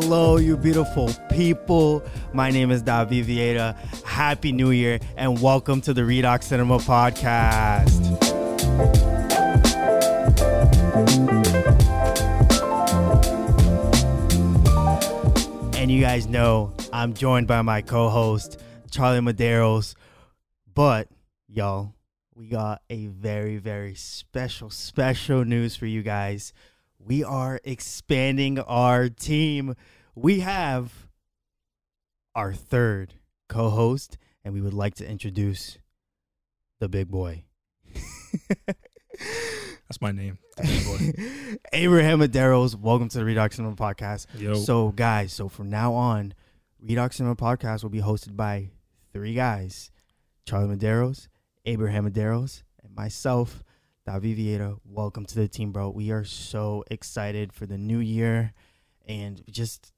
Hello, you beautiful people. My name is David Vieta. Happy New Year and welcome to the Redox Cinema Podcast. And you guys know I'm joined by my co host, Charlie Maderos. But, y'all, we got a very, very special, special news for you guys. We are expanding our team. We have our third co host, and we would like to introduce the big boy. That's my name. the big boy. Abraham Maderos, welcome to the Redox Cinema Podcast. Yo. So, guys, so from now on, Redox Cinema Podcast will be hosted by three guys Charlie Maderos, Abraham Maderos, and myself, David Vieta. Welcome to the team, bro. We are so excited for the new year and just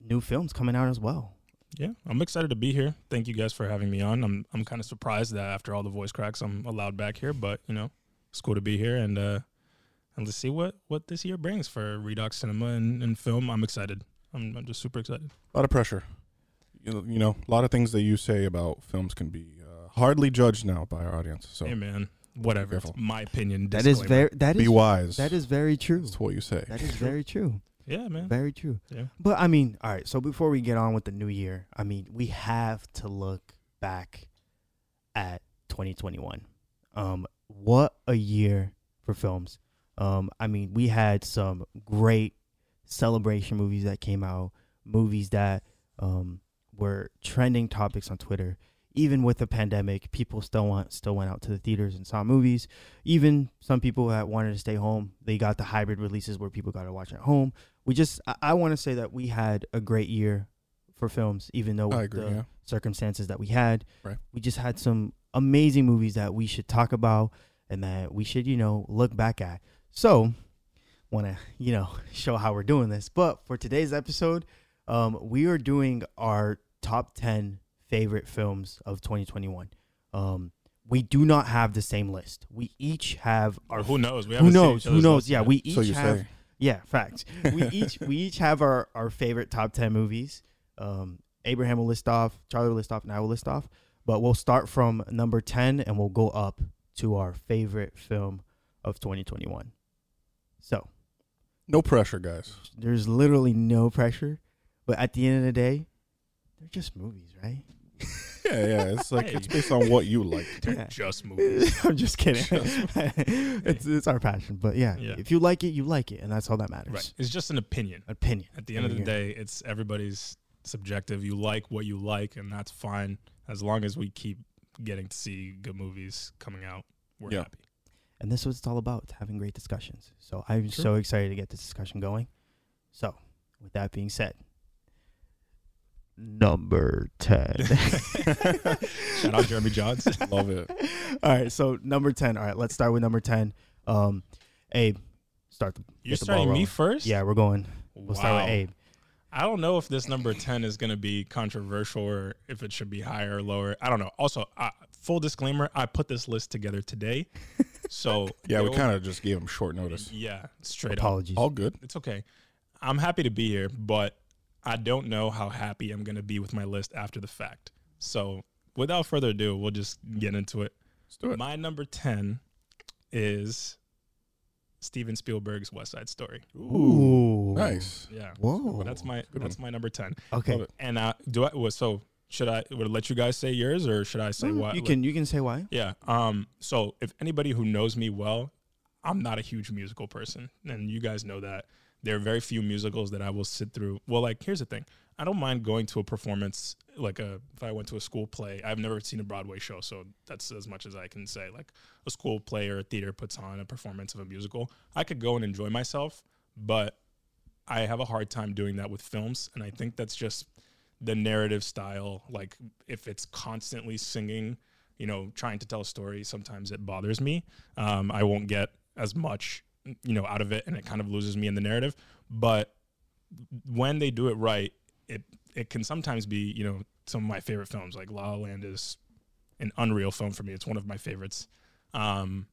new films coming out as well. yeah, I'm excited to be here. Thank you guys for having me on. I'm I'm kind of surprised that after all the voice cracks, I'm allowed back here. But you know, it's cool to be here and uh, and let's see what what this year brings for Redox Cinema and, and film. I'm excited. I'm, I'm just super excited. A lot of pressure. You know, you know, a lot of things that you say about films can be uh, hardly judged now by our audience. So hey man, whatever. It's my opinion. That is disclaimer. very that be is wise. that is very true. That's what you say. That is very true. yeah, man. Very true. Yeah. But I mean, all right. So before we get on with the new year, I mean, we have to look back at 2021. Um, what a year for films. Um, I mean, we had some great celebration movies that came out, movies that um were trending topics on Twitter. Even with the pandemic, people still want still went out to the theaters and saw movies. Even some people that wanted to stay home, they got the hybrid releases where people got to watch at home we just I, I want to say that we had a great year for films, even though with agree. the Yeah. circumstances that we had. Right. We just had some amazing movies that we should talk about and that we should, you know, look back at. So, want to, you know, show how we're doing this. But for today's episode, um, we are doing our top 10 favorite films of 2021. Um, we do not have the same list. We each have our Or who knows? We who knows who knows yeah yet. we each So you have say. yeah, facts. We each we each have our our favorite top ten movies. Um, Abraham will list off, Charlie will list off, and I will list off. But we'll start from number ten and we'll go up to our favorite film of 2021. So No pressure, guys. there's literally no pressure, but at the end of the day, they're just movies, right? Yeah, yeah. It's like Hey. it's based on what you like. They're Yeah. just movies. I'm just kidding. it's it's our passion, but yeah, Yeah. if you like it, you like it, and that's all that matters. right. It's just an opinion. Opinion. At the end of the day, it's everybody's subjective. You like what you like, and that's fine as long as we keep getting to see good movies coming out. We're Yeah. happy. And this is what it's all about, having great discussions. So I'm True. so excited to get this discussion going. So, with that being said, number 10. Shout out Jeremy Jahns. Love it. all right, so number 10. All right, let's start with number 10. Um Abe, start the You're get the ball starting me first. Yeah, we're going. We'll start Wow. with Abe. I don't know if this number 10 is going to be controversial or if it should be higher or lower. I don't know. Also, uh, full disclaimer, I put this list together today. So, Yeah, we kind of just gave him short notice. Yeah, straight up. Apologies. All good. It's okay. I'm happy to be here, but I don't know how happy I'm going to be with my list after the fact. So, without further ado, we'll just get into it. Let's do it. My number 10 is Steven Spielberg's West Side Story. Ooh. Nice. Yeah. Whoa. That's my Good that's my number 10. Okay. And uh, do I well, so should I would I let you guys say yours or should I say Mm, what? You can you can say why. Yeah. Um so if anybody who knows me well, I'm not a huge musical person and you guys know that. There are very few musicals that I will sit through. Well, like here's the thing. I don't mind going to a performance like a if I went to a school play. I've never seen a Broadway show, so that's as much as I can say. Like a school play or a theater puts on a performance of a musical. I could go and enjoy myself, but I have a hard time doing that with films, and I think that's just the narrative style. Like if it's constantly singing, you know, trying to tell a story, sometimes it bothers me. Um, I won't get as much, you know, out of it, and it kind of loses me in the narrative. But when they do it right, it it can sometimes be, you know, some of my favorite films. Like La La Land is an unreal film for me. It's one of my favorites. Um,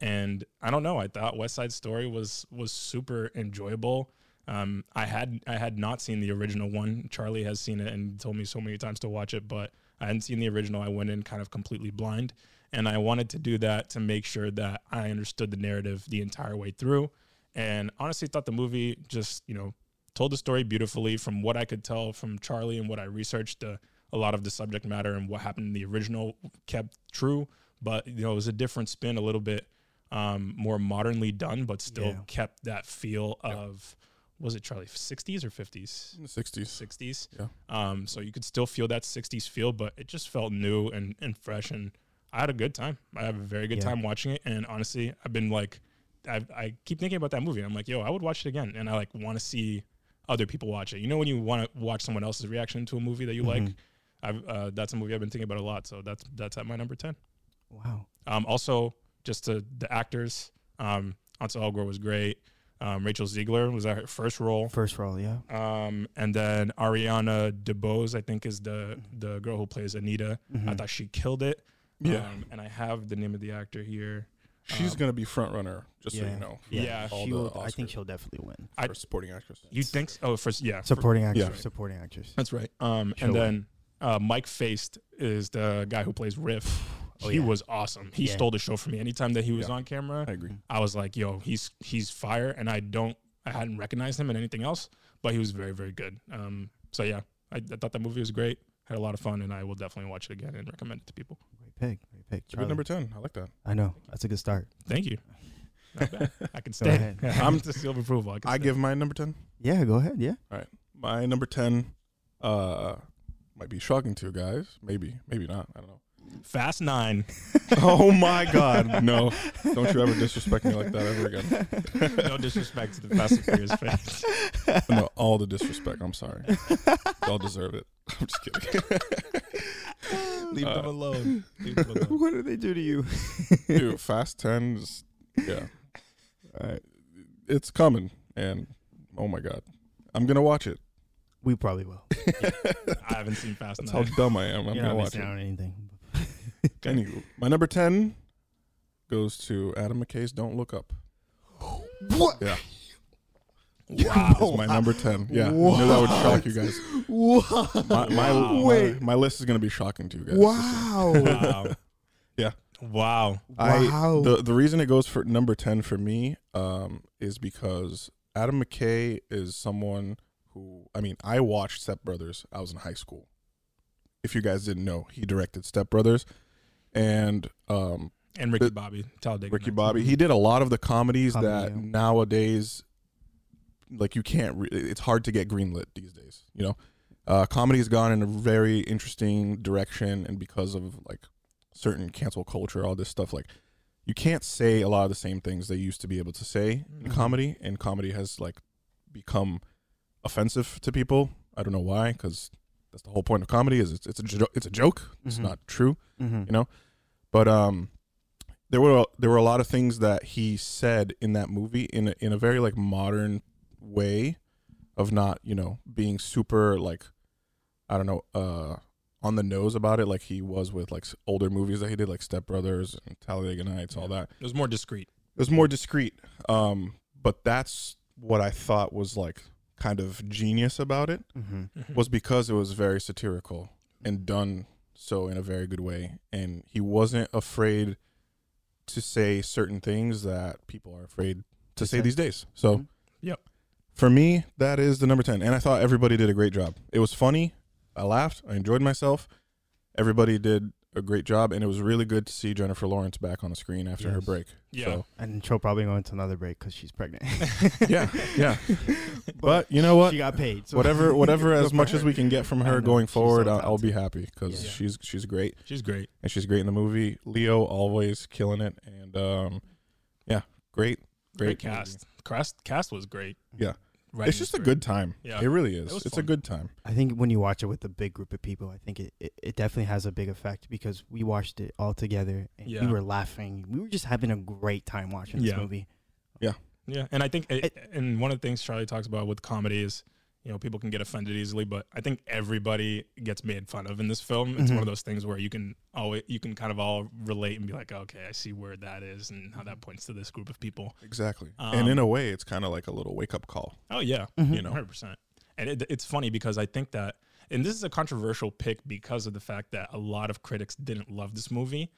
and I don't know. I thought West Side Story was was super enjoyable. Um, I had I had not seen the original one. Charlie has seen it and told me so many times to watch it, but I hadn't seen the original. I went in kind of completely blind, and I wanted to do that to make sure that I understood the narrative the entire way through. And honestly, thought the movie just you know told the story beautifully. From what I could tell from Charlie and what I researched, uh, a lot of the subject matter and what happened in the original kept true, but you know it was a different spin, a little bit um, more modernly done, but still Yeah. kept that feel Yeah. of was it Charlie 60s or 50s? 60s. 60s. Yeah. Um, so you could still feel that 60s feel, but it just felt new and, and fresh. And I had a good time. I have a very good Yeah. time watching it. And honestly, I've been like, I, I keep thinking about that movie. I'm like, yo, I would watch it again. And I like want to see other people watch it. You know, when you want to watch someone else's reaction to a movie that you like, Mhm. I've, uh, that's a movie I've been thinking about a lot. So that's, that's at my number 10. Wow. Um, also, just to the actors, um, Ansel Elgort was great. Um, Rachel Zegler was her first role. First role, yeah. Um, and then Ariana DeBose, I think, is the the girl who plays Anita. I Mhm. thought she killed it. Yeah. Um, and I have the name of the actor here. She's um, going to be front runner, just so Yeah. you know. for Yeah. she will, I think she'll definitely win. I- for supporting actress. You think? So? Oh, first, yeah, for- Supporting actress. Yeah. Supporting actress. that's right. Um, She'll and then uh, Mike Faist is the guy who plays Riff. Oh, he yeah. was awesome. He Yeah. stole the show for me. Anytime that he was Yeah. on camera, I agree. I was like, "Yo, he's he's fire," and I don't, I hadn't recognized him in anything else, but he was very, very good. Um, so yeah, I, I thought that movie was great. Had a lot of fun, and I will definitely watch it again and recommend it to people. Great pick. Great pick. Good number 10. I like that. I know. That's a good start. Thank you. Not bad. I can Go stay. I'm to seal of approval. I, can I give my number 10. Yeah, go ahead. Yeah. All right. My number 10 uh, might be shocking to you guys. Maybe, maybe not. I don't know. Fast Nine. oh my God. No. Don't you ever disrespect me like that ever again. no disrespect to the Fast and Furious fans. No, all the disrespect. I'm sorry. Y'all deserve it. I'm just kidding. Leave Uh, them alone. Leave them alone. what did they do to you? Dude, Fast 10 is, yeah. All right. It's coming. And oh my God. I'm going to watch it. We probably will. I haven't seen Fast That's Nine. how dumb I am. I'm You're going to not watch it. anything. Anywho, my number 10 goes to Adam McKay's Don't Look Up. What? Yeah. Wow. It's my number 10. Yeah. I knew that would shock you guys. What? My, my, Wow. my, Wait. my list is going to be shocking to you guys. Wow. Wow. Yeah. Wow. I, wow. the the reason it goes for number 10 for me um, is because Adam McKay is someone who I mean I watched Step Brothers I was in high school if you guys didn't know he directed Step Brothers and um, And Ricky The- Bobby. Talladega Ricky Nights. Bobby he did a lot of the comedies Comedy, that yeah. nowadays like you can't re- it's hard to get greenlit these days you know uh, comedy has gone in a very interesting direction and because of like certain cancel culture all this stuff like you can't say a lot of the same things they used to be able to say in Mhm. comedy and comedy has like become offensive to people i don't know why because that's the whole point of comedy is it's, it's a jo- it's a joke it's Mhm. not true Mhm. you know but um there were there were a lot of things that he said in that movie in a, in a very like modern way of not you know being super like i don't know uh on the nose about it like he was with like older movies that he did like step brothers and talladega nights all that It was more discreet. it was more discreet um but that's what i thought was like kind of genius about it Mhm. was because it was very satirical and done so in a very good way and he wasn't afraid to say certain things that people are afraid to To say say. these days so Mhm. Yep. For me that is the number 10 and i thought everybody did a great job it was funny i laughed i enjoyed myself everybody did a great job and it was really good to see jennifer lawrence back on the screen after her break Yeah. so And she'll probably go into another break because she's pregnant. yeah yeah but you know what She got paid. so- whatever whatever as for much as we can get from her going she's so forward I'll, I'll be happy because Yeah. she's she's great She's great. and she's great in the movie leo always killing it and um yeah great Great, great, cast. Cast cast was great. Yeah. Writing it's just a good time Yeah. it really is It was it's fun. a good time I think when you watch it with a big group of people, I think it, it, it definitely has a big effect because we watched it all together and Yeah. we were laughing. We were just having a great time watching this Yeah. movie. Yeah. Yeah, and I think, it, and one of the things Charlie talks about with comedy is you know people can get offended easily, but I think everybody gets made fun of in this film. It's Mhm. one of those things where you can always you can kind of all relate and be like, okay, I see where that is and how that points to this group of people. Exactly. Um, and in a way, it's kind of like a little wake up call. Oh yeah, Mhm. You know. hundred percent. And it, it's funny because I think that, and this is a controversial pick because of the fact that a lot of critics didn't love this movie.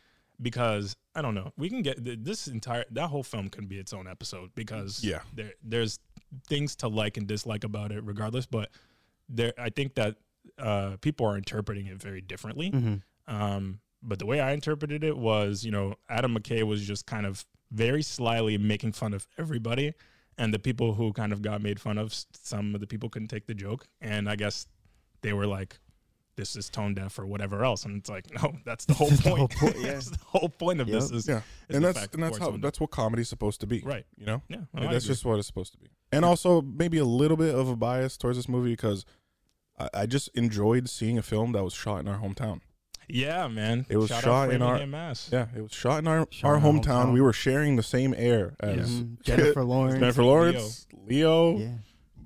Because I don't know, we can get this entire that whole film can be its own episode because Yeah. there there's things to like and dislike about it regardless. But there, I think that uh, people are interpreting it very differently. Mhm. Um, but the way I interpreted it was, you know, Adam McKay was just kind of very slyly making fun of everybody. And the people who kind of got made fun of, some of the people couldn't take the joke. And I guess they were like, this is tone deaf or whatever else. And it's like, no, that's the whole That's the point. whole point, yeah. that's the whole point of this is, Yeah. is and that's and that's how that's what comedy's supposed to be. Right. You know? Yeah. Like, that's just what it's supposed to be. And also maybe a little bit of a bias towards this movie because I, I just enjoyed seeing a film that was shot in our hometown. yeah, man. It was Shout shot in our- Mass. Yeah, it was shot in our, Shot our in our hometown. hometown. We were sharing the same air as Mhm. Jennifer Lawrence. Jennifer Lawrence, Leo, Yeah.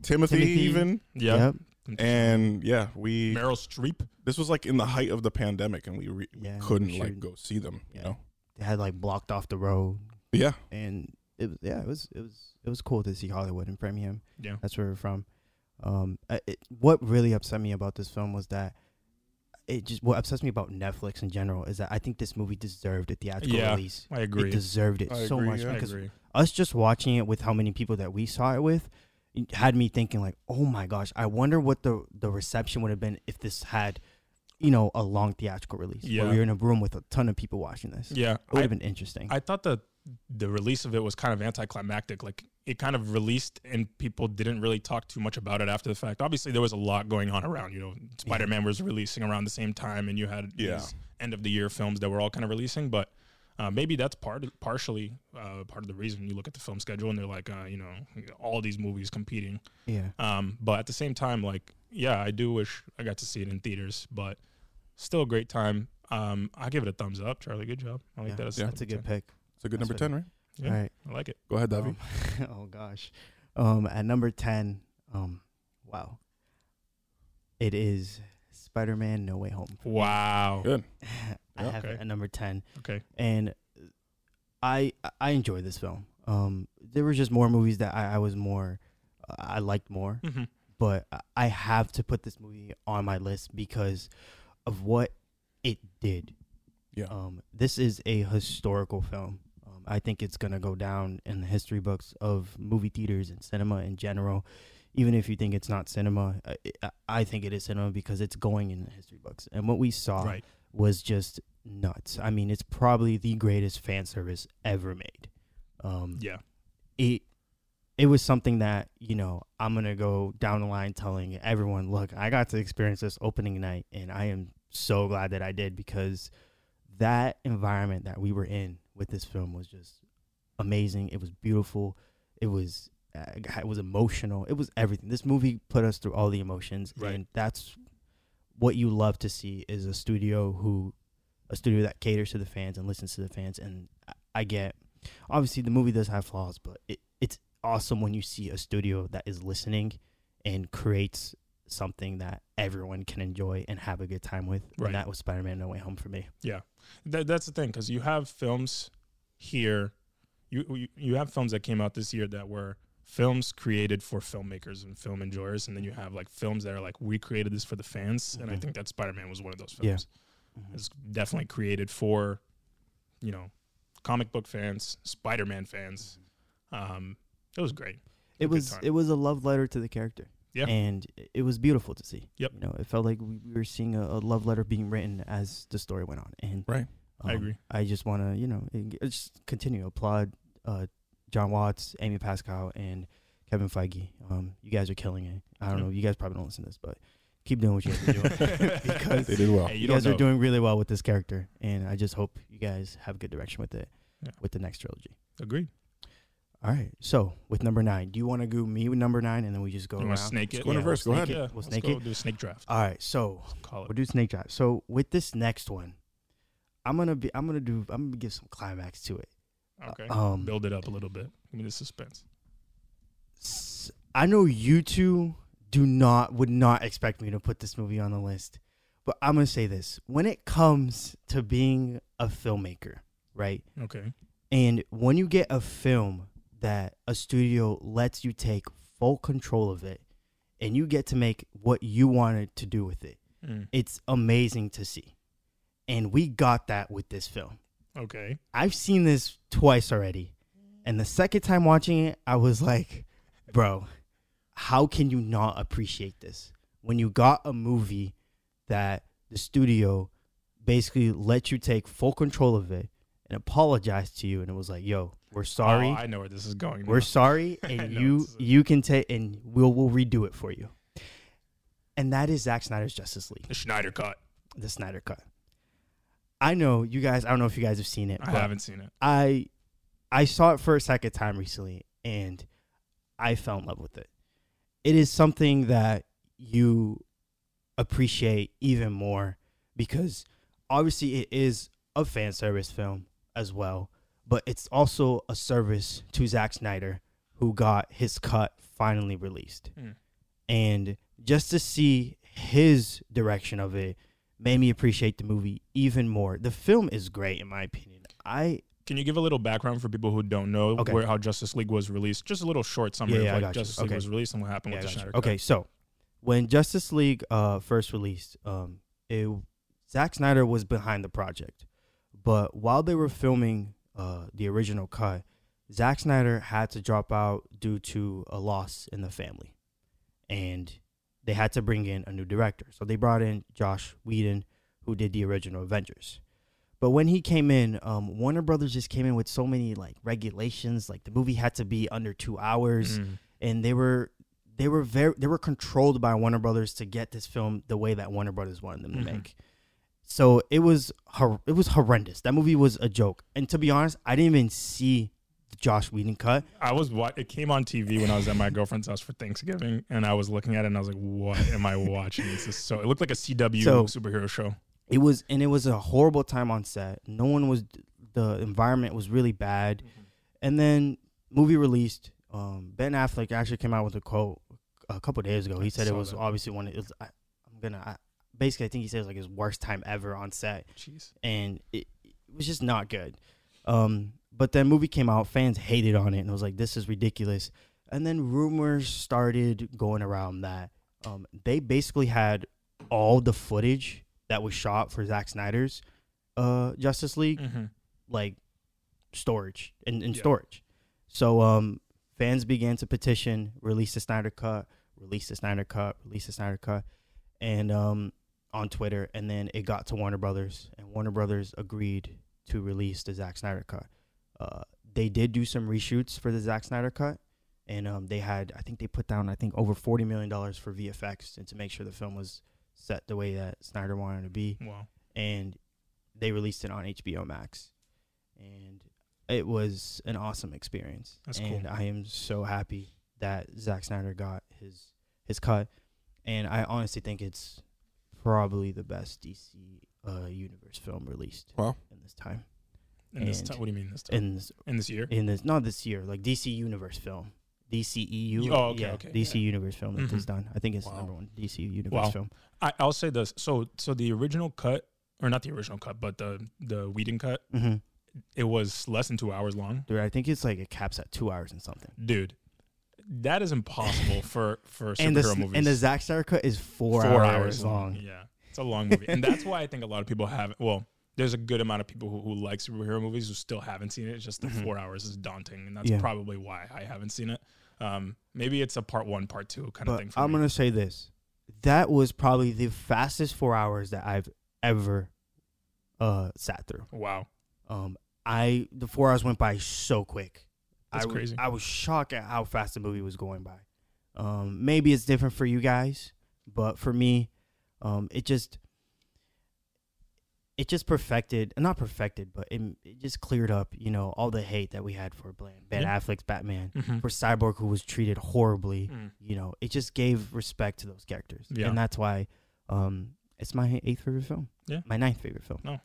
Timothy, Timothy. even. Yeah. Yep. And yeah, we Meryl Streep. this was like in the height of the pandemic and we, re- Yeah, we couldn't were like go see them, you Yeah. know. They had like blocked off the road, Yeah. and it was yeah, it was it was it was cool to see Hollywood in Framingham. Yeah. That's where we're from. Um, I- it, what really upset me about this film was that it just what upsets me about Netflix in general is that I think this movie deserved a theatrical Yeah, release. I agree. It agree. deserved it I so agree, much yeah. I because agree. us just watching it with how many people that we saw it with it had me thinking like, oh my gosh, I wonder what the the reception would have been if this had, you know, a long theatrical release. Yeah, Yeah. we were in a room with a ton of people watching this. Yeah. it would have been interesting. I thought that the release of it was kind of anticlimactic. Like it kind of released and people didn't really talk too much about it after the fact. Obviously, there was a lot going on around. You know, Spider Man was releasing around the same time, and you had Yeah. these end of the year films that were all kind of releasing. But uh, maybe that's part of, partially uh, part of the reason you look at the film schedule and they're like, uh, you know, all these movies competing. yeah, Um, but at the same time, like, yeah, I do wish I got to see it in theaters, but still a great time. Um, I give it a thumbs up, Charlie. Good job. I like yeah. that. as Yeah. that's a good pick. It's a good That's number 10, right? Yeah, All right. I like it. Go ahead, Davi. Um, oh gosh. Um, at number ten, um, wow, it is Spider-Man: No Way Home. Wow. Good. I Yeah, have it okay. at number ten, Okay. and I I enjoy this film. Um, there were just more movies that I, I was more, I liked more, Mm-hmm. but I- have to put this movie on my list because of what it did. Yeah. Um, this is a historical film. Um, I think it's gonna go down in the history books of movie theaters and cinema in general. Even if you think it's not cinema, I, I- I think it is cinema because it's going in the history books. And what we saw Right. Was just nuts. I mean, it's probably the greatest fan service ever made. Um, Yeah. it it was something that you know I'm gonna go down the line telling everyone, look, I got to experience this opening night, and I am so glad that I did because that environment that we were in with this film was just amazing. It was beautiful. It was uh, it was emotional. It was everything. This movie put us through all the emotions, Right. and that's what you love to see is a studio who a studio that caters to the fans and listens to the fans. And I- I get obviously the movie does have flaws, but it, it's awesome when you see a studio that is listening and creates something that everyone can enjoy and have a good time with. Right. And that was Spider Man No Way Home for me. Yeah. That, that's the thing because you have films here. You, you you have films that came out this year that were films created for filmmakers and film enjoyers, and then you have like films that are like we created this for the fans, and I Mhm. think that Spider Man was one of those Yeah. films. It's definitely created for, you know, comic book fans, Spider Man fans. Um, it was great. It Good was it was a love letter to the character. Yeah. And it was beautiful to see. Yep. You know, it felt like we, we were seeing a, a love letter being written as the story went on. And Right. I agree. I just want to, you know, just continue applaud uh, Jon Watts, Amy Pascal, and Kevin Feige. Um, you guys are killing it. I don't Yeah. know. You guys probably don't listen to this, but keep doing what you guys are doing because They did well. Hey, you, you don't guys are doing really well with this character, and I just hope you guys have good direction with it Yeah. with the next trilogy. Agreed. All right. So with number nine, do you want to go me with number nine, and then we just go You around? snake it? go Yeah, reverse. we'll Go snake ahead. it. We'll let's snake go it. do a snake draft. All right. So Call we'll do snake drive. So with this next one, I'm gonna be. I'm gonna do. I'm gonna give some climax to it. Okay. Um, Build it up a little bit. Give me the suspense. I know you two do not would not expect me to put this movie on the list. But I'm gonna say this: when it comes to being a filmmaker, right? Okay. And when you get a film that a studio lets you take full control of it and you get to make what you wanted to do with it, Mm. it's amazing to see. And we got that with this film. Okay. I've seen this twice already. And the second time watching it, I was like, bro, how can you not appreciate this? When you got a movie that the studio basically let you take full control of it and apologize to you and it was like, yo, we're oh, sorry. Oh, I know where this is going. We're now. sorry, and you you can take and we'll we'll redo it for you. And that is Zack Snyder's Justice League, the Schneider cut. the Snyder cut. I know you guys. I don't know if you guys have seen it. I haven't seen it. I I saw it for a second time recently, and I fell in love with it. It is something that you appreciate even more because obviously it is a fan service film as well, but it's also a service to Zack Snyder, who got his cut finally released. Hmm. And just to see his direction of it made me appreciate the movie even more. The film is great, in my opinion. I Can you give a little background for people who don't know Okay. where how Justice League was released? Just a little short summary Yeah, yeah, of like you. Justice League Okay. was released and what happened Yeah, with the I got Schneider you. Okay, so when Justice League uh, first released, um, it, Zack Snyder was behind the project, but while they were filming uh, the original cut, Zack Snyder had to drop out due to a loss in the family, and they had to bring in a new director. So they brought in Josh Whedon, who did the original Avengers. But when he came in, um, Warner Brothers just came in with so many like regulations. Like the movie had to be under two hours Mm. and they were they were very they were controlled by Warner Brothers to get this film the way that Warner Brothers wanted them to Mhm. make. So it was hor- it was horrendous. That movie was a joke. And to be honest, I didn't even see Josh Whedon cut. I was what it came on TV when I was at my girlfriend's house for Thanksgiving, and I was looking at it and I was like, "What am I watching? This is so." It looked like a CW So- superhero show. It was and it was a horrible time on set. No one was the environment was really bad. And then movie released. Um, ben Affleck actually came out with a quote a couple days ago. He said it was that. obviously one. Of, it was, I, I'm gonna I, basically. I think he said it was like his worst time ever on set. Jeez. and it, it was just not good. Um, but then movie came out, fans hated on it, and it was like, this is ridiculous. And then rumors started going around that um, they basically had all the footage that was shot for Zack Snyder's uh, Justice League, hmm like storage in, in Yeah. storage. So um, fans began to petition, release the Snyder cut, release the Snyder cut, release the Snyder cut, and um, on Twitter, and then it got to Warner Brothers, and Warner Brothers agreed to release the Zack Snyder cut. Uh, they did do some reshoots for the Zack Snyder cut, and um, they had, I think they put down, I think over forty million dollars for VFX and to make sure the film was set the way that Snyder wanted it to be Wow. and they released it on HBO Max, and it was an awesome experience. That's and cool. I am so happy that Zack Snyder got his his cut, and I honestly think it's probably the best DC uh, universe film released. Wow. in this time, In this time, what do you mean this time? in this In this year? in this not this year, like DC universe film. DCEU, Oh, okay, yeah, okay, DC yeah. universe film that Mhm. is done. I think it's the Wow. number one DC universe Wow. film. I, I'll say this. So, so the original cut, or not the original cut, but the the Whedon cut, hmm it was less than two hours long. Dude, I think it's like it caps at two hours and something. Dude, that is impossible for for superhero and the movies. and the Zack Snyder cut is four, four hours, long. Yeah, it's a long movie, and that's why I think a lot of people haven't. Well, there's a good amount of people who, who like superhero movies who still haven't seen it. It's just the Mhm. four hours is daunting, and that's Yeah. probably why I haven't seen it. Um, maybe it's a part one, part two kind of thing. For I'm me. gonna say this: that was probably the fastest four hours that I've ever uh sat through. Wow, Um, I the four hours went by so quick. That's I was, crazy. I was shocked at how fast the movie was going by. Um, maybe it's different for you guys, but for me, um, it just it just perfected, not perfected, but it, it just cleared up, you know, all the hate that we had for Ben, Ben Yeah. Affleck's Batman, Mhm. for Cyborg who was treated horribly. Mm. You know, it just gave respect to those characters, Yeah. and that's why um, it's my eighth favorite film. Yeah. my ninth favorite film. No.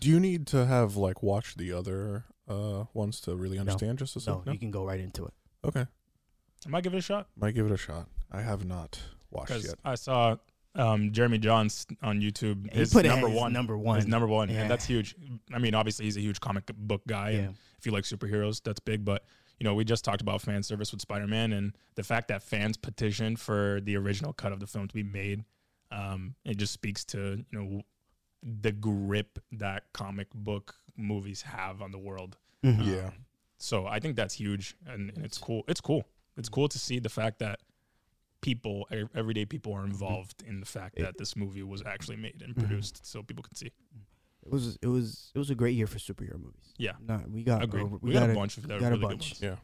Do you need to have like watched the other uh ones to really understand Justice So League? No? you can go right into it. Okay, I might give it a shot. might give it a shot. I have not watched yet. I saw um, Jeremy Jahns on YouTube. He His put number as one, number one. his number one, Yeah. and that's huge. I mean, obviously he's a huge comic book guy, yeah. and if you like superheroes, that's big. But you know, we just talked about fan service with Spider Man, and the fact that fans petitioned for the original cut of the film to be made, um, it just speaks to you know the grip that comic book movies have on the world. Mhm. Yeah. Um, so I think that's huge, and, and it's cool. It's cool. It's cool to see the fact that people, e- everyday people, are involved in the fact It- that this movie was actually made and Mhm. produced, so people can see. It was it was it was a great year for superhero movies. Yeah, Not we got agreed. uh, we, we, got, got, a bunch of that got a bunch. Yeah.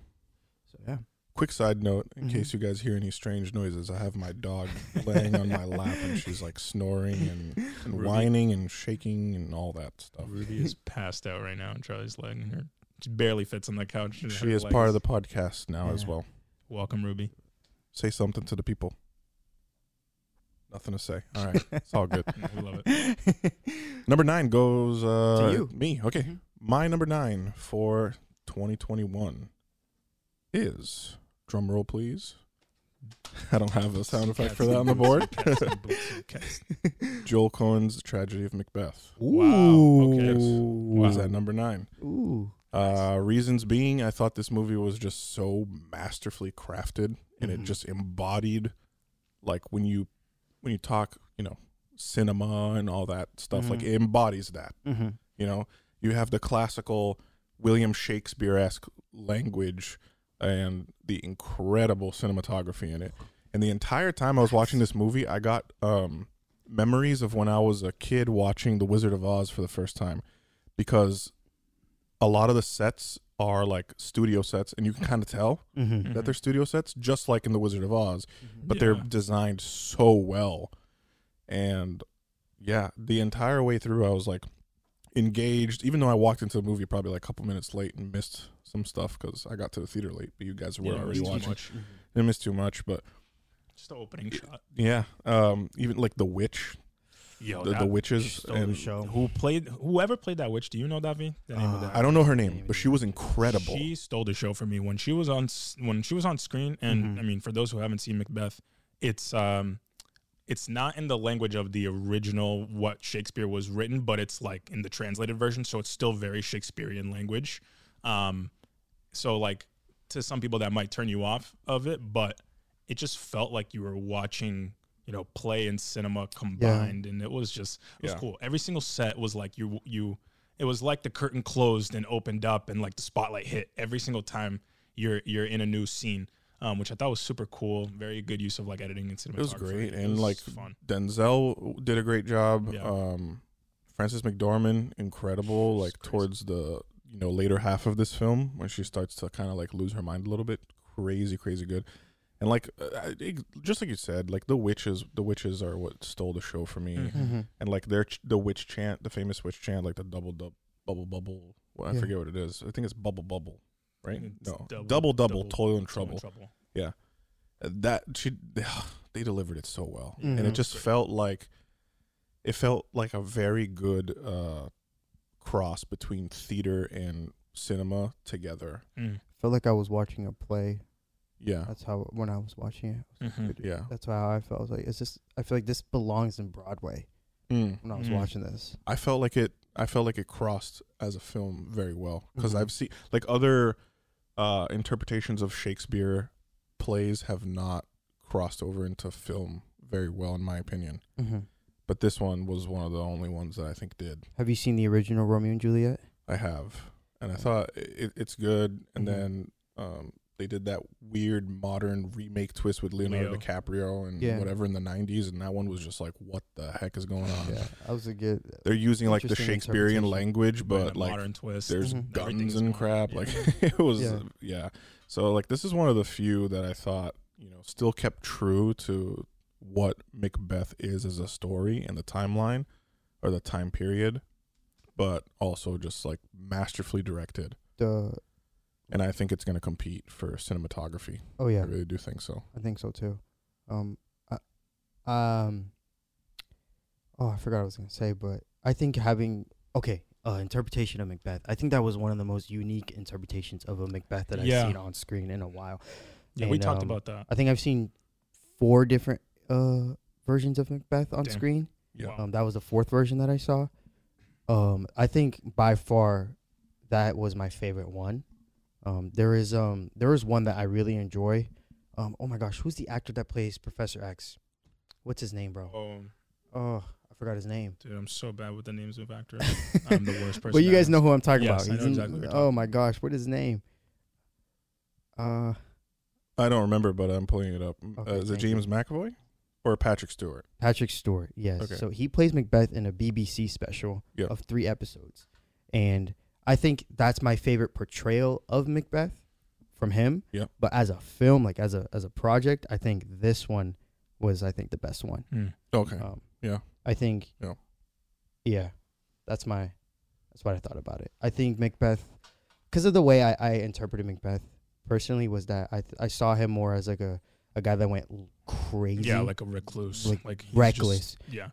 So yeah. Quick side note, in Mhm. case you guys hear any strange noises, I have my dog laying on my lap and she's like snoring and, and whining and shaking and all that stuff. Ruby is passed out right now, and Charlie's laying and her she barely fits on the couch. She her is part of the podcast now as well. welcome, Ruby. Say something to the people. Nothing to say. All right. It's all good. We love it. Number nine goes uh, To you. Me. Okay. Mhm. My number nine for 2021 is drum roll, please. I don't have a sound effect for that on the board. Cats and boots and cats. Joel Coen's Tragedy of Macbeth Wow, okay. Ooh. was at number nine. Ooh. Uh, reasons being, I thought this movie was just so masterfully crafted, and it Mhm. just embodied, like when you when you talk, you know, cinema and all that stuff. Like Mhm. it embodies that. Mm-hmm. You know, you have the classical William Shakespeare esque language and the incredible cinematography in it. And the entire time I was watching this movie, I got um, memories of when I was a kid watching The Wizard of Oz for the first time because a lot of the sets are like studio sets, and you can kind of tell Mm-hmm. that they're studio sets, just like in The Wizard of Oz but they're designed so well. And yeah, the entire way through, I was like engaged, even though I walked into the movie probably like a couple minutes late and missed some stuff because I got to the theater late, but you guys were Yeah, already it's too watching. much. Didn't miss too much, but Just the opening shot. yeah, um, even like the witch, Yo, the, the witches, stole the and show. who played whoever played that witch? Do you know Davi? The name of Uh, that? I don't know her name, but she was incredible. She stole the show for me when she was on when she was on screen. And Mhm. I mean, for those who haven't seen Macbeth, it's um, it's not in the language of the original what Shakespeare was written, but it's like in the translated version, so it's still very Shakespearean language. Um, so like to some people that might turn you off of it, but it just felt like you were watching. You know, play and cinema combined, and it was just it was Yeah. cool. Every single set was like you you it was like the curtain closed and opened up and like the spotlight hit every single time you're you're in a new scene um, which i thought was super cool very good use of like editing and cinematography It was great, It and was like fun Denzel did a great job. Yeah. Um, Frances McDormand, incredible. She's like crazy. towards the you know later half of this film when she starts to kind of like lose her mind a little bit. Crazy, crazy good. And like uh, it, just like you said, like the witches, the witches are what stole the show for me. Mhm. Mm-hmm. And like their ch- the witch chant, the famous witch chant, like the double dub, bubble bubble. Well, I Yeah. forget what it is. I think it's bubble bubble, right? It's no, double- double double, double- toil and So trouble trouble. Uh, that she they delivered it so well and it just felt like it felt like a very good uh cross between theater and cinema together Mm. Felt like I was watching a play. Yeah That's how when I was watching it. Mhm. yeah That's how I felt. I was like, it's just. I feel like this belongs in Broadway Mm. when I was Mm. watching this. i felt like it i felt like it crossed as a film very well because Mhm. i've seen like other uh interpretations of shakespeare plays have not crossed over into film very well in my opinion Mm-hmm. but this one was one of the only ones that i think did Have you seen the original Romeo and Juliet? I have, and I thought it, it's good. And Mhm. then um, they did that weird modern remake twist with Leonardo Leo. DiCaprio and Yeah. whatever in the '90s, and that one was just like, what the heck is going on? Yeah, I was a good. They're using like the Interesting Shakespearean interpretation. language, But but like modern twist there's Mhm. guns Everything's and going- crap. yeah. Like it was, Yeah. yeah. So like this is one of the few that I thought you know still kept true to what Macbeth is as a story and the timeline or the time period, but also just like masterfully directed. The and I think it's going to compete for cinematography. oh yeah, I really do think so. I think so too. Um, I, um, oh, I forgot what I was gonna say, but I think having okay, uh, interpretation of Macbeth. I think that was one of the most unique interpretations of a Macbeth that Yeah. I've seen on screen in a while. yeah we talked um, about that I think I've seen four different uh versions of Macbeth on Damn. screen. Yeah. Wow. Um, that was the fourth version that I saw. Um, I think by far that was my favorite one. Um, there is um there is one that I really enjoy. Um, oh my gosh, who's the actor that plays Professor X? What's his name, bro? Oh, Oh, I forgot his name. dude, I'm so bad with the names of actors. I'm the worst person. but you guys know who I'm talking Yes, about. I know in- exactly what you're oh my gosh, what is his name? Uh, I don't remember, but I'm pulling it up. Okay, uh, is it thank you. James McAvoy or Patrick Stewart? Patrick Stewart. Yes. Okay. So he plays Macbeth in a BBC special Yeah. of three episodes, and I think that's my favorite portrayal of Macbeth from him. Yeah. But as a film, like as a as a project, I think this one was I think the best one. Hmm. Okay. Um, Yeah. I think. Yeah. Yeah, that's my. That's what I thought about it. I think Macbeth, because of the way I, I interpreted Macbeth personally, was that I th- I saw him more as like a, a guy that went crazy. Yeah, like a recluse, Like, like, he's reckless. just- yeah,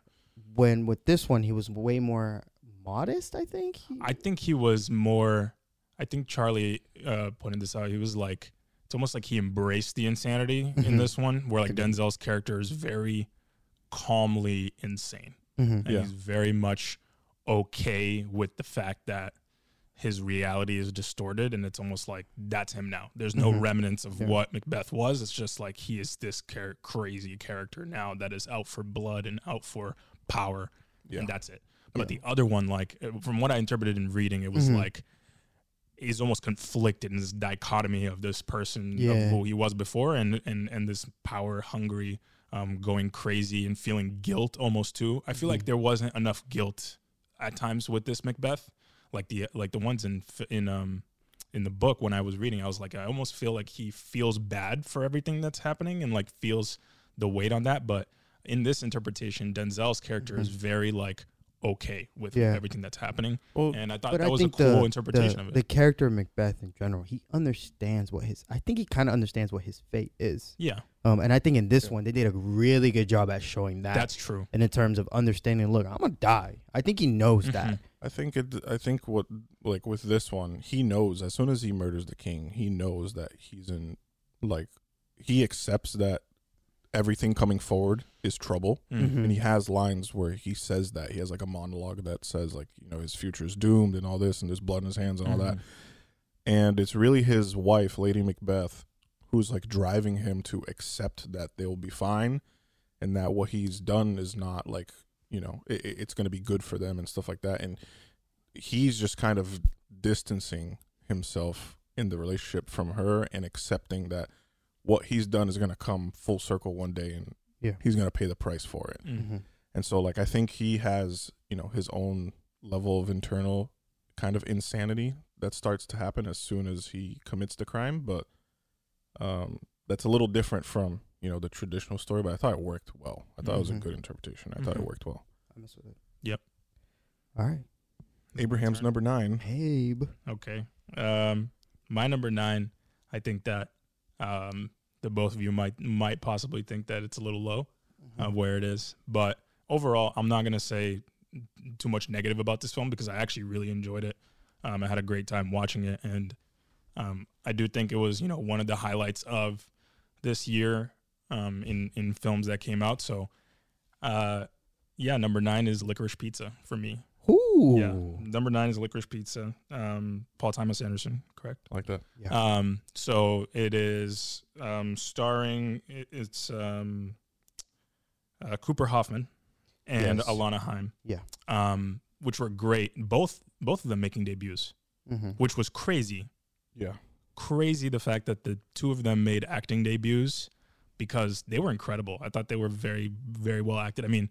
when with this one he was way more modest. I think. He, I think he was more. I think Charlie uh, pointed this out. He was like, it's almost like he embraced the insanity in Mhm. this one, where like Denzel's character is very calmly insane, Mhm. and Yeah. he's very much okay with the fact that his reality is distorted, and it's almost like that's him now. There's no Mhm. remnants of Yeah. what Macbeth was. It's just like he is this char- crazy character now that is out for blood and out for power Yeah. and that's it. But Yeah. the other one, like uh, from what I interpreted in reading, it was Mhm. like he's almost conflicted in this dichotomy of this person Yeah. of who he was before and and and this power hungry, um, going crazy and feeling guilt almost too. I feel like Mhm. there wasn't enough guilt at times with this Macbeth, like the like the ones in in um in the book when I was reading, I was like, I almost feel like he feels bad for everything that's happening and like feels the weight on that. But in this interpretation, Denzel's character is Mhm. very like okay with Yeah. everything that's happening, Well, and I thought that I was a cool the, interpretation the, of it. the character of Macbeth in general, he understands what his. I think he kind of understands what his fate is. yeah, Um, and I think in this Yeah. one they did a really good job at showing that. that's true. and in terms of understanding, look, I'm gonna die. I think he knows Mhm. that. I think it. I think what like with this one, he knows as soon as he murders the king, he knows that he's in like he accepts that everything coming forward is trouble, Mm. Mhm. and he has lines where he says that he has like a monologue that says like you know his future is doomed and all this and there's blood in his hands and all that, Mhm. and it's really his wife, Lady Macbeth, who's like driving him to accept that they'll be fine, and that what he's done is not like you know it, it's going to be good for them and stuff like that, and he's just kind of distancing himself in the relationship from her and accepting that what he's done is going to come full circle one day and Yeah. he's going to pay the price for it. Mm. Mhm. And so like I think he has, you know, his own level of internal kind of insanity that starts to happen as soon as he commits the crime, but um that's a little different from, you know, the traditional story, but I thought it worked well. I thought it was a Mhm. good interpretation. I thought it Mhm. worked well. I mess with it. Yep. All right, Abraham's number 9. Abe. Okay. Um, my number nine. I think that um, the both of you might might possibly think that it's a little low. Mm-hmm. of where it is. But overall, I'm not gonna say too much negative about this film because I actually really enjoyed it. Um, I had a great time watching it, and um, I do think it was you know one of the highlights of this year um, in in films that came out. So, uh, yeah, number nine is Licorice Pizza for me. Ooh. Yeah, number nine is Licorice Pizza. Um, Paul Thomas Anderson, correct? like that. Yeah. Um, so it is um, starring. it- It's um, uh, Cooper Hoffman and Yes. Alana Haim. Yeah. Um, which were great. Both both of them making debuts, mm-hmm. which was crazy. Yeah. Crazy the fact that the two of them made acting debuts because they were incredible. I thought they were very very well acted. I mean,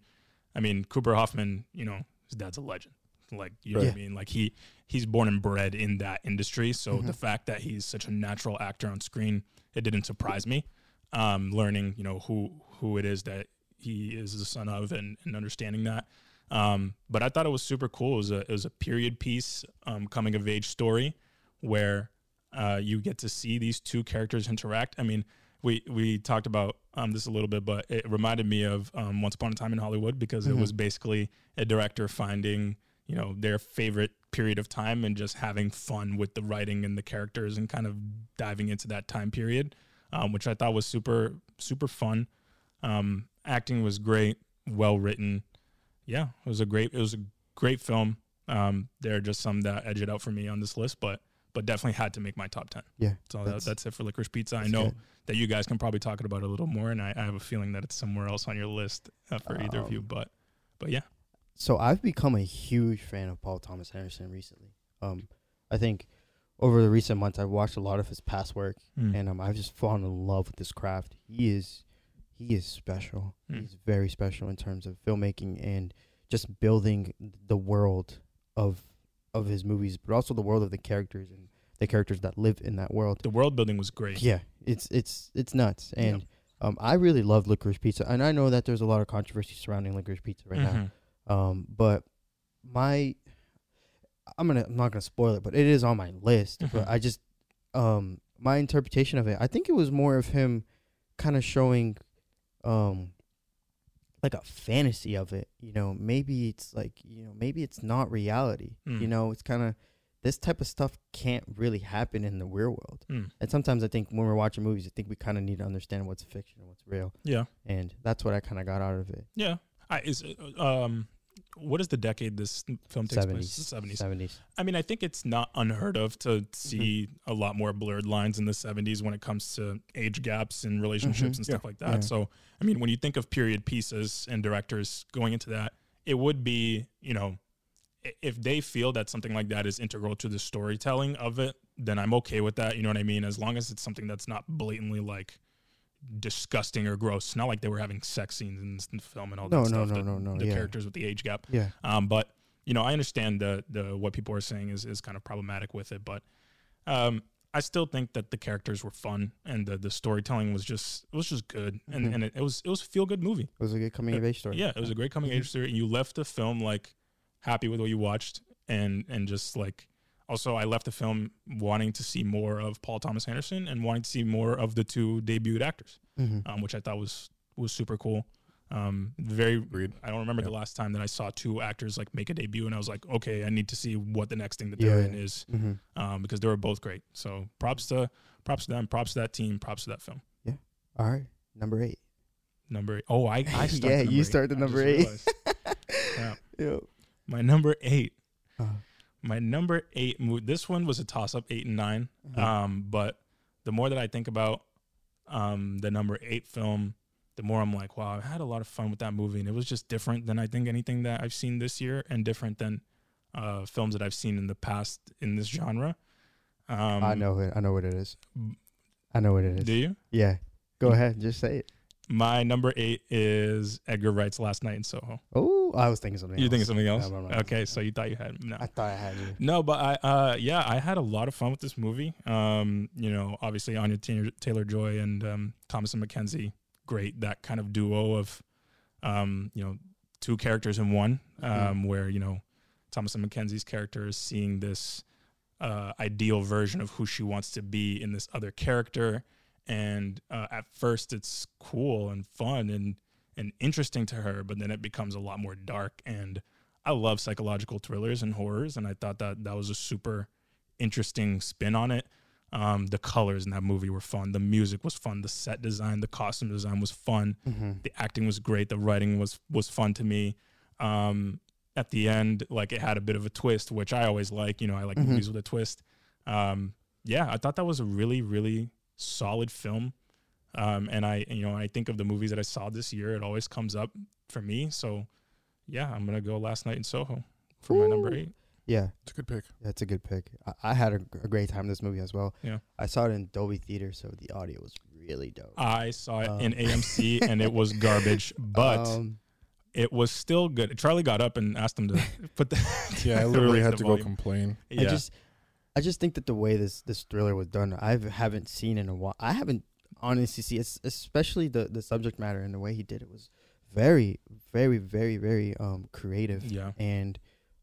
I mean Cooper Hoffman. You know, his dad's a legend. Like you know what I mean. Like he he's born and bred in that industry. So Mhm. the fact that he's such a natural actor on screen, it didn't surprise me. Um, learning, you know, who who it is that he is the son of, and, and understanding that. Um, but I thought it was super cool. It was a it was a period piece, um, coming of age story, where uh, you get to see these two characters interact. I mean, we we talked about um, this a little bit, but it reminded me of um, Once Upon a Time in Hollywood because it Mhm. was basically a director finding you know their favorite period of time and just having fun with the writing and the characters and kind of diving into that time period, um, which I thought was super super fun. Um, acting was great, well written. Yeah, it was a great it was a great film. Um, there are just some that edge it out for me on this list, but but definitely had to make my top ten. Yeah, So that's- that, that's it for Licorice Pizza. I know good. that you guys can probably talk about it a little more, and I, I have a feeling that it's somewhere else on your list uh, for either of you. Um, But but yeah, So I've become a huge fan of Paul Thomas Anderson recently. Um, I think over the recent months I've watched a lot of his past work, Mm. and um, I've just fallen in love with this craft. He is, he is special. Mm. He's very special in terms of filmmaking and just building the world of of his movies, but also the world of the characters and the characters that live in that world. the world building was great. Yeah, it's it's it's nuts, and um, I really love Licorice Pizza, and I know that there's a lot of controversy surrounding Licorice Pizza right now. Um, but my, I'm gonna, I'm not gonna spoil it, but it is on my list. But I just, um, my interpretation of it, I think it was more of him, kind of showing, um, like a fantasy of it. You know, maybe it's like, you know, maybe it's not reality. You Mm. know, it's kind of this type of stuff can't really happen in the real world. Mm. And sometimes I think when we're watching movies, I think we kind of need to understand what's fiction and what's real. Yeah, And that's what I kind of got out of it. yeah. I is uh, um, what is the decade this film takes place? The 70s. Seventies. I mean, I think it's not unheard of to see Mm-hmm. a lot more blurred lines in the 70s when it comes to age gaps in relationships Mhm. and stuff like that. Yeah. So, I mean, when you think of period pieces and directors going into that, it would be, you know, if they feel that something like that is integral to the storytelling of it, then I'm okay with that. You know what I mean? As long as it's something that's not blatantly like disgusting or gross. It's not like they were having sex scenes in, the film and all No, that no, stuff. no, the, no, no, The yeah. characters with the age gap. Yeah. Um, but you know, I understand the the what people are saying is is kind of problematic with it, but um, I still think that the characters were fun and the the storytelling was just it was just good and Mhm. and it, it was it was a feel good movie. It was a good coming of age story. Yeah, it was a great coming Mhm. age story, and you left the film like happy with what you watched, and and just like also I left the film wanting to see more of Paul Thomas Anderson and wanting to see more of the two debuted actors, hmm um, which I thought was was super cool. Um, very Agreed. I don't remember Yeah. the last time that I saw two actors like make a debut, and I was like, okay, I need to see what the next thing that they're in yeah. is, hmm um, because they were both great. So props to props to them, props to that team, props to that film. Yeah. All right. Number eight. Number oh, I I Yeah, the number you eight. start the number eight. Yeah. Yep. My number eight, Uh, my number eight movie. This one was a toss up, eight and 9 Mhm. Um, but the more that I think about um the number eight film, the more I'm like, wow, I had a lot of fun with that movie, and it was just different than I think anything that I've seen this year, and different than uh films that I've seen in the past in this genre. Um, I know it. I know what it is. I know what it is. Do you? Yeah. Go Mm. ahead. Just say it. My number eight is Edgar Wright's Last Night in Soho. Oh, I was thinking something. You thinking something else? No, no, no. Okay, so you thought you had no. I thought I had you. No, but I, uh, yeah, I had a lot of fun with this movie. Um, you know, obviously Anya Taylor Joy and um, Thomasin McKenzie, great. That kind of duo of, um, you know, two characters in one, um, Mhm. where you know, Thomasin McKenzie's character is seeing this uh, ideal version of who she wants to be in this other character, and uh, at first it's cool and fun and and interesting to her, but then it becomes a lot more dark and I love psychological thrillers and horrors, and I thought that that was a super interesting spin on it. Um, the colors in that movie were fun. The music was fun. The set design, the costume design was fun. Mm-hmm. The acting was great. The writing was was fun to me. Um, at the end, like it had a bit of a twist, which I always like. You know, I like Mhm. movies with a twist. Um, yeah, I thought that was a really really solid film. Um, and I, you know, I think of the movies that I saw this year. It always comes up for me. So, yeah, I'm gonna go last night in Soho for my number eight. Yeah, It's a good pick. that's a good pick. I, I had a, a great time in this movie as well. Yeah. I saw it in Dolby Theater, so the audio was really dope. I saw it Um, in AMC and it was garbage, but um, it was still good. Charlie got up and asked him to put the Yeah, I literally had to volume. go complain. Yeah, I just, I just think that the way this this thriller was done, I haven't seen in a while. I haven't honestly seen, es- especially the the subject matter and the way he did it was very, very, very, very um creative. yeah. And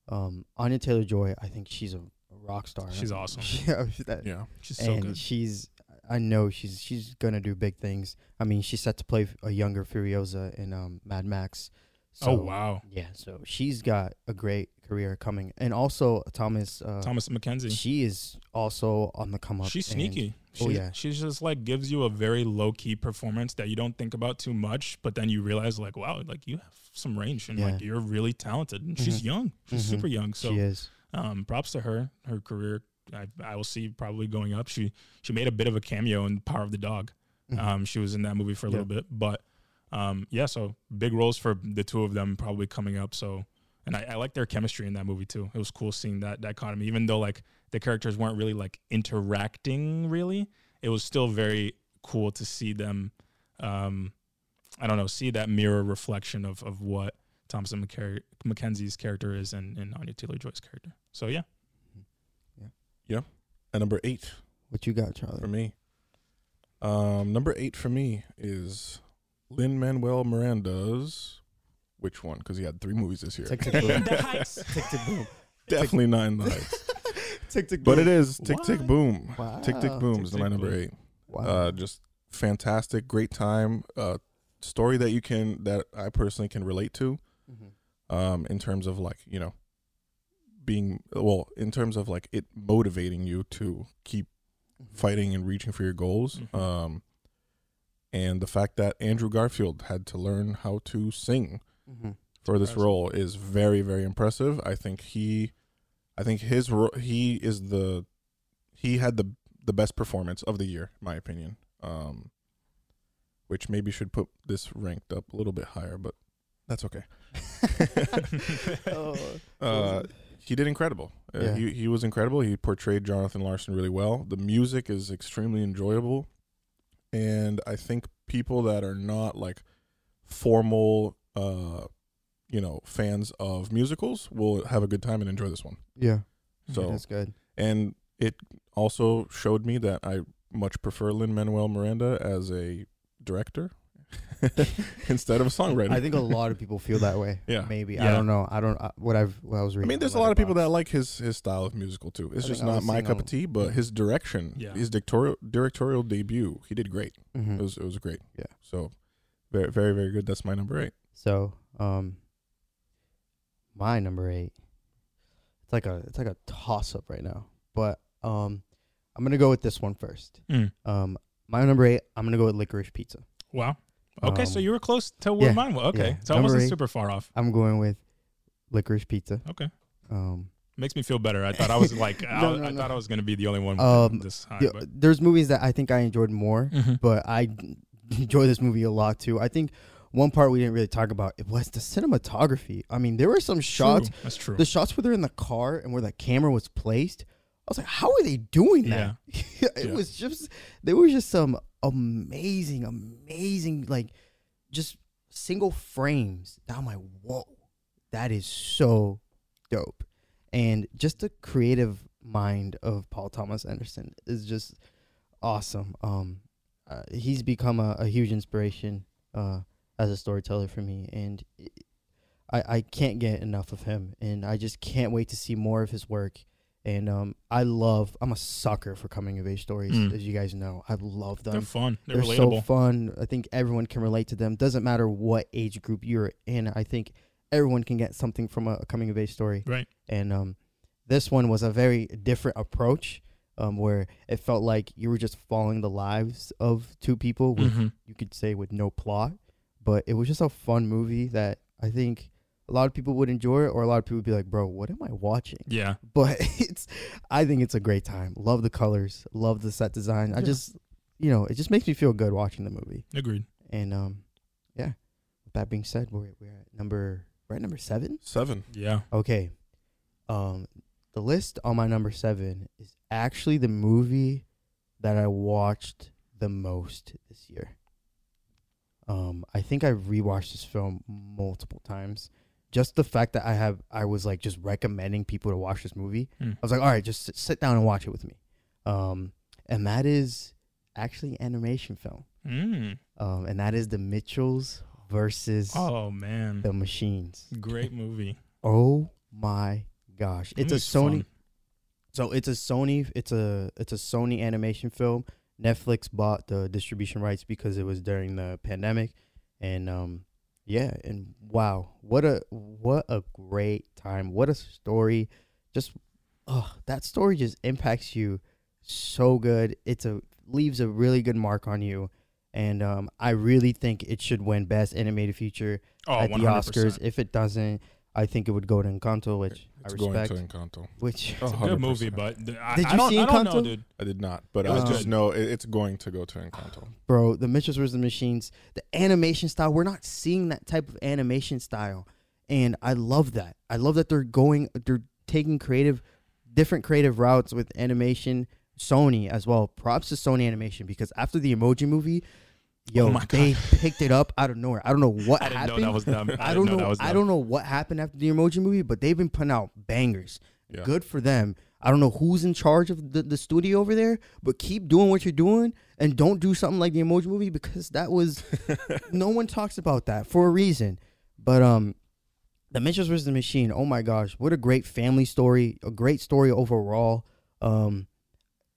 um, Anya Taylor Joy, I think she's a, a rock star. She's awesome. yeah, that- Yeah. She's so and good. she's I know she's she's gonna do big things. I mean, she's set to play a younger Furiosa in um, Mad Max, So, oh wow, Yeah, so she's got a great career coming, and also Thomas. Uh, Thomasin McKenzie. she is also on the come up. She's sneaky. Oh, She's, yeah. she's just like gives you a very low key performance that you don't think about too much, but then you realize like, wow, like you have some range and like you're really talented. And she's Mhm. young. She's Mhm. super young. So she is. um, props to her. Her career, I, I will see probably going up. She she made a bit of a cameo in Power of the Dog. Mhm. Um, she was in that movie for a Yeah. little bit, but um, yeah. So big roles for the two of them probably coming up. So and I, I like their chemistry in that movie too. It was cool seeing that dichotomy, even though like the characters weren't really like interacting really. It was still very cool to see them. Um, I don't know, see that mirror reflection of of what Thompson McCar- Mackenzie's character is and, and Anya Taylor Joy's character. So yeah, Yeah. Yeah. And number eight what you got, Charlie? for me. Um, number eight for me is Lin Manuel Miranda's. Which one? Because he had three movies this year. Tick tick boom. The Heights. tick tick boom. Definitely nine nights. tick tick. but it is Tick Tick Boom. Wow. Tick Tick Boom is Tick, my number Boom. eight. Wow. Uh, just fantastic, great time. Uh, story that you can that I personally can relate to. Mhm. Um, in terms of like you know, being well, in terms of like it motivating you to keep Mhm. fighting and reaching for your goals. Mhm. Um, and the fact that Andrew Garfield had to learn how to sing Mhm. for this role is very very impressive. I think he, I think his ro- he is the, he had the the best performance of the year, in my opinion. Um, which maybe should put this ranked up a little bit higher, but that's okay. Oh, Uh, he did incredible. Uh, Yeah. He he was incredible. He portrayed Jonathan Larson really well. The music is extremely enjoyable, and I think people that are not like formal, uh, you know, fans of musicals will have a good time and enjoy this one. yeah. So that's good. and it also showed me that I much prefer Lin Manuel Miranda as a director instead of a songwriter. I think a lot of people feel that way. Yeah. Maybe I don't know. I don't. Uh, what I've what I was reading. I mean, there's a lot of people that like his his style of musical too. It's I just not my cup of tea. But his direction, Yeah. his directorial directorial debut, he did great. Mhm. It was it was great. Yeah. So very very very good. That's my number eight. So, um, my number eight. It's like a it's like a toss up right now, but um, I'm gonna go with this one first. Mm. Um, my number eight. I'm gonna go with licorice pizza. Wow. Okay, so Um, you were close to where yeah, mine was. Okay, yeah. so I wasn't eight. super far off. I'm going with licorice pizza. Okay, Um, makes me feel better. I thought I was like, I, No, no, I no. thought I was gonna be the only one Um, this high. yeah, but there's movies that I think I enjoyed more, Mhm. but I enjoy this movie a lot too. I think one part we didn't really talk about it was the cinematography. I mean, there were some shots, True. That's true. the shots where they're in the car and where the camera was placed. I was like, how are they doing that? it Yeah. was just there was just some amazing, amazing like just single frames. that I'm like, whoa, that is so dope. And just the creative mind of Paul Thomas Anderson is just awesome. Um, uh, he's become a, a huge inspiration uh, as a storyteller for me, and I I can't get enough of him, and I just can't wait to see more of his work. And um, I love. I'm a sucker for coming of age stories, Mm. as you guys know. I love them. They're fun. They're, They're relatable. so fun. I think everyone can relate to them. Doesn't matter what age group you're in. I think everyone can get something from a, coming of age story. Right. And um, this one was a very different approach, um, where it felt like you were just following the lives of two people. With, Mhm. You could say with no plot, but it was just a fun movie that I think a lot of people would enjoy, it or a lot of people would be like, "Bro, what am I watching?" Yeah. but it's I think it's a great time. Love the colors, love the set design. I just you know, it just makes me feel good watching the movie. Agreed. And um yeah. With that being said, we're we're at number we're at number 7. Seven. Yeah. Okay. Um the list on my number 7 is actually the movie that I watched the most this year. Um I think I rewatched this film multiple times. Just the fact that I have I was like just recommending people to watch this movie. Mm. I was like, all right, just sit, sit down and watch it with me. Um, and that is actually an animation film. Mm. Um, and that is the Mitchells versus Oh man. the Machines. Great movie. Oh my gosh, it's a Sony. fun. So it's a Sony. It's a it's a Sony animation film. Netflix bought the distribution rights because it was during the pandemic, and um, Yeah, and wow, what a what a great time. What a story. Just oh, that story just impacts you so good. It's a leaves a really good mark on you. And um, I really think it should win Best Animated Feature Oh, at the 100%. Oscars. If it doesn't, I think it would go to Encanto, which It's I going to Encanto. which It's a good movie, but th- I, Did I you don't, see I don't know, Encanto? dude. I did not, but It I was just good. know it, it's going to go to Encanto. bro, the Mitchells vs. the Machines, the animation style, we're not seeing that type of animation style. And I love that. I love that they're going they're taking creative different creative routes with animation. Sony as well. Props to Sony Animation because after the Emoji movie, yo, Oh my they picked it up out of nowhere. I don't know what I happened. know that was them. I, I, don't know. that was I don't know what happened after the Emoji movie, but they've been putting out bangers. Yeah. Good for them. I don't know who's in charge of the, the studio over there, but keep doing what you're doing and don't do something like the Emoji movie because that was no one talks about that for a reason. But um, the Mitchells vs. the Machine. Oh my gosh, what a great family story! A great story overall. Um,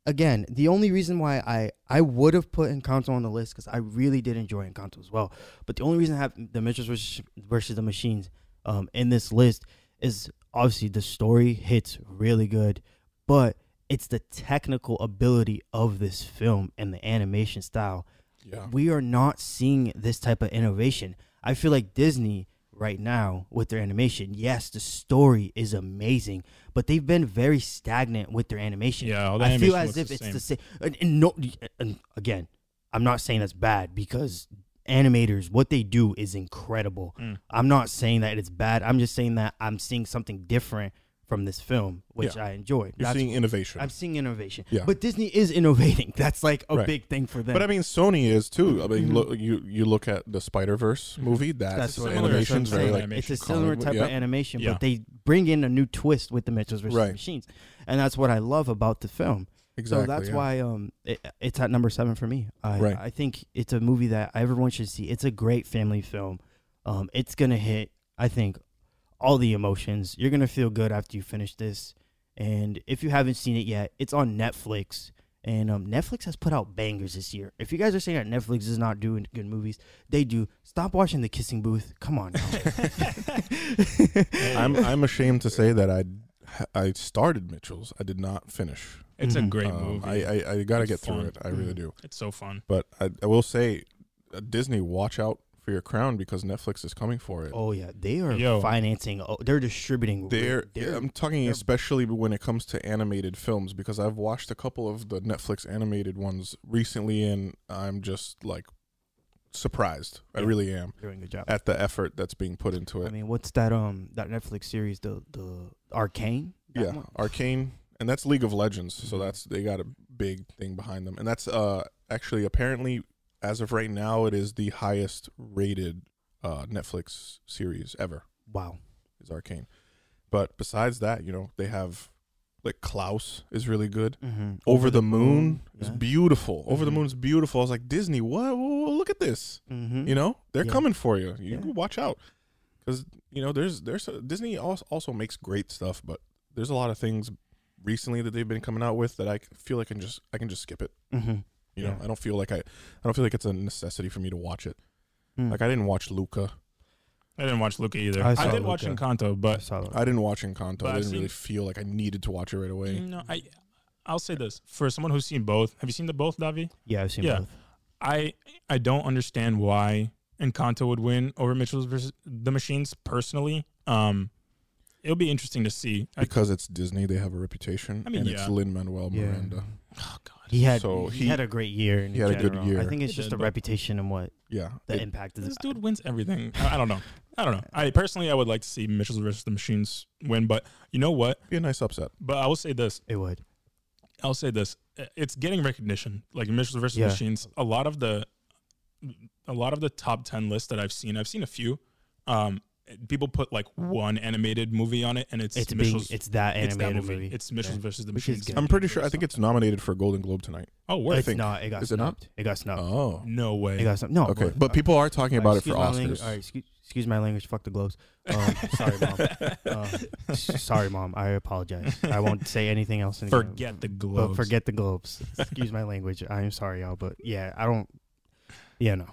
again, the only reason why I I would have put Encanto on the list because I really did enjoy Encanto as well. But the only reason I have the Mitchells versus, versus the Machines um in this list is obviously the story hits really good, but it's the technical ability of this film and the animation style. Yeah. We are not seeing this type of innovation. I feel like Disney right now with their animation, yes, the story is amazing, but they've been very stagnant with their animation. Yeah, all the I feel animation as looks if the it's same. the same. And, and no, and again, I'm not saying that's bad because animators, what they do is incredible. Mm. I'm not saying that it's bad. I'm just saying that I'm seeing something different from this film, which Yeah. I enjoyed. You're That's- seeing innovation. I'm seeing innovation. Yeah. But Disney is innovating. That's like a Right. big thing for them. but I mean, Sony is too. I mean, Mhm. look, you you look at the Spider Verse Mhm. movie. That's, that's what animation's very like animation. it's a similar type yeah. of animation, but they bring in a new twist with the Mitchells versus Right. Machines, and that's what I love about the film. exactly. so that's yeah. why um it, it's at number seven for me. I Right. I think it's a movie that everyone should see. It's a great family film. Um, it's gonna hit. I think all the emotions. You're gonna feel good after you finish this. And if you haven't seen it yet, it's on Netflix. And um, Netflix has put out bangers this year. If you guys are saying that Netflix is not doing good movies, they do. Stop watching The Kissing Booth. Come on. I'm I'm ashamed to say that I I started Mitchell's. I did not finish. It's a Mhm. great Um, movie. I, I I gotta get fun. through it. I really Mhm. do. it's so fun. But I, I will say, uh, Disney, watch out for your crown because Netflix is coming for it. oh yeah, they are Yo. financing. Oh, they're distributing. They're, they're I'm talking they're- especially when it comes to animated films because I've watched a couple of the Netflix animated ones recently and I'm just like surprised. I really am doing a job. at the effort that's being put into it. I mean, what's that? Um, that Netflix series, the the Arcane. Yeah, one? Arcane and that's League of Legends, so Mhm. that's they got a big thing behind them. And that's uh actually apparently as of right now it is the highest rated uh Netflix series ever. Wow. Is Arcane. But besides that, you know, they have like Klaus is really good. Mm-hmm. Over, the, Moon, is yeah. beautiful. Over the Mhm. Moon is beautiful. I was like, Disney, what? Whoa, look at this. Mm-hmm. You know, they're Yeah. coming for you. You Yeah. watch out, because you know there's there's a, Disney also also makes great stuff, but there's a lot of things recently that they've been coming out with that I feel like I can just I can just skip it. You know, Yeah. I don't feel like I I don't feel like it's a necessity for me to watch it. Mm. Like I didn't watch Luca. I didn't watch Luca either. I I, saw did watch Luca. Encanto, but saw that. I didn't watch Encanto. But I didn't really feel like I needed to watch it right away. no, I I'll say this for someone who's seen both. Have you seen the both, Davi? yeah, I've seen Yeah. both. I I don't understand why Encanto would win over Mitchell's versus the Machines. Personally, um, it'll be interesting to see. I, Because it's Disney, they have a reputation, I mean, and it's yeah. Lin Manuel Yeah. Miranda. oh God, He had So he, he- had a great year. In he had a good year. I think it's He just did, the reputation and what Yeah, the it- impact of this the dude wins everything. I, I don't know. I don't know. I personally I would like to see Mitchell's versus the Machines win, but you know what? be a nice upset. But I will say this. It would. I'll say this: it's getting recognition. Like Mitchell's versus Yeah. Machines, a lot of the, a lot of the top ten lists that I've seen, I've seen a few. Um, people put like one animated movie on it, and it's, It's being. Mitchell's. It's that it's that animated movie. movie. It's Mitchell's Yeah. versus the Which is Machines. I'm pretty sure. I think it's nominated for a Golden Globe tonight. Oh, word! It's think- not. It got is it not? snubbed. It got snubbed. Oh, No way. It got snubbed. No. okay. But people are talking about it for excuse my Oscars. language- all right, excuse, excuse my language. Fuck the globes. Um, sorry, mom. Uh, s- sorry, mom. I apologize. I won't say anything else. Again. Forget the But globes. forget the globes. Excuse my language. I am sorry, y'all. But yeah, I don't. Yeah, no, no.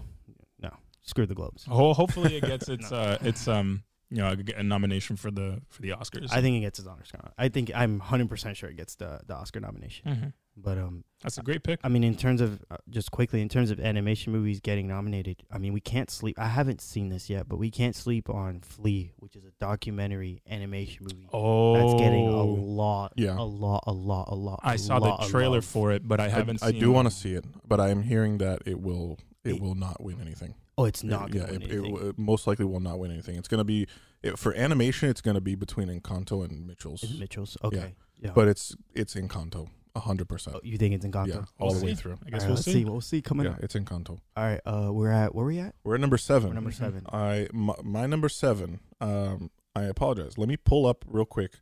Screw the Globes. Ho- hopefully, it gets its uh, its um you know a, a nomination for the for the Oscars. I think it gets its Oscar. I think I'm 100 percent sure it gets the the Oscar nomination. Mhm. But um, that's a great pick. I mean, in terms of uh, just quickly, in terms of animation movies getting nominated, I mean, we can't sleep. I haven't seen this yet, but we can't sleep on Flee, which is a documentary animation movie Oh, that's getting a lot, Yeah. a lot, a lot, a lot. I a saw lot the trailer for it, but I I, haven't. I seen do want to see it, but I am hearing that it will it It- will not win anything. Oh, it's not. yeah, it, it, it most likely will not win anything. It's gonna be it, for animation. It's gonna be between Encanto and Mitchell's, It's Mitchell's. Okay. Yeah. but it's it's Encanto, hundred percent. Oh, you think it's Encanto? Yeah, All We'll the way through. I guess right, we'll see. see. We'll see coming Yeah, up. it's Encanto. All right. Uh, we're at where are we at? We're at number 7 We're number Mhm. seven. I my, my number seven. Um, I apologize. Let me pull up real quick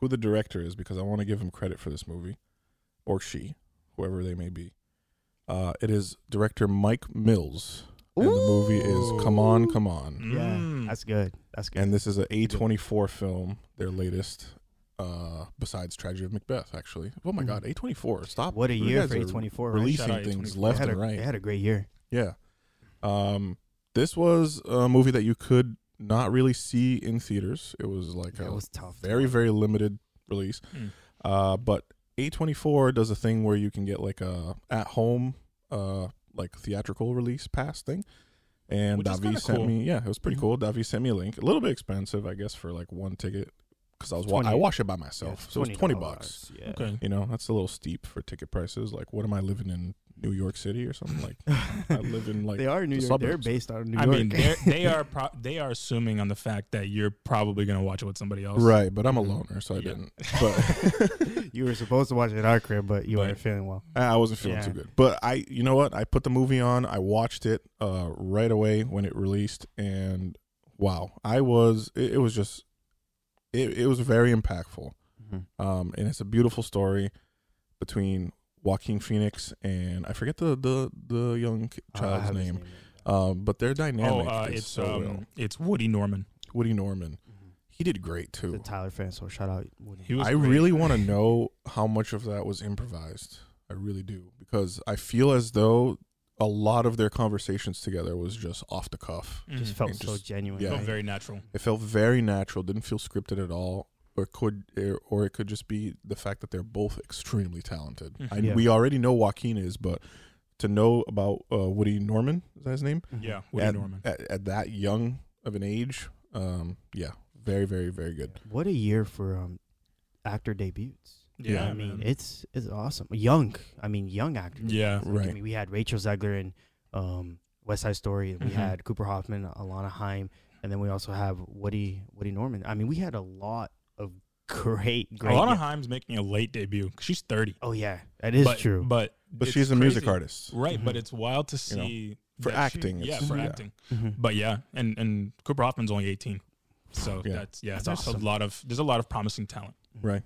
who the director is because I want to give him credit for this movie, or she, whoever they may be. Uh, it is director Mike Mills, and the movie is Come On, Come On, Yeah, Mm. that's good. That's good. and this is a A twenty four film, their latest. Uh, besides Tragedy of Macbeth, actually. Oh my Mhm. God, A twenty four! Stop. what a You year guys for are A24. right? Releasing Shout out things A24. left they had and a, right. They had a great year. Yeah. Um, this was a movie that you could not really see in theaters. It was like Yeah, a it was tough. very, watch. very limited release. Mm. Uh, but A24 does a thing where you can get like a at home, uh, like theatrical release pass thing. And Which Davi sent cool. me, yeah, it was pretty Mhm. cool. Davi sent me a link, a little bit expensive, I guess, for like one ticket because I was wa- 20 I watched it by myself, it's so it was twenty bucks. Yeah. Okay. You know, that's a little steep for ticket prices. Like, what am I living in New York City or something? Like, I live in like they are New the York. They're based out of New I York. mean, they're, they are pro- they are assuming on the fact that you're probably gonna watch it with somebody else. Right, but I'm a Mhm. loner, so I Yeah. didn't. But you were supposed to watch it at our crib, but you But- weren't feeling well. I wasn't feeling Yeah. too good. But I, you know what? I put the movie on. I watched it uh, right away when it released, and wow, I was. It, it was just. It it was very impactful, um, and it's a beautiful story between Joaquin Phoenix and I forget the the the young ki- Uh, I child's have his name. right Um, but their Oh, dynamic uh, is it's so um, well. it's Woody Norman. Woody Norman, now. he did great too. The. Tyler fan, so shout out. Woody. He was. I great. really want to know how much of that was improvised. I really do because I feel as though a lot of their conversations together was just off the cuff. just Mhm. felt It so just- genuine. yeah. Felt very natural. It felt very natural. Didn't feel scripted at all. Or could, or it could just be the fact that they're both extremely talented. I, Yeah. We already know Joaquin is, but to know about uh, Woody Norman is that his name? Mhm. Yeah, Woody at, Norman. At, at that young of an age, um, yeah, very, very, very good. What a year for um, actor debuts. Yeah, I mean, man. it's it's awesome. Young, I mean, young actors. Yeah. Like, I Right. mean, we had Rachel Zegler in um, West Side Story, and we had Cooper Hoffman, Alana Haim, and then we also have Woody Woody Norman. I mean, we had a lot of great, great. Alana Haim's making a late debut 'cause she's 30. oh yeah, that is but, true. But But it's she's a music artist. right? But Mhm. it's wild to You know, see for that she- acting, yeah, for yeah. acting. Mhm. But yeah, and and Cooper Hoffman's only 18, so Yeah. that's yeah. That's there's awesome. a lot of there's a lot of promising talent. Right.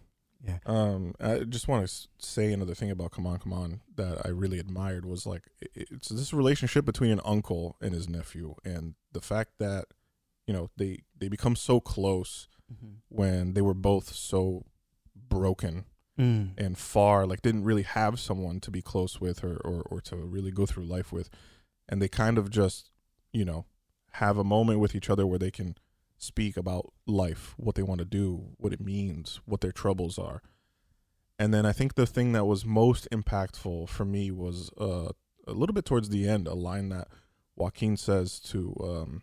Yeah. Um, I just want to say another thing about Come On, Come On that I really admired was like it's this relationship between an uncle and his nephew, and the fact that you know they they become so close Mhm. when they were both so broken Mm. and far, like didn't really have someone to be close with or or, or to really go through life with, and they kind of just you know have a moment with each other where they can speak about life, what they want to do, what it means, what their troubles are. And then I think the thing that was most impactful for me was uh, a little bit towards the end, a line that Joaquin says to um,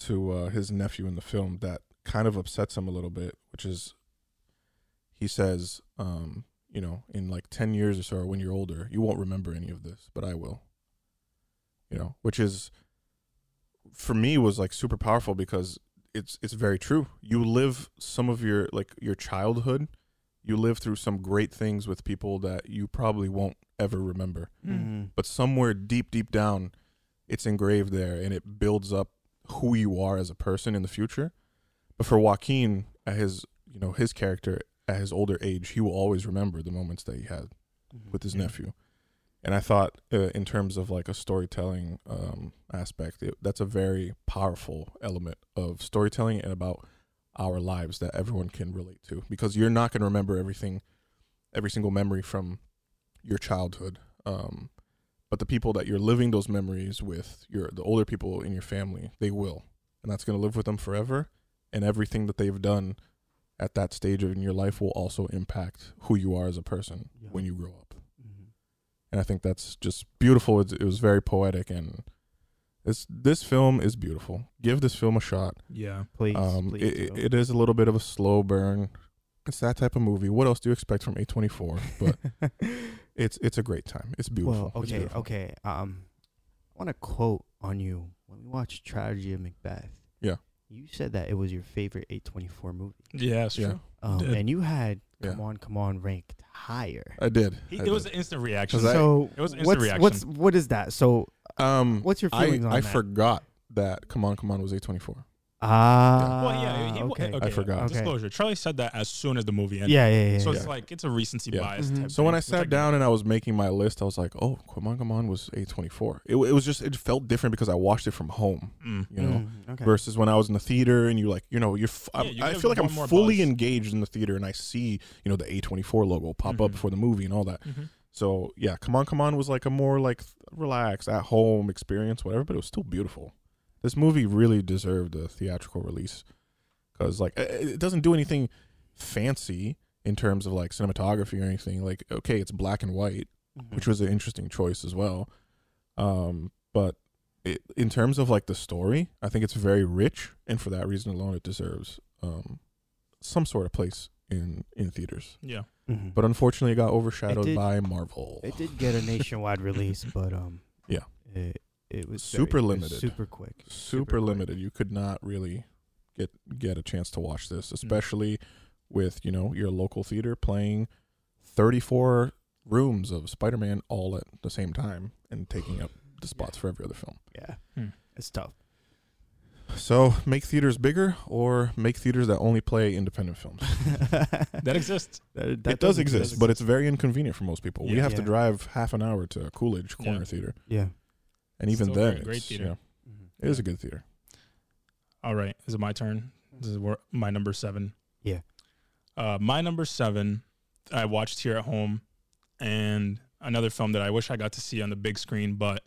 to uh, his nephew in the film that kind of upsets him a little bit, which is he says, um, you know, in like ten years or so, or when you're older, you won't remember any of this, but I will. You know, which is for me was like super powerful because it's it's very true. You live some of your like your childhood, you live through some great things with people that you probably won't ever remember. Mhm. But somewhere deep deep down, it's engraved there and it builds up who you are as a person in the future. But for Joaquin, at his you know his character at his older age, he will always remember the moments that he had Mhm. with his Yeah. nephew. And I thought, uh, in terms of like a storytelling um, aspect, it, that's a very powerful element of storytelling and about our lives that everyone can relate to. Because you're not going to remember everything, every single memory from your childhood. Um, but the people that you're living those memories with, your the older people in your family, they will, and that's gonna live with them forever. And everything that they've done at that stage in your life will also impact who you are as a person Yeah. when you grow up. Mhm. And I think that's just beautiful. It's, it was very poetic, and this this film is beautiful. Give this film a shot. Yeah. Please, Um, please it, it- it is a little bit of a slow burn. It's that type of movie. What else do you expect from A24? But it's it's a great time. It's beautiful. Well, It's okay, beautiful. okay. Um, I want to quote on you when we watched Tragedy of Macbeth. Yeah. You said that it was your favorite A24 movie. Yeah, it's Yeah. true. Um, did. and you had Yeah. Come On, Come On ranked higher. I did. He, I it was an instant reaction. 'Cause I- so It was instant what's, reaction. what's what is that? So um. what's your I feelings on I that? forgot that Come On Come On was A24. Ah, well, yeah. He, okay. okay. I forgot. Okay. Disclosure. Charlie said that as soon as the movie ended. Yeah, yeah, yeah. So yeah. it's like it's a recency Yeah. bias. Mhm. Type So when thing, I sat get. down and I was making my list, I was like, "Oh, Come On Come On was A24." It, it was just it felt different because I watched it from home. Mm. You know, Mm, okay. versus when I was in the theater and you like, you know, you're. F- Yeah, I'm- you I give feel like I'm fully buzz. engaged in the theater and I see, you know, the A24 logo pop up Mhm. before the movie and all that. Mhm. So yeah, come on, come on was like a more like relaxed at home experience, whatever. But it was still beautiful. This movie really deserved a theatrical release because like it it doesn't do anything fancy in terms of like cinematography or anything. Like okay, it's black and white, Mhm. which was an interesting choice as well. Um, but it, in terms of like the story, I think it's very rich, and for that reason alone, it deserves um, some sort of place in in theaters. Yeah. Mhm. But unfortunately, it got overshadowed did- by Marvel. it did get a nationwide release, but um, Yeah. it it was Super very- it was limited. super quick, super quick. limited. You could not really get get a chance to watch this, especially with you know your local theater playing thirty four rooms of Spider Man all at the same time and taking up the spots for every other film. Yeah, Hmm. it's tough. So make theaters bigger or make theaters that only play independent films. That exists. That, that it does exist, but it's very inconvenient for most people. we Yeah. have to drive half an hour to Coolidge Corner Yeah. Theater, yeah. And even Still then, great- great it's, theater. yeah, Mhm. it is a good theater. All right. Is it my turn? This is where, my number seven. Yeah. Uh, my number seven, I watched here at home, and another film that I wish I got to see on the big screen, but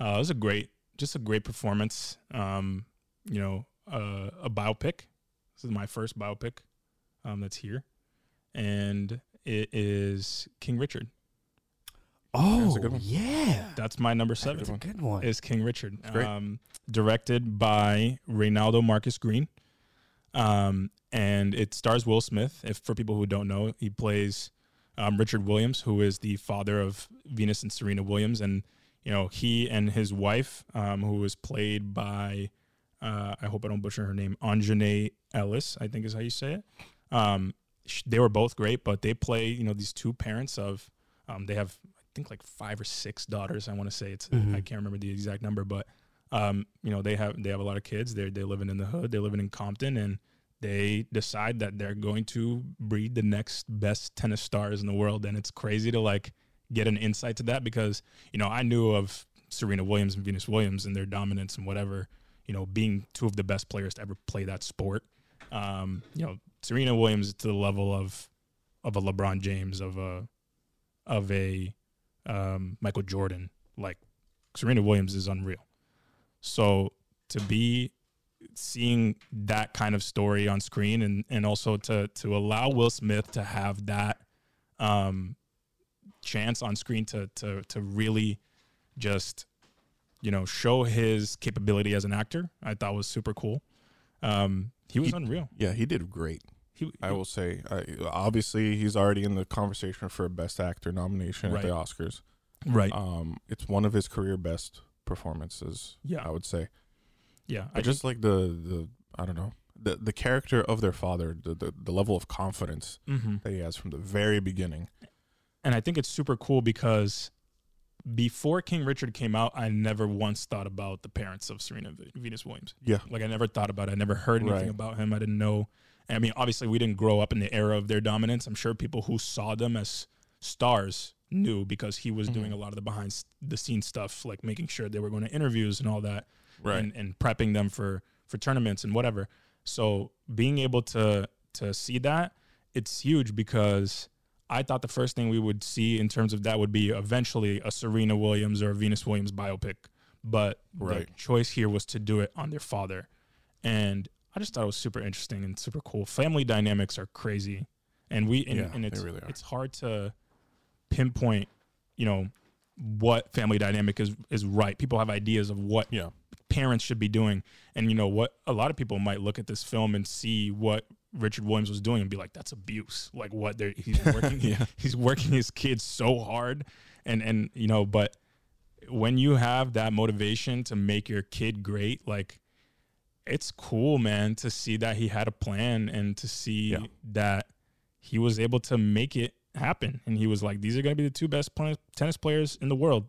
uh, it was a great, just a great performance. Um, you know, uh, a biopic. This is my first biopic um, that's here, and it is King Richard. Oh, That's a good one. yeah. That's my number seven. That's a good one. is King Richard. great. Um, directed by Reinaldo Marcus Green. Um, and it stars Will Smith. If for people who don't know, he plays um, Richard Williams, who is the father of Venus and Serena Williams. And, you know, he and his wife, um, who was played by, uh, I hope I don't butcher her name, Aunjanue Ellis, I think is how you say it. Um, sh- they were both great, but they play, you know, these two parents of, um, they have, think like five or six daughters. I want to say it's, Mhm. I can't remember the exact number, but, um, you know, they have, they have a lot of kids. They're, they're living in the hood. They're living in Compton and they decide that they're going to breed the next best tennis stars in the world. And it's crazy to like get an insight to that because, you know, I knew of Serena Williams and Venus Williams and their dominance and whatever, you know, being two of the best players to ever play that sport. Um, you know, Serena Williams to the level of of a LeBron James, of a of a um, Michael Jordan. Like Serena Williams is unreal. So to be seeing that kind of story on screen and and also to to allow Will Smith to have that um chance on screen to to to really just you know show his capability as an actor I thought was super cool. Um he was He- unreal. Yeah, he did great. He, I will say, I, obviously, he's already in the conversation for a Best Actor nomination at the Oscars. right. Um, it's one of his career best performances. Yeah. I would say. yeah. I just like the the I don't know the the character of their father, the the, the level of confidence hmm that he has from the very beginning. and I think it's super cool because before King Richard came out, I never once thought about the parents of Serena Venus Williams. Yeah, Like I never thought about it. I never heard anything Right. about him. I didn't know. I mean, obviously, we didn't grow up in the era of their dominance. I'm sure people who saw them as stars knew because he was doing Mhm. a lot of the behind the scenes stuff, like making sure they were going to interviews and all that, right. and, and prepping them for for tournaments and whatever. So being able to to see that, it's huge because I thought the first thing we would see in terms of that would be eventually a Serena Williams or a Venus Williams biopic. But Right. the choice here was to do it on their father. And I just thought it was super interesting and super cool. Family dynamics are crazy. And we and, Yeah, and it's really it's hard to pinpoint, you know, what family dynamic is is right. People have ideas of what Yeah. parents should be doing. And you know what? A lot of people might look at this film and see what Richard Williams was doing and be like, "That's abuse." Like what they're he's working, Yeah. he's working his kids so hard, and and you know, but when you have that motivation to make your kid great, like it's cool, man, to see that he had a plan and to see Yeah. that he was able to make it happen. And he was like, "These are going to be the two best pla- tennis players in the world,"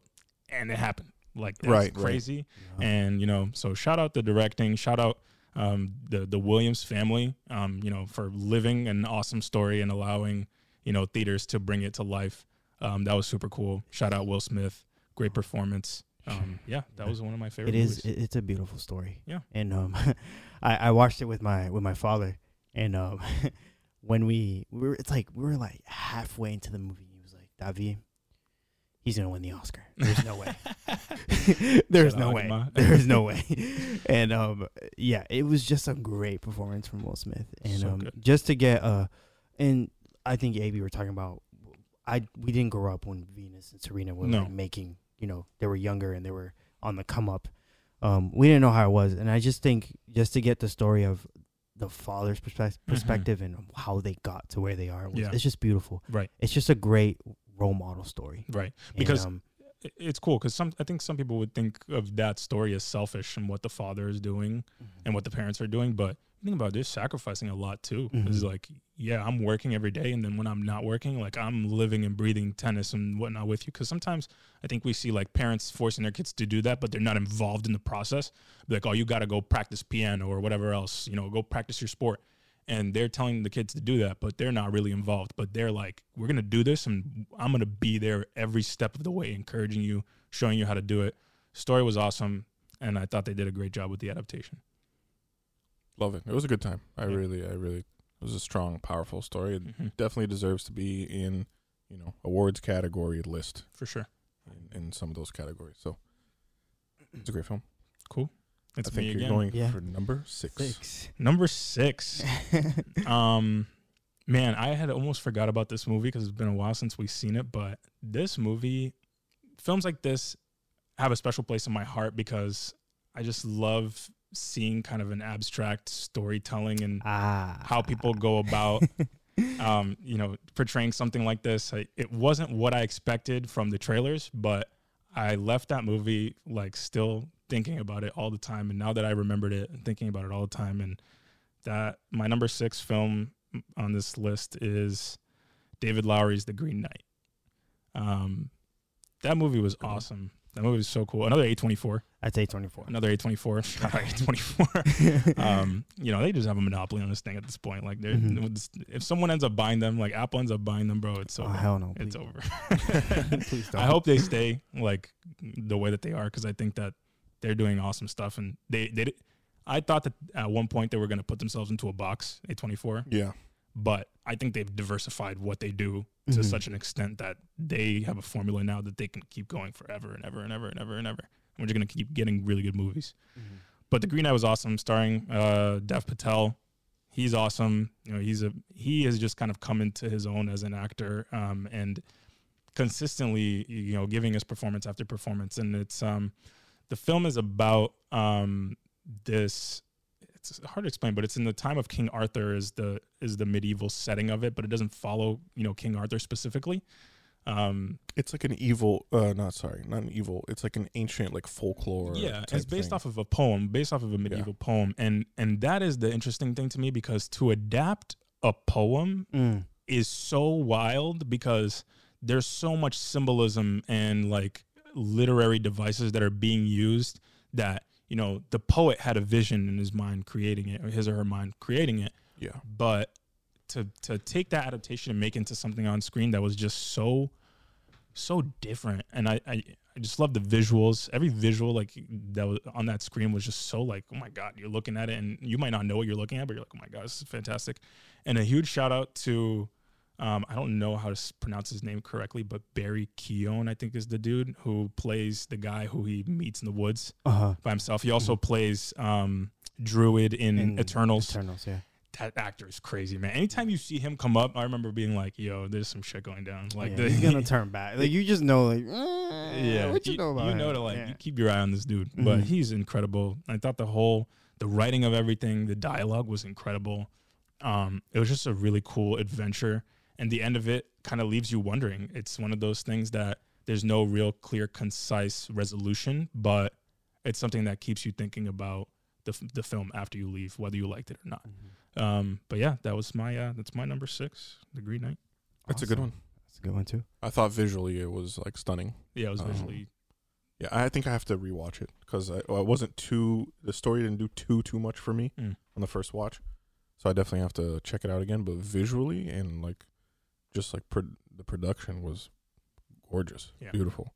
and it happened. Like that's Right, right. crazy. And you know, so shout out the directing, shout out um, the the Williams family, um, you know, for living an awesome story and allowing you know theaters to bring it to life. Um, that was super cool. Shout out Will Smith, great performance. Um, yeah, that was one of my favorite. It is. movies. It, it's a beautiful story. Yeah. And um, I, I watched it with my with my father, and um, when we we were, it's like we were like halfway into the movie. He was like, "Davi, he's gonna win the Oscar. There's no way. There's no way. There's no way." And um, yeah, it was just a great performance from Will Smith, and So um, just to get uh, and I think AB were talking about. I we didn't grow up when Venus and Serena were No. like making. You know, they were younger and they were on the come up. Um, we didn't know how it was, and I just think just to get the story of the father's perspective, perspective and how they got to where they are, was, Mm-hmm. Yeah. it's just beautiful. Right. It's just a great role model story. right. And, Because um, it's cool because some I think some people would think of that story as selfish and what the father is doing and what the parents are doing, but think about it, they're sacrificing a lot too. It's Mhm. like, yeah, I'm working every day, and then when I'm not working, like I'm living and breathing tennis and whatnot with you. Because sometimes I think we see like parents forcing their kids to do that, but they're not involved in the process. Like, oh, you got to go practice piano or whatever else, you know, go practice your sport. And they're telling the kids to do that, but they're not really involved. But they're like, we're gonna do this, and I'm gonna be there every step of the way, encouraging you, showing you how to do it. Story was awesome, and I thought they did a great job with the adaptation. Love it. It was a good time. I Yeah. really, I really, it was a strong, powerful story. It Mhm. definitely deserves to be in, you know, awards category list For sure. in, in some of those categories. So it's a great film. Cool. It's I think you're again. going Yeah. for number six. six. Number six. um, man, I had almost forgot about this movie because it's been a while since we've seen it. But this movie, films like this, have a special place in my heart because I just love seeing kind of an abstract storytelling and ah, how people go about um, you know, portraying something like this. I, it wasn't what I expected from the trailers, but I left that movie like still thinking about it all the time. And now that I remembered it and thinking about it all the time, and that my number six film on this list is David Lowery's The Green Knight. Um, that movie was awesome. That movie was so cool. Another A24. I'd say twenty four. Another A24. A24 um, you know, they just have a monopoly on this thing at this point. Like, they're, Mhm. if someone ends up buying them, like Apple ends up buying them, bro, it's oh over. hell no! it's please. over. Please don't. I hope they stay like the way that they are because I think that they're doing awesome stuff. And they they, I thought that at one point they were going to put themselves into a box, A24, Yeah. But I think they've diversified what they do to Mhm. such an extent that they have a formula now that they can keep going forever and ever and ever and ever and ever. And we're just going to keep getting really good movies. Mhm. But The Green Knight was awesome, starring uh, Dev Patel. He's awesome. You know, he's a he has just kind of come into his own as an actor, um, and consistently, you know, giving us performance after performance. And it's um, the film is about um, this. It's hard to explain, but it's in the time of King Arthur is the is the medieval setting of it, but it doesn't follow you know King Arthur specifically. Um, It's like an evil, uh, not sorry, not an evil. It's like an ancient, like folklore. yeah type it's based thing. off of a poem based off of a medieval poem and and that is the interesting thing to me because to adapt a poem Mm. is so wild because there's so much symbolism and like literary devices that are being used that you know the poet had a vision in his mind creating it or his or her mind creating it. Yeah. but to to take that adaptation and make it into something on screen that was just so so different. And I, I I just love the visuals. Every visual like that was on that screen was just so like oh my god you're looking at it and you might not know what you're looking at but you're like oh my god this is fantastic. And a huge shout out to Um, I don't know how to s- pronounce his name correctly, but Barry Keown, I think, is the dude who plays the guy who he meets in the woods Uh huh. by himself. He also plays um, Druig in, Eternals. Eternals, yeah. that actor is crazy, man. Anytime you see him come up, I remember being like, "Yo, there's some shit going down." Like, yeah, the, he's gonna turn back. Like you just know, like, eh, yeah, what you, know about you know to like Yeah. you keep your eye on this dude, but Mhm. he's incredible. I thought the whole the writing of everything, the dialogue was incredible. Um, it was just a really cool adventure, and the end of it kind of leaves you wondering. It's one of those things that there's no real clear, concise resolution, but it's something that keeps you thinking about the f- the film after you leave, whether you liked it or not. Mhm. Um, but yeah, that was my uh, that's my number six, The Green Knight. That's a good one. That's a good one too. I thought visually it was like stunning. Yeah, it was Um, visually Yeah, I think I have to rewatch it because I, I wasn't too. The story didn't do too too much for me Mm. on the first watch, so I definitely have to check it out again. But visually and like, just like pro- the production was gorgeous, Yeah. beautiful.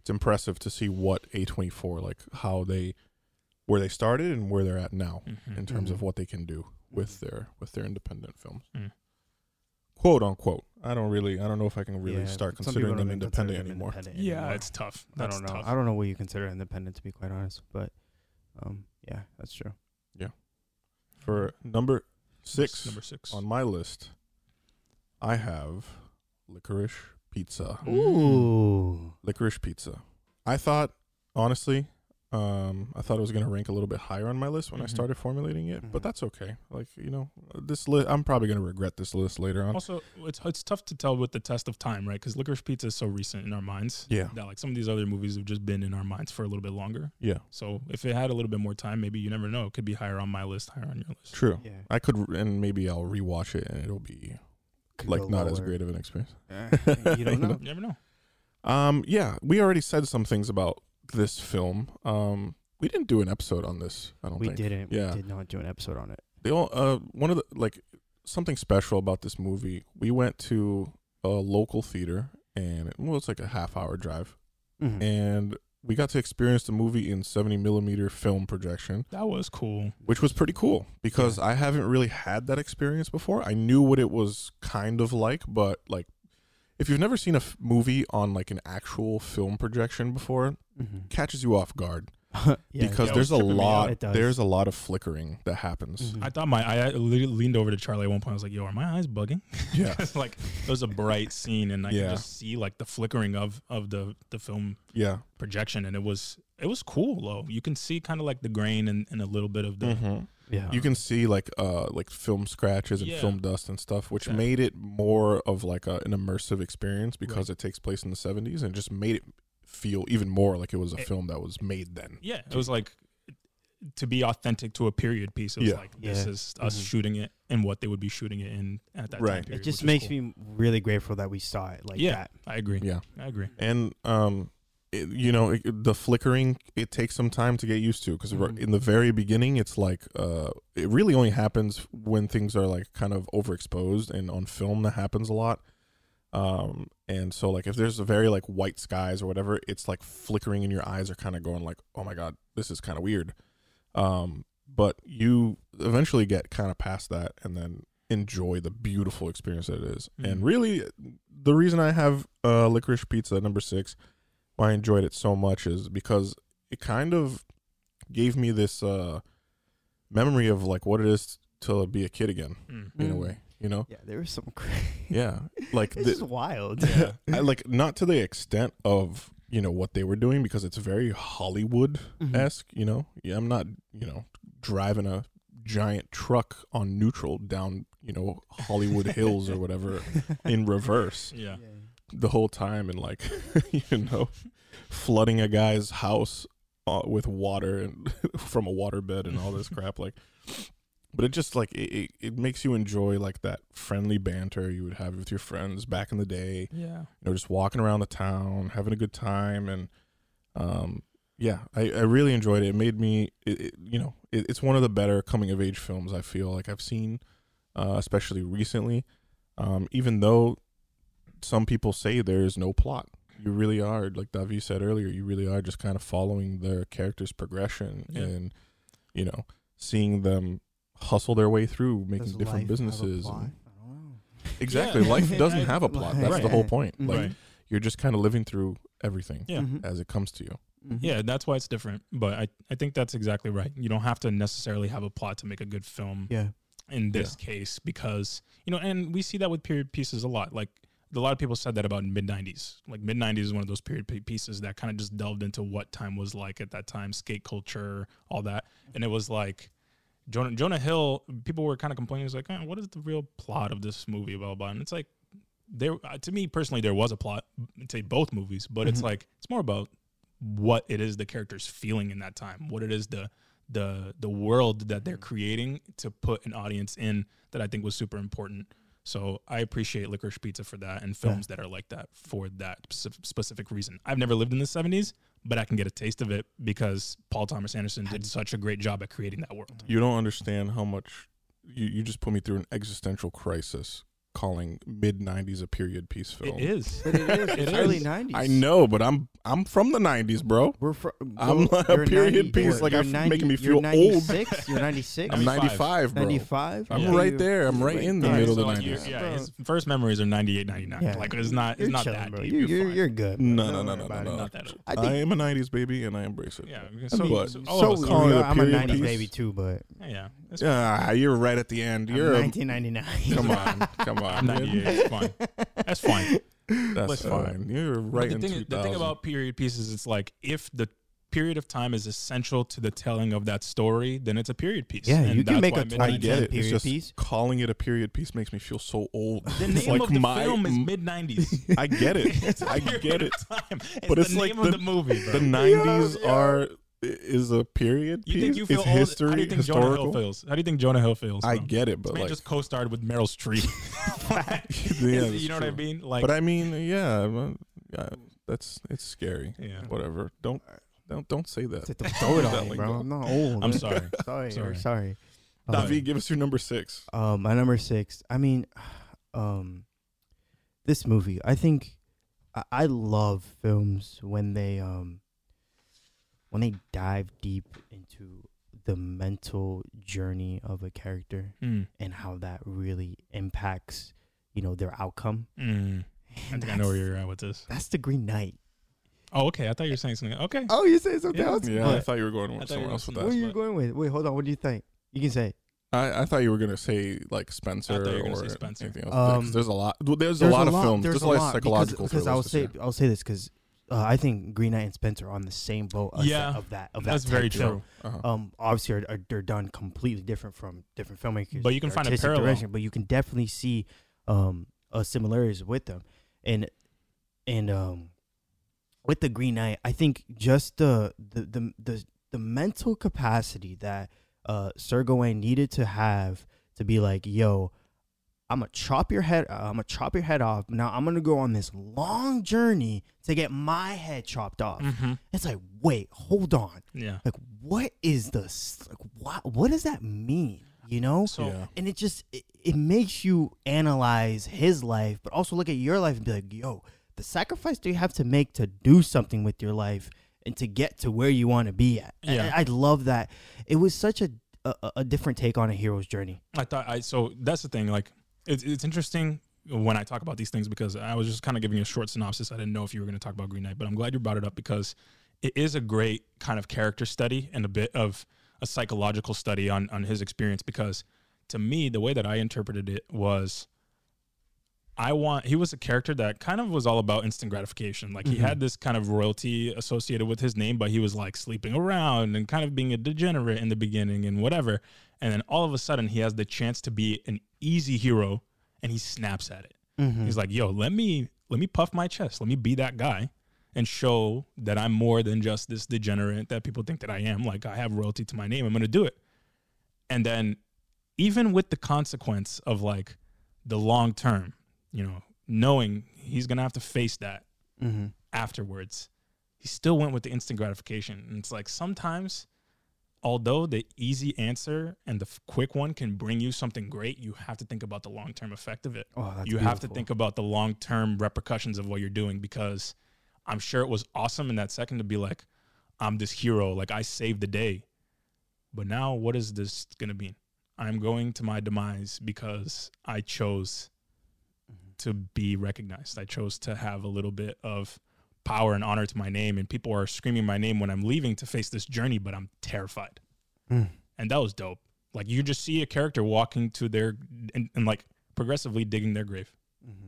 It's impressive to see what A twenty four like how they, where they started and where they're at now Mhm. in terms Mhm. of what they can do with their with their independent films. Mm. Quote unquote. I don't really. I don't know if I can really Yeah, start considering them independent consider them anymore. independent Yeah, anymore. it's tough. I That's don't know. tough. I don't know what you consider independent to be quite honest, but um, yeah, that's true. Yeah. For number six, number six. on my list, I have licorice pizza. Ooh, Licorice pizza. I thought, honestly, um, I thought it was going to rank a little bit higher on my list when I Mhm. started formulating it, but Mhm. that's okay. Like you know, this list, I'm probably going to regret this list later on. Also, it's it's tough to tell with the test of time, right? Because Licorice Pizza is so recent in our minds. Yeah, That like some of these other movies have just been in our minds for a little bit longer. yeah, So if it had a little bit more time, maybe you never know. It could be higher on my list, higher on your list. true. yeah, I could, and maybe I'll rewatch it, and it'll be Could like go not as great of an experience. Eh, you don't know. You never know. Um, yeah, we already said some things about this film. Um, we didn't do an episode on this. I don't think We think. didn't. Yeah. We did not do an episode on it. They all, uh, one of the like something special about this movie. We went to a local theater, and it was like a half hour drive, Mhm. and we got to experience the movie in seventy millimeter film projection, That was cool. which was pretty cool because I haven't really had that experience before. I knew what it was kind of like, but like. If you've never seen a f- movie on like an actual film projection before, Mhm. catches you off guard Yeah, because there's a was tripping me out. lot there's a lot of flickering that happens. Mhm. I thought my I le- leaned over to Charlie at one point. I was like, "Yo, are my eyes bugging?" Yeah. 'Cause, like it was a bright scene, and I Yeah. could just see like the flickering of of the the film Yeah. projection, and it was it was cool though. You can see kind of like the grain and, and a little bit of the Mhm. yeah. You can see like uh like film scratches and Yeah. film dust and stuff, which Yeah. made it more of like a, an immersive experience because it takes place in the 70s and just made it feel even more like it was a It- film that was made then. Yeah, it was like to be authentic to a period piece. It was Yeah. like this Yeah. is us Mhm. shooting it and what they would be shooting it in at that Right. time It period. it just makes cool. me really grateful that we saw it like Yeah. that. I agree. Yeah. I agree. And um it, you know, it, the flickering it takes some time to get used to because Mhm. in the very beginning it's like uh it really only happens when things are like kind of overexposed and on film that happens a lot. Um and so like if there's a very like white skies or whatever, it's like flickering and your eyes are kind of going like, "Oh my god, this is kind of weird." Um but you eventually get kind of past that and then enjoy the beautiful experience that it is. And Mhm. really the reason I have uh licorice pizza number 6 why I enjoyed it so much is because it kind of gave me this uh memory of like what it is to be a kid again Mm. in a Mm. way, you know? Yeah, there was some crazy. Yeah. Like this is wild. Yeah. I like not to the extent of, you know, what they were doing because it's very Hollywood esque, you know. Yeah, I'm not, you know, driving a giant truck on neutral down, you know, Hollywood Hills or whatever in reverse Yeah. the whole time and like you know flooding a guy's house uh, with water and from a waterbed and all this crap like but it just like it, it, makes you enjoy like that friendly banter you would have with your friends back in the day Yeah. you know just walking around the town having a good time and um yeah i, I really enjoyed it it made me it, it, you know it, it's one of the better coming of age films i feel like i've seen uh, especially recently um even though some people say there is no plot you really are like davi said earlier you really are just kind of following their character's progression Yeah. and you know seeing them hustle their way through making Does different life have a businesses plot? and- I don't know. exactly. Yeah. Life doesn't have a plot. That's the Right. whole point. Mhm. Like Right. you're just kind of living through everything Yeah. Mhm. as it comes to you. Mhm. Yeah, that's why it's different. But I, I think that's exactly right. You don't have to necessarily have a plot to make a good film Yeah. in this case because, you know, and we see that with period pieces a lot. Like a lot of people said that about mid 90s. Like mid 90s is one of those period pi- pieces that kind of just delved into what time was like at that time, skate culture, all that. And it was like Jonah, Jonah Hill, people were kind of complaining. It was like, eh, what is the real plot of this movie? Blah. And it's like, there, uh, to me personally, there was a plot to both movies, but it's Mhm. like, it's more about what it is the character's feeling in that time, what it is the, the, the world that they're creating to put an audience in that I think was super important. So I appreciate Licorice Pizza for that and films that are like that for that specific reason. I've never lived in the 70s, but I can get a taste of it because Paul Thomas Anderson did such a great job at creating that world. You don't understand how much you, you just put me through an existential crisis calling mid '90s a period piece film. It is. But it is. It It's is. early nineties. I know, but I'm I'm from the '90s, bro. We're from. I'm a period piece, like, I'm making me feel you're old. 96, You're 96. I'm 95. 95, bro. 95. I'm Yeah. right there. I'm right in the there. middle of the like, 90s. Yeah, his first memories are 98, 99. Yeah. Like it's not, You're it's not that bro. deep. You, You're, you're, you're good. No, no, no, no, no, no. Not that old. I I, am a '90s baby, and I embrace it. Yeah. So, mean, so so, all of us calling are. it a I'm a 90s baby too, but Yeah, yeah. It's Ah, you're right at the end. I'm You're a, 1999. come on, come I'm on. 98. It's fine. That's fine. That's Listen. fine. You're right the in thing, 2000. the thing about period pieces, it's like if the period of time is essential to the telling of that story, then it's a period piece. Yeah, And you can that's make why a mid- I 20 get it. period just piece. calling it a period piece makes me feel so old. The It's name like of the my- film is mid 90s. I get it. I get it. Time. It's But the it's name like of the- the movie, bro. The '90s are is a period you piece. think you feel it's old? history, How do you think Jonah Hill historical. feels? How do you think Jonah Hill feels? I bro? get it, This but man like, just co-starred with Meryl Streep. yeah, Is- that's you know what I true. mean? Like, but I mean, yeah, well, yeah, that's it's scary. yeah. Whatever. Don't don't don't say that. Don't throw it on me, bro. I'm not old. I'm man. sorry. sorry. Sorry. Sorry. Sorry. Uh, David, give us your number six. Um, my number six. I mean, um, this movie. I think I, I love films when they um when they dive deep into the mental journey of a character Mm, and how that really impacts you know their outcome. mm. I And think I know where you're at with this. That's the Green Knight. Oh, okay. I thought you were saying something. Okay. Oh, you say something Yeah. else? Yeah, I thought you were going with thought you someone were else with going What are you going with? Wait, hold on. What do you think? You can say. I, I thought you were gonna say like Spencer you were gonna or say Spencer. anything else. Um, because there's a lot. well, There's, a lot of films. There's, a lot of psychological because, I'll say year. I'll say this because uh, I think Green Knight and Spencer are on the same boat. Of Yeah, that, of that of That's that very true. Uh-huh. Um, obviously, are, are, they're done completely different from different filmmakers. But you can find a parallel. but you can definitely see um uh, similarities with them, and and um with the Green Knight, I think just the the the the, the mental capacity that uh Sir Gawain needed to have to be like, yo, I'm gonna chop your head. Uh, I'm gonna chop your head off. Now I'm gonna go on this long journey to get my head chopped off. Mm-hmm. It's like, wait, hold on. Yeah. Like, what is this? Like, what? What does that mean? You know? So Yeah. And it just it, it makes you analyze his life, but also look at your life and be like, yo, the sacrifice that you have to make to do something with your life and to get to where you want to be at. And Yeah. I, I love that. It was such a, a a different take on a hero's journey. I thought I so that's the thing. Like it's it's interesting when I talk about these things because I was just kind of giving a short synopsis. I didn't know if you were going to talk about Green Knight, but I'm glad you brought it up because it is a great kind of character study and a bit of a psychological study on on his experience. Because to me, the way that I interpreted it was. I want he was a character that kind of was all about instant gratification. Like he Mhm. had this kind of royalty associated with his name, but he was like sleeping around and kind of being a degenerate in the beginning and whatever. And then all of a sudden he has the chance to be an easy hero and he snaps at it. Mm-hmm. He's like, "Yo, let me let me puff my chest. Let me be that guy and show that I'm more than just this degenerate that people think that I am. Like I have royalty to my name. I'm going to do it." And then even with the consequence of like the long term, you know, knowing he's going to have to face that mm-hmm. afterwards, he still went with the instant gratification. And it's like sometimes, although the easy answer and the f- quick one can bring you something great, you have to think about the long term effect of it. Oh, that's you have to think about the long term repercussions of what you're doing because I'm sure it was awesome in that second to be like, I'm this hero, like I saved the day. But now, what is this going to be? I'm going to my demise because I chose mm-hmm. to be recognized. I chose to have a little bit of power and honor to my name, and people are screaming my name when I'm leaving to face this journey, but I'm terrified. Mm. And that was dope. Like you just see a character walking to their and, and like progressively digging their grave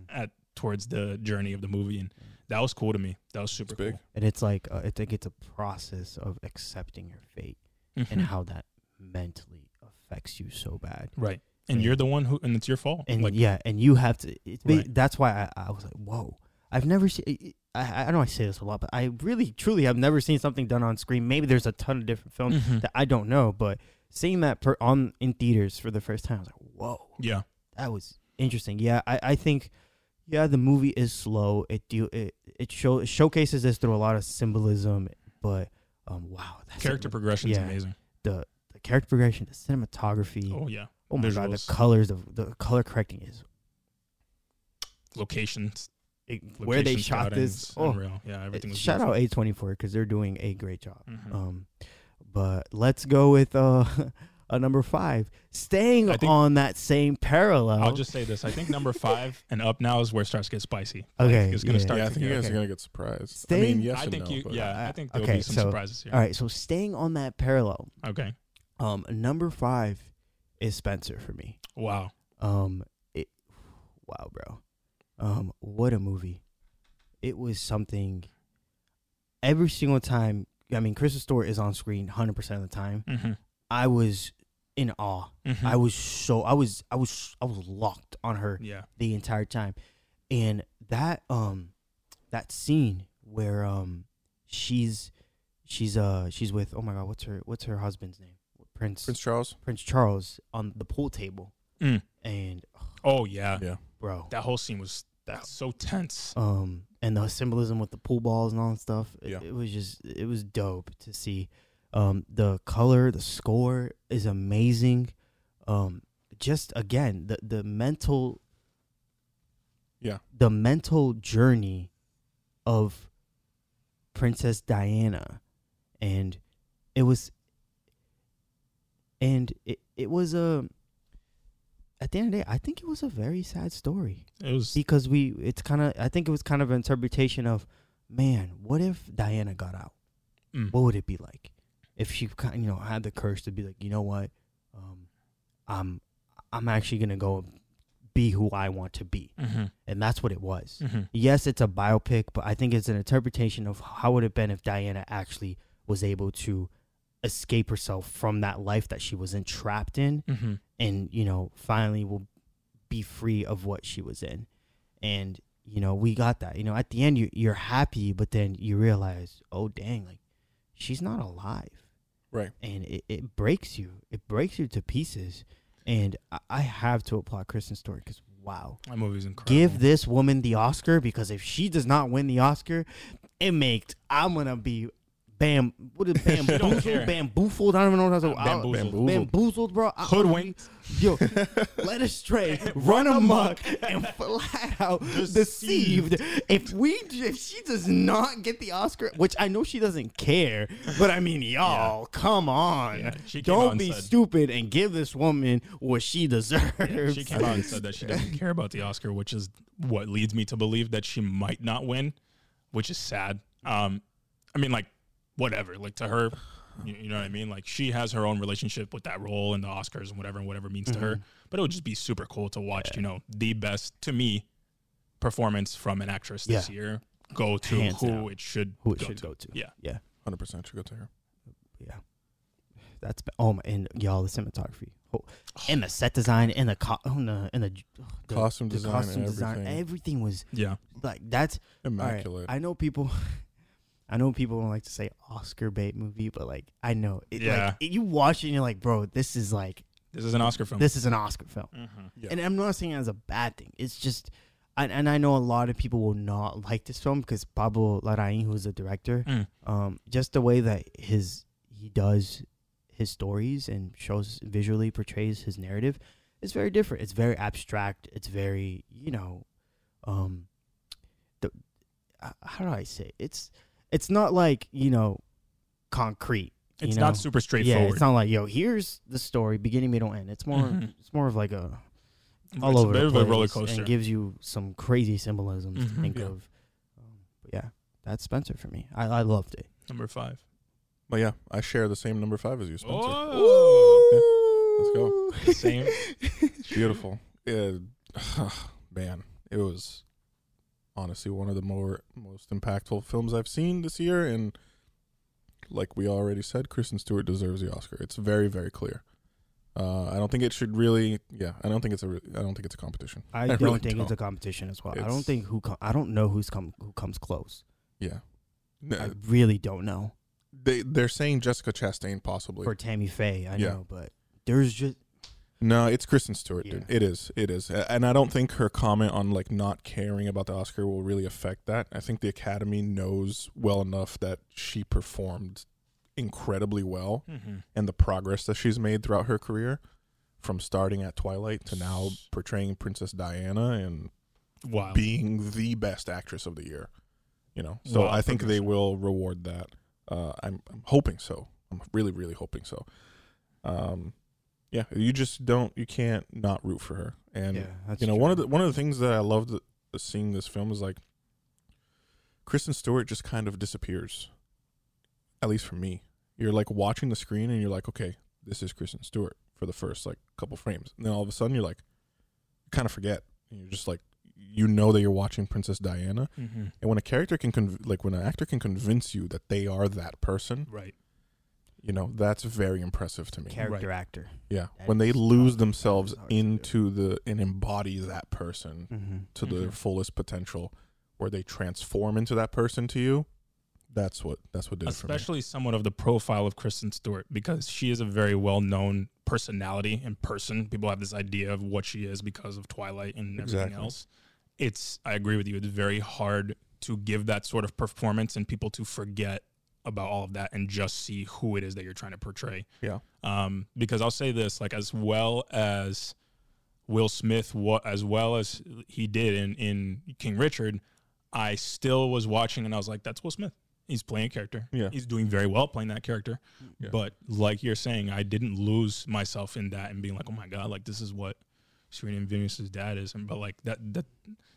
at towards the journey of the movie, and that was cool to me. That was super big. cool. And it's like uh, I think it's a process of accepting your fate and Mhm. how that mentally affects you so bad. right, and Yeah. you're the one who, and it's your fault. And like yeah, and you have to. It's Right. That's why I, I was like, whoa. I've never seen. I, I know I say this a lot, but I really, truly have never seen something done on screen. Maybe there's a ton of different films Mhm. that I don't know, but seeing that per, on in theaters for the first time, I was like, whoa, yeah, that was interesting. Yeah, I, I think, yeah, the movie is slow. It do it it show it showcases this through a lot of symbolism, but um, wow, that's character progression is yeah. amazing. the the character progression, the cinematography. Oh yeah, Oh my god, the colors, the the color correcting is locations, it, where they shot scouting this. is Oh, unreal. Yeah, everything was shout beautiful. out A twenty four because they're doing a great job. Mhm. Um, but let's go with uh, a number five, staying think- on that same parallel. I'll just say this: I think number five and up now is where it starts to get spicy. Like, Okay, it's gonna yeah. start. Yeah, I think you guys okay. are gonna get surprised. I mean, yes I think no, you. but- Yeah, I think there'll okay, be some so- surprises here. all right. So staying on that parallel, Okay. um, number five is Spencer for me. Wow. Um, it, wow, bro. Um, what a movie! It was something. Every single time, I mean, Kristen Stewart is on screen hundred percent of the time. Mm-hmm. I was in awe. I was so I was I was I was locked on her Yeah. the entire time, and that um that scene where um she's she's uh she's with oh my god what's her what's her husband's name Prince Prince Charles. Prince Charles on the pool table Mm. and Oh yeah. Yeah. Bro That whole scene was that's so tense. um and the symbolism with the pool balls and all that stuff it, Yeah. it was just it was dope to see um the color the score is amazing um just again the the mental Yeah. the mental journey of princess diana and it was and it, it was a at the end of the day i think it was a very sad story It was. because we it's kind of i think it was kind of an interpretation of man what if diana got out Mm. what would it be like if she kind you know had the courage to be like you know what um i'm i'm actually gonna go be who i want to be Mhm. and that's what it was Mhm. yes it's a biopic but i think it's an interpretation of how would it have been if diana actually was able to escape herself from that life that she was entrapped in Mhm. And you know finally will be free of what she was in. And you know we got that. You know at the end you, you're happy but then you realize oh dang like she's not alive. Right. and it, it breaks you. It breaks you to pieces. And i, I have to applaud kristen stewart because wow. That movie's incredible. give this woman the oscar because if she does not win the oscar it makes i'm gonna be bam what is bamboozled bamboozled i don't even know what I'm Bamboozled. Bamboozled. bamboozled bro I- Hoodwinked. Yo, led astray, run amok, and flat out deceived. If we, if she does not get the Oscar, which I know she doesn't care, but I mean, y'all, come on, Yeah, she don't and be said- stupid and give this woman what she deserves. Yeah, she came out and said that she doesn't care about the Oscar, which is what leads me to believe that she might not win, which is sad. Um, I mean, like, whatever. Like to her, you, you know what I mean. Like she has her own relationship with that role and the Oscars and whatever and whatever means to Mm-hmm. her. But it would just be super cool to watch. You know, the best to me performance from an actress this Yeah. year go to Hands who down. it should who it go should to. go to. Yeah. yeah, Hundred percent should go to her. yeah. That's be- oh my, and y'all the cinematography, oh, and the set design, and the co- and the and the, the Costume the design, costume design, everything. everything was Yeah. like that's All right, Immaculate. I know people. I know people don't like to say Oscar bait movie, but like I know, it, Yeah. Like, you watch it and you're like, bro, this is like This is an Oscar film. this is an Oscar film, Mhm. Yeah. and I'm not saying it as a bad thing. It's just, and, and I know a lot of people will not like this film because Pablo Larraín, who's the director, Mm. um, just the way that his he does his stories and shows visually portrays his narrative is very different. It's very abstract. It's very you know, um, the uh, how do I say it? it's it's not like you know concrete. you It's know? not super straightforward. Yeah, straightforward. it's not like yo, here's the story, beginning, middle, end. It's more Mhm. it's more of like a all It's a over bit the of place a roller coaster. and gives you some crazy symbolisms Mhm. to think Yeah. of. Um, but yeah, that's Spencer for me. I, I loved it. Number five. But yeah, I share the same number five as you, Spencer. Oh, Let's go. same. Beautiful. Yeah, man, it was honestly one of the more most impactful films I've seen this year, and like we already said, Kristen Stewart deserves the Oscar. It's very, very clear. Uh, I don't think it should really. Yeah, I don't think it's a. re- I don't think it's a competition. I, I don't really think it's don't. a competition as well. I don't think who com- I don't know who's come who comes close. Yeah, I really don't know. they they're saying Jessica Chastain possibly. or Tammy Faye, I Yeah. know, but there's just No, it's Kristen Stewart, dude. Yeah. It is. It is. And I don't think her comment on like not caring about the Oscar will really affect that. I think the Academy knows well enough that she performed incredibly well Mhm. and the progress that she's made throughout her career from starting at Twilight to now portraying Princess Diana and Wow. being the best actress of the year. You know. So Wow, I think they will reward that. Uh, I'm I'm hoping so. I'm really really hoping so. Um yeah, you just don't you can't not root for her. And yeah, you know, true. one of the one of the things that I loved seeing this film is like Kristen Stewart just kind of disappears. At least for me. You're like watching the screen and you're like, okay, this is Kristen Stewart for the first like couple frames. And then all of a sudden you're like you kind of forget. And you're just like you know that you're watching Princess Diana. Mhm. And when a character can conv- like when an actor can convince you that they are that person, Right. You know, that's very impressive to me. character actor. Yeah, That when they lose themselves hard to do. into the and embody that person Mm-hmm. to their Mhm. fullest potential, where they transform into that person to you, that's what that's what did it for me. Especially somewhat of the profile of Kristen Stewart because she is a very well known personality in person. People have this idea of what she is because of Twilight and everything Exactly. else. It's I agree with you. It's very hard to give that sort of performance and people to forget about all of that and just see who it is that you're trying to portray. Yeah. Um, because I'll say this, like as well as Will Smith, what as well as he did in in King Richard, I still was watching and I was like, that's Will Smith. He's playing a character. Yeah. He's doing very well playing that character. Yeah. But like you're saying, I didn't lose myself in that and being like, oh my god, like this is what Serena Venus's dad is. And but like that that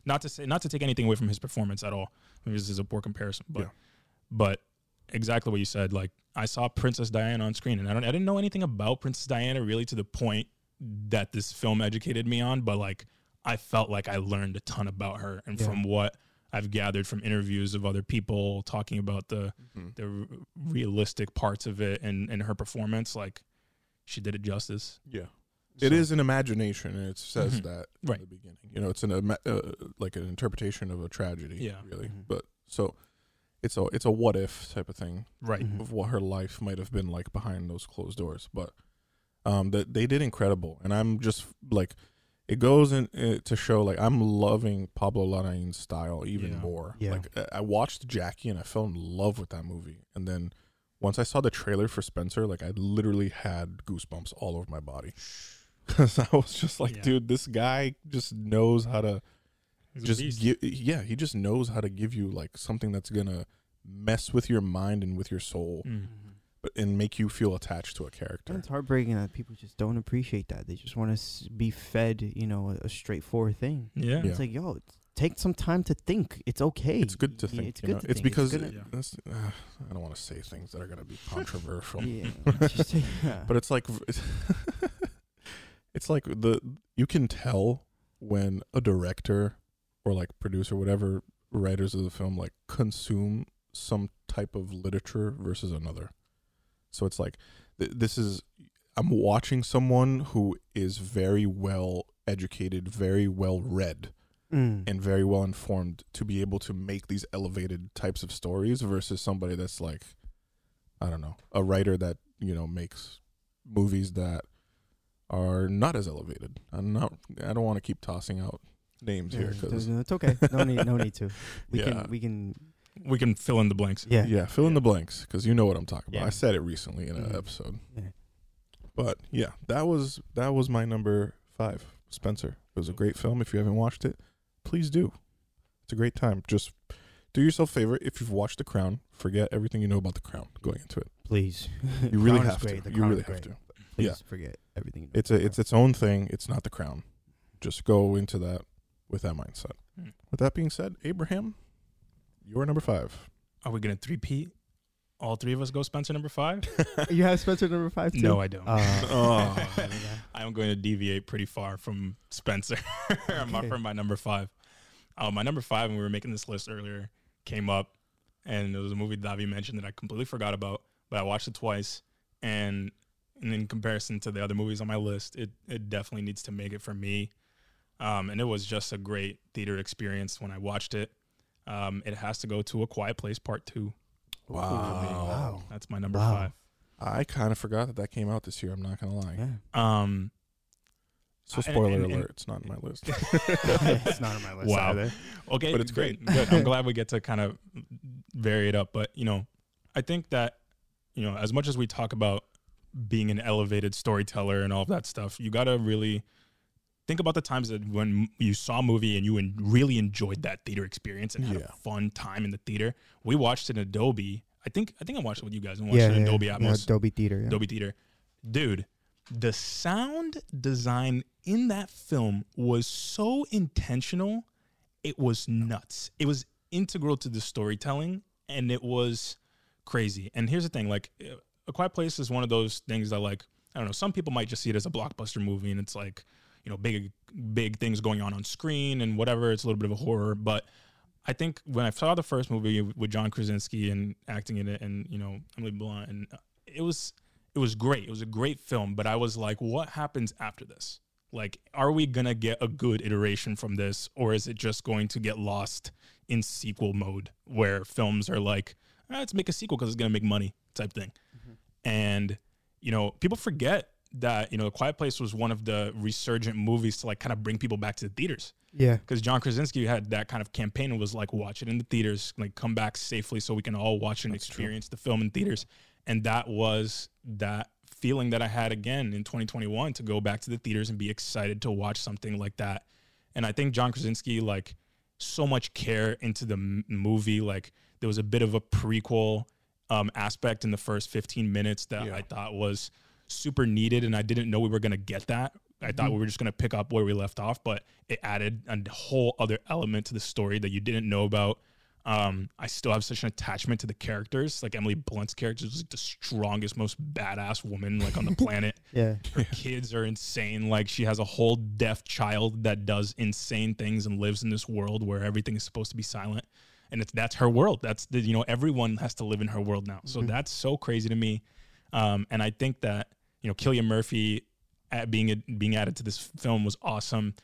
not to say not to take anything away from his performance at all. Maybe this is a poor comparison, but Yeah. but exactly what you said. Like I saw Princess Diana on screen, and I don't I didn't know anything about Princess Diana really to the point that this film educated me on. But like I felt like I learned a ton about her, and Yeah. from what I've gathered from interviews of other people talking about the Mhm. the r- realistic parts of it and and her performance, like she did it justice. Yeah, it So- is an imagination, and it says Mhm. that Right. in the beginning. You know, it's an uh, like an interpretation of a tragedy. Yeah. really. Mhm. But so it's a it's a what if type of thing. right. Mhm. of what her life might have been like behind those closed doors. But um, that they did incredible, and I'm just like, it goes in uh, to show like I'm loving Pablo Larraín's style even Yeah. more. Yeah. Like I- I watched Jackie and I fell in love with that movie, and then once I saw the trailer for Spencer, like I literally had goosebumps all over my body because I was just like, Yeah. dude, this guy just knows how to He's a just beast. give yeah he just knows how to give you like something that's gonna mess with your mind and with your soul Mm. but and make you feel attached to a And character it's heartbreaking that people just don't appreciate that. They just want to s- be fed, you know, a, a straightforward thing. Yeah. Yeah. It's like, yo, it's- take some time to think. It's okay. it's good to Y- think It's good. know? to it's think. because gonna- Yeah. that's, uh, i don't want to say things that are gonna be controversial yeah, just yeah. but it's like it's like the you can tell when a director or like producer whatever writers of the film like consume some type of literature versus another so it's like th- this is i'm watching someone who is very well educated very well read Mm. and very well informed to be able to make these elevated types of stories versus somebody that's like I don't know, a writer that, you know, makes movies that are not as elevated. I'm not I don't want to keep tossing out names here Yeah, cuz it's okay. No need. No need to. We Yeah. can. We can. We can fill in the blanks. Yeah. yeah, fill in the blanks cuz you know what I'm talking about. Yeah. I said it recently in an Mhm. episode. Yeah. But yeah, that was that was my number 5, Spencer. It was a great film if you haven't watched it. Please do. It's a great time. Just do yourself a favor if you've watched The Crown, forget everything you know about The Crown going into it. Please. You really have to. You really have to. Please Yeah. forget everything. you know It's a it's its own thing. It's not The Crown. just go into that with that mindset. Hmm. With that being said, Abraham, you're number five. Are we gonna three P? All three of us go Spencer number five? you have Spencer number five too. no, I don't. Uh, Oh. I'm going to deviate pretty far from Spencer my, Okay. from my number five. Uh, my number five, when we were making this list earlier, came up, and it was a movie Davi mentioned that I completely forgot about, but I watched it twice, and, and in comparison to the other movies on my list, it it definitely needs to make it for me. Um, and it was just a great theater experience when I watched it. Um, it has to go to A Quiet Place Part Two. Wow. Wow. That's my number Wow. five. I kind of forgot that that came out this year. I'm not gonna lie. Yeah. Um, So spoiler and- and- alert, it's not in my list. it's not on my list Wow. either. Okay, But it's great. good. I'm glad we get to kind of vary it up. But you know, I think that you know, as much as we talk about being an elevated storyteller and all of that stuff, you got to really think about the times that when you saw a movie and you en- really enjoyed that theater experience and had Yeah. a fun time in the theater. We watched it in a Dolby. I think I think I watched it with you guys and watched Yeah, it in yeah, yeah, Atmos. Dolby Theater. Yeah. Dolby Theater. Dude, the sound design in that film was so intentional. It was nuts. It was integral to the storytelling and it was crazy. And here's the thing like, A Quiet Place is one of those things that, like, I don't know, some people might just see it as a blockbuster movie and it's like, you know, big, big things going on on screen and whatever. It's a little bit of a horror. But I think when I saw the first movie with John Krasinski and acting in it and, you know, Emily Blunt, and it was, it was great. It was a great film, but I was like, what happens after this? Like, are we gonna get a good iteration from this, or is it just going to get lost in sequel mode, where films are like, "Ah, let's make a sequel because it's gonna make money, type thing? And you know, people forget that you know, The Quiet Place was one of the resurgent movies to like kind of bring people back to the theaters Yeah. because John Krasinski had that kind of campaign and was like, watch it in the theaters, like come back safely so we can all watch and That's true. experience the film in theaters. And that was that feeling that I had again in 2021 to go back to the theaters and be excited to watch something like that. And I think John Krasinski, like, so much care into the m- movie. Like, there was a bit of a prequel um, aspect in the first 15 minutes that Yeah. I thought was super needed, and I didn't know we were gonna get that. I thought we were just gonna pick up where we left off, but it added a whole other element to the story that you didn't know about. Um, I still have such an attachment to the characters. Like Emily Blunt's character is like the strongest, most badass woman like on the planet. Yeah. Her kids are insane. Like she has a whole deaf child that does insane things and lives in this world where everything is supposed to be silent. And it's that's her world. That's the you know everyone has to live in her world now. So that's so crazy to me. Um, and I think that you know Cillian Murphy at being being added to this film was awesome.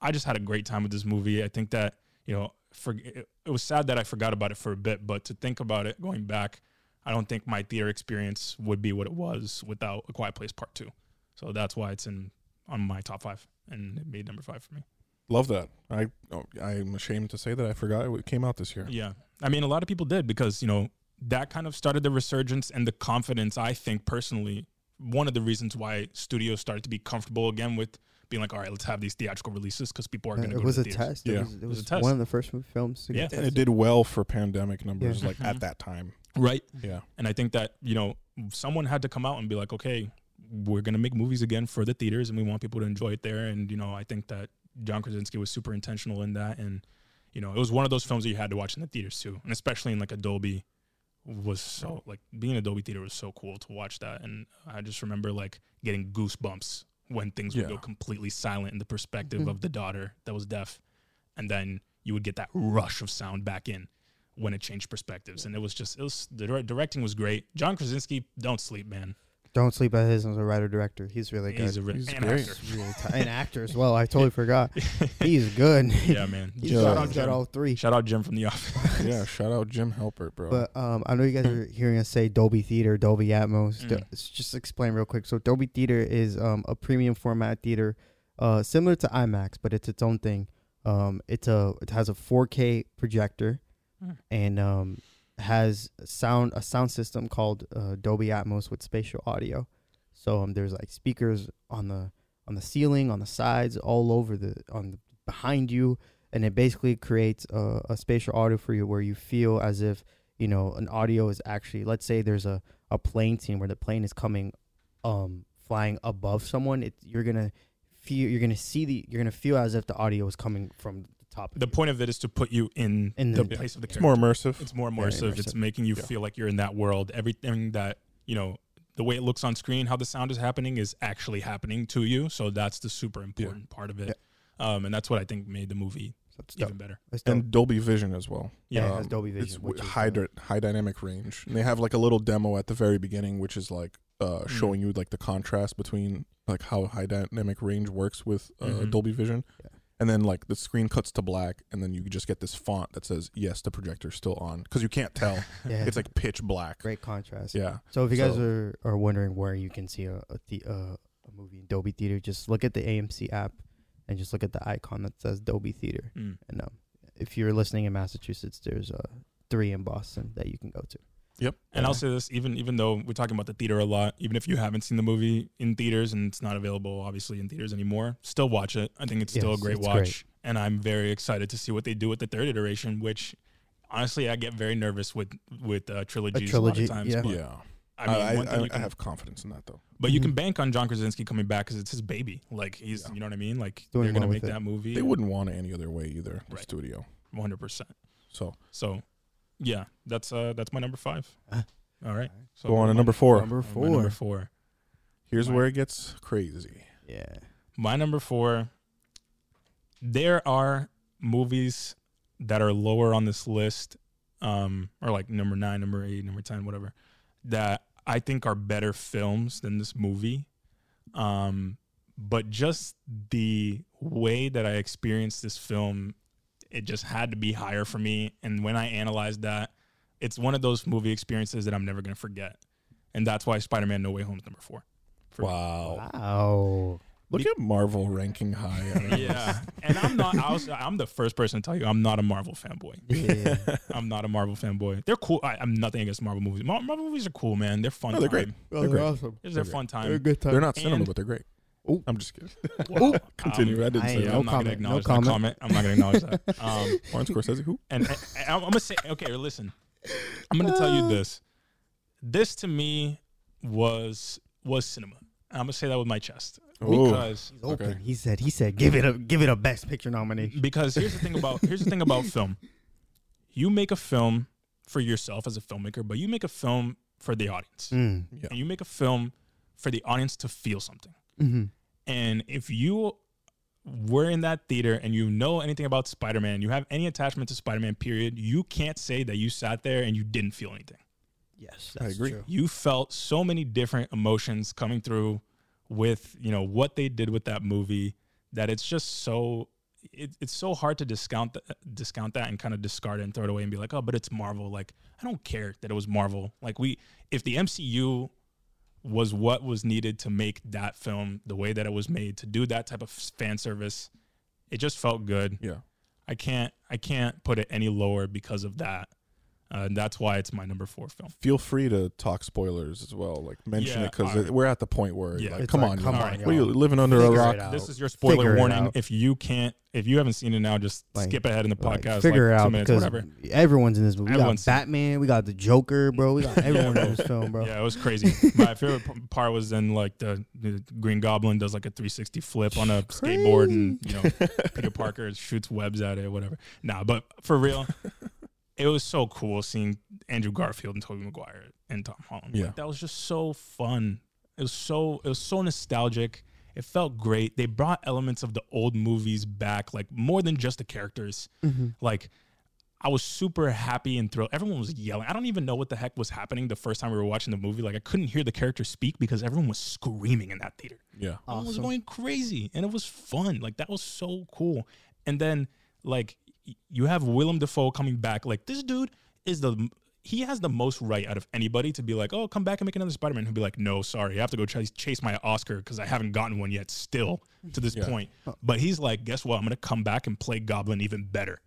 I just had a great time with this movie. I think that you know for it, it was sad that I forgot about it for a bit, but to think about it going back, I don't think my theater experience would be what it was without A Quiet Place Part Two. So that's why it's in on my top five, and it made number five for me. Love that. I oh, I'm ashamed to say that I forgot it came out this year. Yeah. I mean, a lot of people did because, you know, that kind of started the resurgence and the confidence, I think personally, one of the reasons why studios started to be comfortable again with being like, all right, let's have these theatrical releases because people are going to it go was to a the theaters. test. Yeah. It was, it was was, a test. one of the first films to Yeah. get And it did well for pandemic numbers, Yeah. like at mm-hmm. that time. Right. Yeah. And I think that, you know, someone had to come out and be like, okay, we're going to make movies again for the theaters and we want people to enjoy it there. And, you know, I think that John Krasinski was super intentional in that. And, you know, it was one of those films that you had to watch in the theaters too. And especially in like a Dolby was so, like, being in a Dolby Theater was so cool to watch that. And I just remember like getting goosebumps when things would Yeah. go completely silent in the perspective Mhm. of the daughter that was deaf. And then you would get that rush of sound back in when it changed perspectives. And it was just, it was, the directing was great. John Krasinski, don't sleep, man. Don't sleep at his as a writer director. He's really good. He's a re- He's and great. actor. He's really ta- an actor as well. I totally forgot. He's good. yeah, man. He's Shout out he's Jim. all three. Shout out Jim from The Office. yeah. Shout out Jim Halpert, bro. But um, I know you guys are hearing us say Dolby Theater, Dolby Atmos. Do- Mm. let's just explain real quick. So Dolby Theater is um, a premium format theater, uh, similar to IMAX, but it's its own thing. Um, it's a it has a 4K projector, Mm. and um, has a sound a sound system called uh, Dolby Atmos with spatial audio. So um, there's like speakers on the on the ceiling, on the sides, all over the on the, behind you, and it basically creates a, a spatial audio for you where you feel as if you know an audio is actually. Let's say there's a a plane scene where the plane is coming, um, flying above someone. It you're gonna feel you're gonna see the you're gonna feel as if the audio is coming from top. of The you. point of it is to put you in, In the the- place of the character. It's more immersive. It's more Very immersive. It's making you Yeah. feel like you're in that world. Everything that you know, the way it looks on screen, how the sound is happening, is actually happening to you. So that's the super important part of it. Um, and that's what I think made the movie So it's dope. even better. It's dope. and Dolby Vision as well. yeah, it um, has Dolby Vision. It's which high dy- high dynamic range, and they have like a little demo at the very beginning, which is like uh, Mm. showing you like the contrast between like how high dynamic range works with uh, Mhm. Dolby Vision, Yeah. And then like the screen cuts to black, and then you just get this font that says yes, the projector's still on because you can't tell. yeah, it's like pitch black. great contrast. Yeah, So if you guys So- are, are wondering where you can see a a, the, uh, a movie in Dolby Theater, just look at the AMC app and just look at the icon that says Dolby Theater. Mm. And um, if you're listening in Massachusetts, there's uh, three in Boston that you can go to. Yep. And Yeah. I'll say this, even even though we're talking about the theater a lot, even if you haven't seen the movie in theaters and it's not available obviously in theaters anymore, still watch it. I think it's still a great watch. great. And I'm very excited to see what they do with the third iteration, which honestly I get very nervous with with uh, trilogies a, trilogy, lot of times. yeah. but, yeah. I mean, I, I, you I have confidence in that though. but you can Mhm. bank on John Krasinski coming back because it's his baby. Like he's, Yeah. you know what I mean? Like Doing they're gonna well make that movie. They wouldn't want it any other way either. The Right. studio. 100. percent So So, yeah, that's uh that's my number five. All right. So go on to my- number four. Number my four. Number four. Here's Right. where it gets crazy. Yeah. My number four. There are movies that are lower on this list, um, or like number nine, number eight, number ten, whatever, that I think are better films than this movie. Um, but just the way that I experienced this film, it just had to be higher for me. And when I analyzed that, it's one of those movie experiences that I'm never gonna forget, and that's why Spider-Man: No Way Home is number four. For me. Wow. Wow. Look at Marvel ranking high. Yeah, and I'm not. I was. I'm the first person to tell you I'm not a Marvel fanboy. Yeah. I'm not a Marvel fanboy. They're cool. I, I'm nothing against Marvel movies. Mar- Marvel movies are cool, man. They're fun. No, they're great. time. oh, They're great. awesome. It's They're a fun time. They're a time. good time. They're not cinema, And- but they're great. Ooh. I'm just kidding. Well, Continue. um, I didn't I- say Yeah, that. no I'm not comment, gonna acknowledge no that comment. comment. I'm not gonna acknowledge that. Um, Martin Scorsese, who? and, and I'm gonna say, okay, listen. I'm gonna tell you this. This to me was was cinema. I'm gonna say that with my chest Ooh. because He's open. Okay. He said. He said. Give it a. Give it a best picture nomination. because here's the thing about here's the thing about film. You make a film for yourself as a filmmaker, but you make a film for the audience. Mm. Yeah. And you make a film for the audience to feel something. hmm And if you were in that theater and you know anything about Spider-Man, you have any attachment to Spider-Man period, you can't say that you sat there and you didn't feel anything. Yes, I agree. True. You felt so many different emotions coming through with, you know, what they did with that movie that it's just so it, it's so hard to discount th- discount that and kind of discard it and throw it away and be like, "Oh, but it's Marvel." Like, I don't care that it was Marvel. Like we if the MCU was what was needed to make that film the way that it was made to do that type of fan service, it just felt good. Yeah. I can't I can't put it any lower because of that. Uh, and that's why it's my number 4 film. Feel free to talk spoilers as well. Like mention Yeah, it because alright. we're at the point where Yeah. like, come like, on, come you- on, what are you living under a rock? This is your spoiler it warning. If you can't, if you haven't seen it now, just Like- skip ahead in the Like, podcast. figure like it two out minutes, because whatever. everyone's in this movie. We got Everyone's- Batman. We got the Joker, bro. We got everyone in this film, bro. Yeah, it was crazy. My favorite part was then like the, the Green Goblin does like a 360 flip on a skateboard, and you know Peter Parker shoots webs at it, whatever. Nah, but for real, it was so cool seeing Andrew Garfield and Tobey Maguire and Tom Holland. Yeah. Like, that was just so fun. It was so it was so nostalgic. It felt great. They brought elements of the old movies back, like more than just the characters. Mhm. Like I was super happy and thrilled. Everyone was yelling. I don't even know what the heck was happening the first time we were watching the movie. Like I couldn't hear the characters speak because everyone was screaming in that theater. Yeah. Everyone was going crazy and it was fun. Like that was so cool. And then like y- you have Willem Dafoe coming back. Like this dude is the he has the most right out of anybody to be like, oh, come back and make another Spider-Man. He'll be like, no, sorry, I have to go chase, chase my Oscar because I haven't gotten one yet. Still to this Yeah. point, but he's like, guess what? I'm gonna come back and play Goblin even better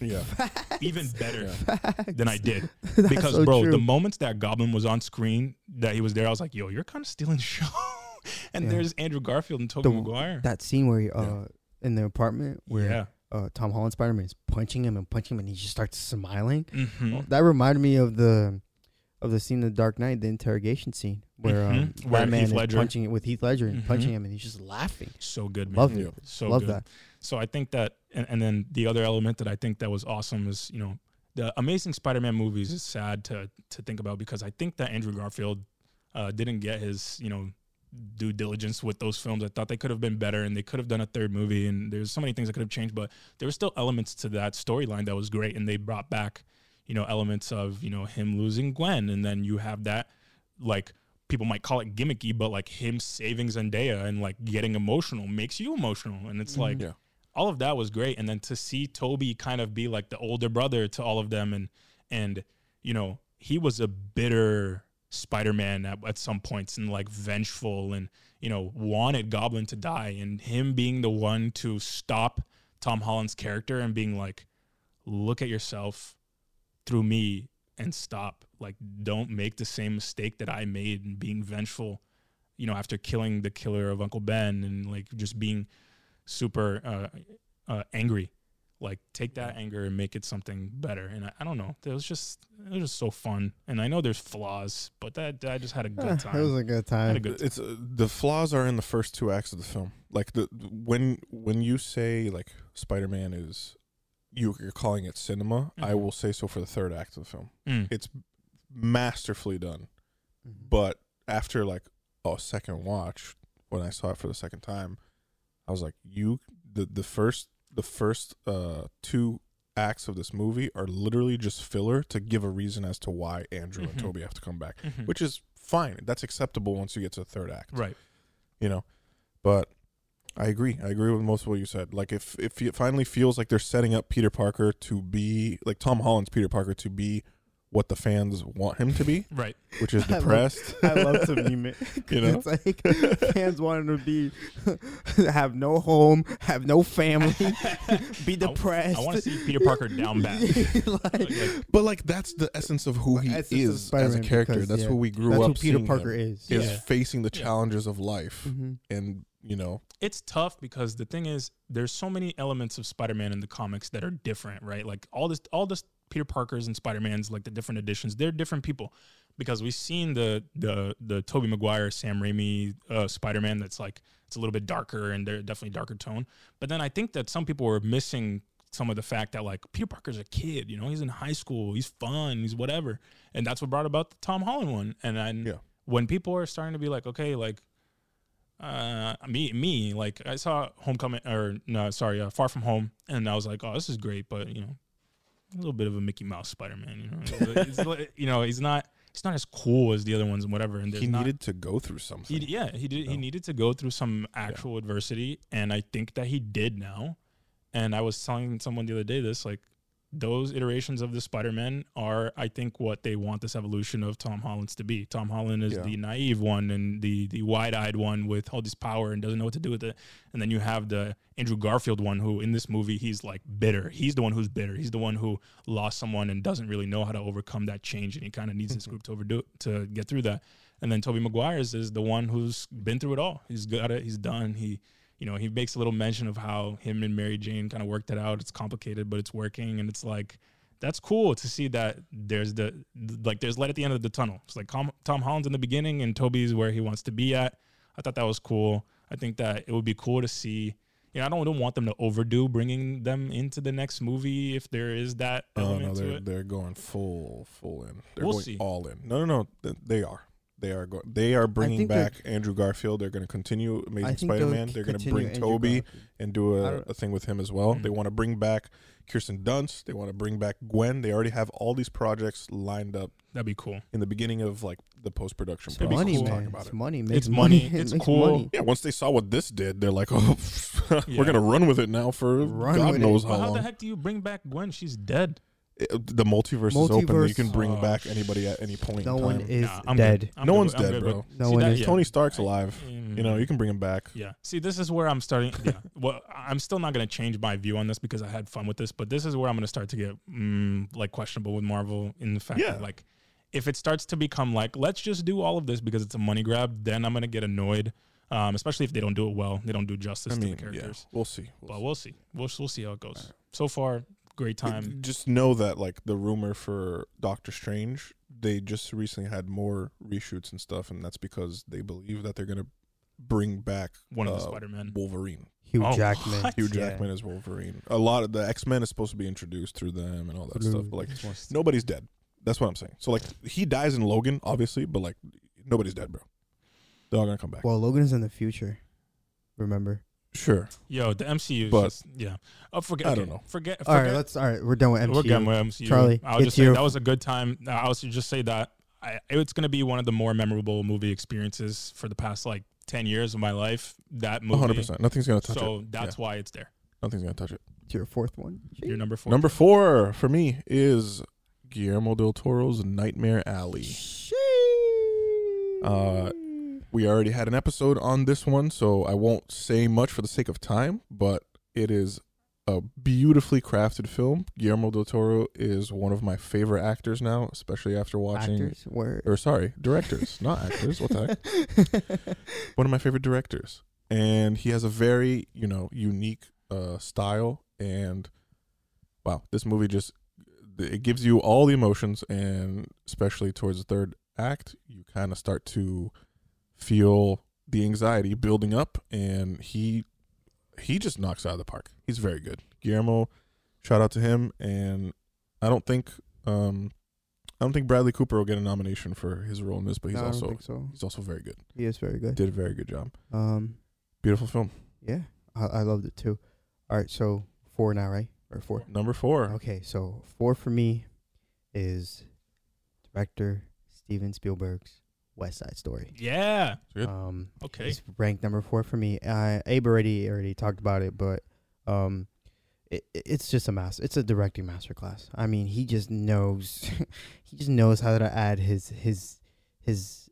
Yeah. even better than I did. Because so bro, true. the moments that Goblin was on screen, that he was there, I was like, yo, you're kind of stealing the show. and Yeah. there's Andrew Garfield and Tobey Maguire. that scene where he, uh in the apartment where yeah. Uh Tom Holland Spider Man is punching him and punching him and he just starts smiling. Mhm. That reminded me of the of the scene in the Dark Knight, the interrogation scene where um, Mhm. Where Batman Heath is Ledger- punching it with Heath Ledger and Mhm. punching him, and he's just laughing. So good, man. Love Yeah. it. So Love good. that. So I think that, and, and then the other element that I think that was awesome is, you know, the Amazing Spider-Man movies is sad to to think about because I think that Andrew Garfield uh, didn't get his, you know, due diligence with those films. I thought they could have been better and they could have done a third movie and there's so many things that could have changed, but there were still elements to that storyline that was great and they brought back, you know, elements of, you know, him losing Gwen and then you have that like people might call it gimmicky, but like him saving Zendaya and like getting emotional makes you emotional and it's mm-hmm. like Yeah. all of that was great and then to see Tobey kind of be like the older brother to all of them and and you know he was a bitter spider-man at, at some points and like vengeful and you know wanted goblin to die and him being the one to stop tom holland's character and being like look at yourself through me and stop like don't make the same mistake that i made and being vengeful you know after killing the killer of uncle ben and like just being super uh, uh, angry. Like take that anger and make it something better. And I, I don't know. It was just it was just so fun. And I know there's flaws, but that I just had a Eh, good time. It was a good time. a good It's uh, the flaws are in the first two acts of the film. Like the when when you say like Spider-Man is you, you're calling it cinema, I Mhm. will say so for the third act of the film. Mm. It's masterfully done. Mhm. But after like a second watch, when I saw it for the second time, I was like, you the the first the first uh two acts of this movie are literally just filler to give a reason as to why Andrew Mhm. and Tobey have to come back, Mhm. which is fine. That's acceptable once you get to the third act right. you know. But I agree. I agree with most of what you said. Like if if it finally feels like they're setting up Peter Parker to be like Tom Holland's Peter Parker to be what the fans want him to be, Right. which is I love- depressed. I love to meme it. 'cause You know? it's like fans want him to be have no home, have no family, be depressed. I want to see Peter Parker down bad. Like, Like, but like that's the essence of who he is as a character. because, that's yeah, who we grew that's up who Peter Parker him, is. is Yeah. facing the Yeah. challenges of life, Mhm. and you know, it's tough because the thing is there's so many elements of Spider-Man in the comics that are different, right? Like all this all this Peter Parkers and Spider-Mans like the different editions, they're different people because we've seen the the the Tobey Maguire, Sam Raimi uh, Spider-Man that's like it's a little bit darker and they're definitely darker tone. But then I think that some people were missing some of the fact that like Peter Parker's a kid, you know, he's in high school, he's fun, he's whatever. And that's what brought about the Tom Holland one. And then Yeah. when people are starting to be like, okay, like uh me me like i saw homecoming or no sorry uh, far from home and i was like oh this is great but you know a little bit of a mickey mouse spider-man you know? It's, like, you know he's not he's not as cool as the other ones and whatever and he not, needed to go through something. he, yeah he did he needed to go through some actual adversity and i think that he did now. And i was telling someone the other day this like those iterations of the Spider-Man are, I think, what they want this evolution of Tom Holland's to be. Tom Holland is Yeah. the naive one and the the wide-eyed one with all this power and doesn't know what to do with it. And then you have the Andrew Garfield one, who in this movie he's like bitter. He's the one who's bitter. He's the one who lost someone and doesn't really know how to overcome that change, and he kind of needs this mm-hmm. group to overdo to get through that. And then Tobey Maguire's is the one who's been through it all. He's got it. He's done. He you know, he makes a little mention of how him and Mary Jane kind of worked it out. It's complicated, but it's working, and it's like that's cool to see that there's the like there's light at the end of the tunnel. It's like Tom, Tom Holland's in the beginning, and Tobey's where he wants to be at. I thought that was cool. I think that it would be cool to see. You know, I don't, don't want them to overdo bringing them into the next movie if there is that Oh no, they're they're going full full in. They're We'll going see. all in. No, no, no. They are. They are going. They are bringing back Andrew Garfield. They're going to continue Amazing Spider-Man. They're going to bring Andrew Tobey Garfield. and do I a, don't- a thing with him as well. Mhm. They want to bring back Kirsten Dunst. They want to bring back Gwen. They already have all these projects lined up That'd be cool. in the beginning of like the post production It'd be process. money, cool. Talking man. about It's it. money. Makes money. It It's makes cool. money. Yeah, once they saw what this did, they're like, "Oh, Yeah. we're gonna run with it now for Run God with it. knows But long. how the heck do you bring back Gwen? She's dead. It- the multiverse, is open. You can bring Oh, back anybody at any point. No in one is Nah, I'm dead. I'm no good one's I'm dead, good bro. with- No See one that? is. Yeah. Tony Stark's I- alive. mm, You know, you can bring him back. Yeah. See, this is where I'm starting. Yeah. Well, I'm still not going to change my view on this because I had fun with this, but this is where I'm going to start to get mm, like questionable with Marvel in the fact Yeah. that like if it starts to become like let's just do all of this because it's a money grab, then I'm going to get annoyed. Um, especially if they don't do it well, they don't do justice I mean, to the yeah, characters. we'll see. We'll But see. we'll see. We'll we'll see how it goes. So far, great It- time. Just know that like the rumor for Doctor Strange they just recently had more reshoots and stuff, and that's because they believe that they're gonna bring back One of the uh, Spider Man. Wolverine. Hugh Oh, Jackman. what? Hugh Yeah. Jackman is Wolverine. A lot of the X Men is supposed to be introduced through them and all that stuff. But like It's more st- nobody's dead. That's what I'm saying. So like he dies in Logan, obviously, but like nobody's dead, bro. They're all gonna come back. Well, Logan's in the future. Remember? Sure. Yo, the MCU is But- just yeah. Oh, forget. I okay, don't know. Forget. All right, let's. All right, we're done with We're getting MCU. with MCU. Charlie, I was it's just saying your- that was a good time. I was just say that I, it's going to be one of the more memorable movie experiences for the past like ten years of my life. That movie. 100. percent Nothing's gonna touch So it. So that's why it's there. Nothing's gonna touch it. It's your fourth one. Your number four. Number four for me is Guillermo del Toro's Nightmare Alley. Uh, We already had an episode on this one, so I won't say much for the sake of time, but it is a beautifully crafted film. Guillermo del Toro is one of my favorite actors now, especially after watching. Actors, word. Or sorry, directors, not actors. What the heck? One of my favorite directors, and he has a very you know unique uh, style. And wow, this movie just it gives you all the emotions, and especially towards the third act, you kind of start to feel the anxiety building up, and he he just knocks out of the park. He's very good. Guillermo, shout out to him, and I don't think um I don't think Bradley Cooper will get a nomination for his role in this, but he's No, also so. he's also very good. He is very good. Did a very good job. Um, Beautiful film. yeah, I, I loved it too. All right, so four now, right? Or four? Number four. Okay, so four for me is director Steven Spielberg's West Side Story. Yeah. Um, Okay. It's ranked number four for me. Uh, Abe already already talked about it, but um, it, it- it's just a master. It's a directing masterclass. I mean, he just knows. he just knows how to add his his his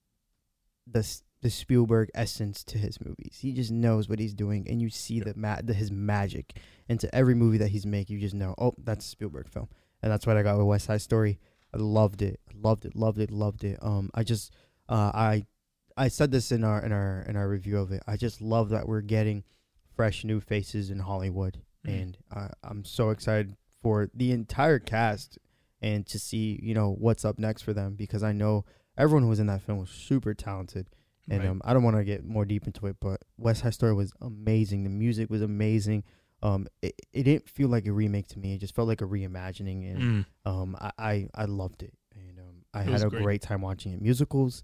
the the Spielberg essence to his movies. He just knows what he's doing, and you see the ma- the his magic into every movie that he's making. You just know, oh, that's a Spielberg film, and that's what I got with West Side Story. I loved it, loved it, loved it, loved it. Um, I just, uh, I I said this in our in our in our review of it. I just love that we're getting fresh new faces in Hollywood, Mhm. and uh, I'm so excited for the entire cast and to see you know what's up next for them because I know everyone who was in that film was super talented. And Right. um, I don't want to get more deep into it, but West Side Story was amazing. The music was amazing. Um, it, it didn't feel like a remake to me. It just felt like a reimagining, and Mm. um, I, I, I loved it, and um, I It had a great. great time watching it. Musicals,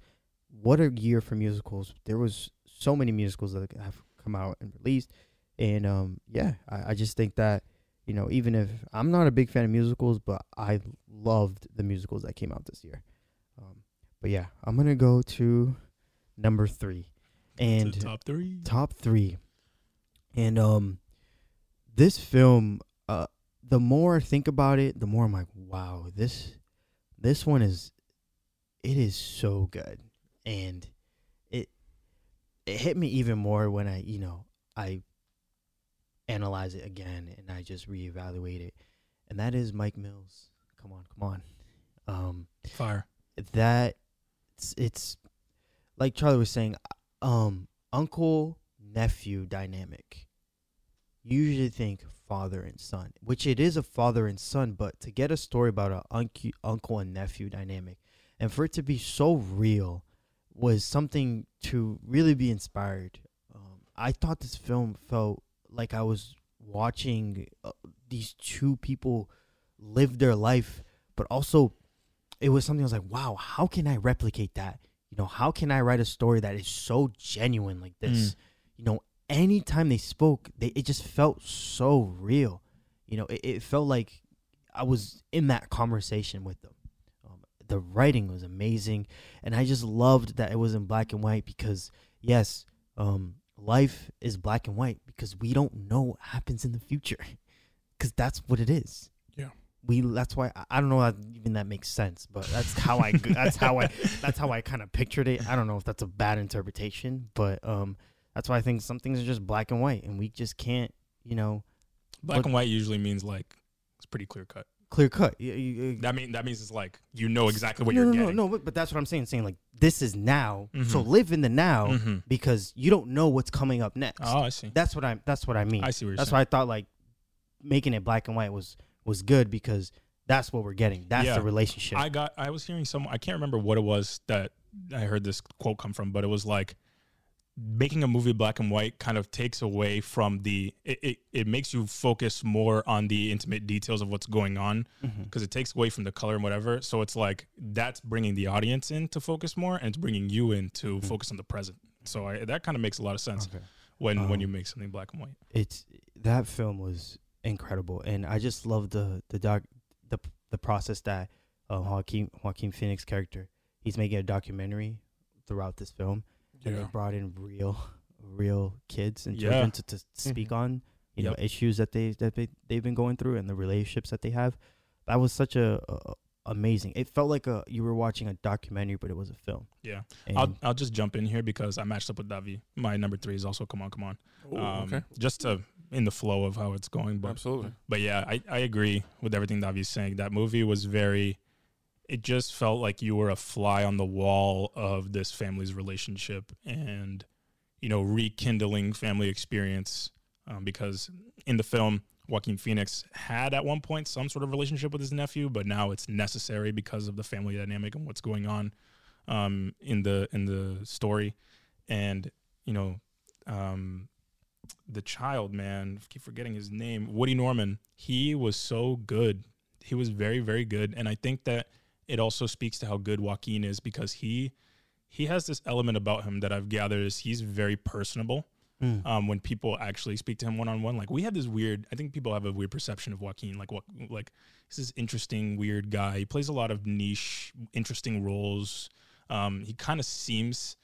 what a year for musicals! There was so many musicals that have come out and released, and um, yeah, I, I just think that you know, even if I'm not a big fan of musicals, but I loved the musicals that came out this year. Um, but yeah, I'm gonna go to number three, and the top three. top three. And um this film uh the more I think about it, the more I'm like, wow, this this one is it is so good. And it it hit me even more when I, you know, I analyze it again and I just reevaluate it. And that is Mike Mills. Come on, come on. Um Fire. that it's, it's like Charlie was saying, um, uncle nephew dynamic. You usually think father and son, which it is a father and son, but to get a story about an uncle, uncle and nephew dynamic, and for it to be so real, was something to really be inspired. Um, I thought this film felt like I was watching uh, these two people live their life, but also it was something I was like, wow, how can I replicate that? You know, how can I write a story that is so genuine like this? Mm. You know, anytime they spoke, they it just felt so real. You know, it, it felt like I was in that conversation with them. The writing was amazing, and I just loved that it was in black and white because yes, um, life is black and white because we don't know what happens in the future, because that's what it is Yeah. we that's why I- I don't know how even that makes sense, but that's how I that's how I that's how I kind of pictured it. I don't know if that's a bad interpretation, but um that's why I think some things are just black and white and we just can't, you know, Black But- and white usually means like it's pretty clear cut. Clear cut. You- you- you- That mean that means it's like you know exactly what no, you're no, getting. no, no, but, but that's what I'm saying. Saying like this is now, so Mhm. live in the now Mhm. because you don't know what's coming up next. Oh, I see. That's what I that's what I mean. I see what you're That's why I thought like making it black and white was was good because That's what we're getting. That's Yeah. the relationship. I got. I was hearing some. I can't remember what it was that I heard this quote come from, but it was like making a movie black and white kind of takes away from the. It it, it makes you focus more on the intimate details of what's going on because it takes away from the color and whatever. So it's like that's bringing the audience in to focus more, and it's bringing you in to focus on the present. So I, that kind of makes a lot of sense Okay. when when you Um, make something black and white. It's that film was incredible, and I just love the the doc the the process that uh, Joaquin Joaquin Phoenix character he's making a documentary throughout this film, and they brought in real real kids and Yeah. children to, to speak on you Yep. know issues that they that they they've been going through and the relationships that they have. That was such a, a amazing. It felt like a you were watching a documentary, but it was a film. Yeah, And I'll I'll just jump in here because I matched up with Davi. My number three is also come on, come on. Oh, um, okay. Just to in the flow of how it's going, but Absolutely. but yeah, I, I agree with everything Davi's saying. That movie was very. It just felt like you were a fly on the wall of this family's relationship, and you know, rekindling family experience. Um, because in the film, Joaquin Phoenix had at one point some sort of relationship with his nephew, but now it's necessary because of the family dynamic and what's going on um, in the in the story, and you know, um, the child man, I keep forgetting his name, Woody Norman. He was so good. He was very very good, and I think that it also speaks to how good Joaquin is because he he has this element about him that I've gathered is he's very personable Mm. um, when people actually speak to him one on one. Like we have this weird, I think people have a weird perception of Joaquin. Like what, like he's this interesting, weird guy. He plays a lot of niche, interesting roles. Um, he kind of seems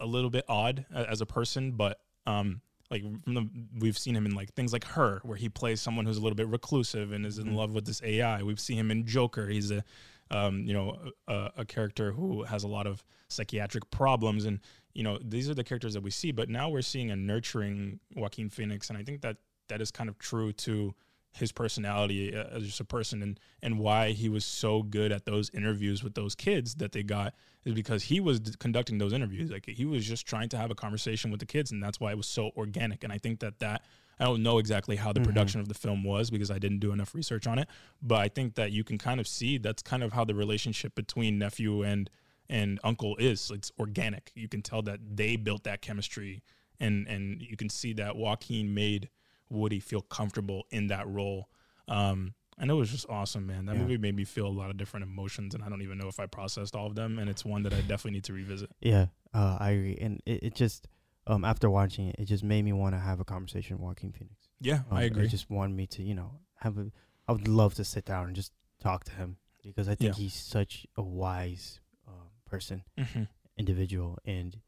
a little bit odd as a person, but um, like from the we've seen him in like things like Her, where he plays someone who's a little bit reclusive and is in Mhm. love with this AI. We've seen him in Joker. He's a um, you know a, a character who has a lot of psychiatric problems. And you know these are the characters that we see but now we're seeing a nurturing Joaquin Phoenix. And I think that that is kind of true to his personality uh, as just a person. And and why he was so good at those interviews with those kids that they got is because he was conducting those interviews. Like he was just trying to have a conversation with the kids and that's why it was so organic. And I think that that I don't know exactly how the Mhm. production of the film was because I didn't do enough research on it but I think that you can kind of see that's kind of how the relationship between nephew and and uncle is. It's organic. You can tell that they built that chemistry and and you can see that Joaquin made Woody feel comfortable in that role. Um and it was just awesome man. That Yeah. movie made me feel a lot of different emotions and I don't even know if I processed all of them and it's one that I definitely need to revisit. Yeah, uh, I agree, and it, it just um after watching it, it just made me want to have a conversation with Joaquin Phoenix. yeah Um, I agree It just wanted me to, you know, have a. I would love to sit down and just talk to him because I think Yeah. he's such a wise uh, person, Mhm. individual, and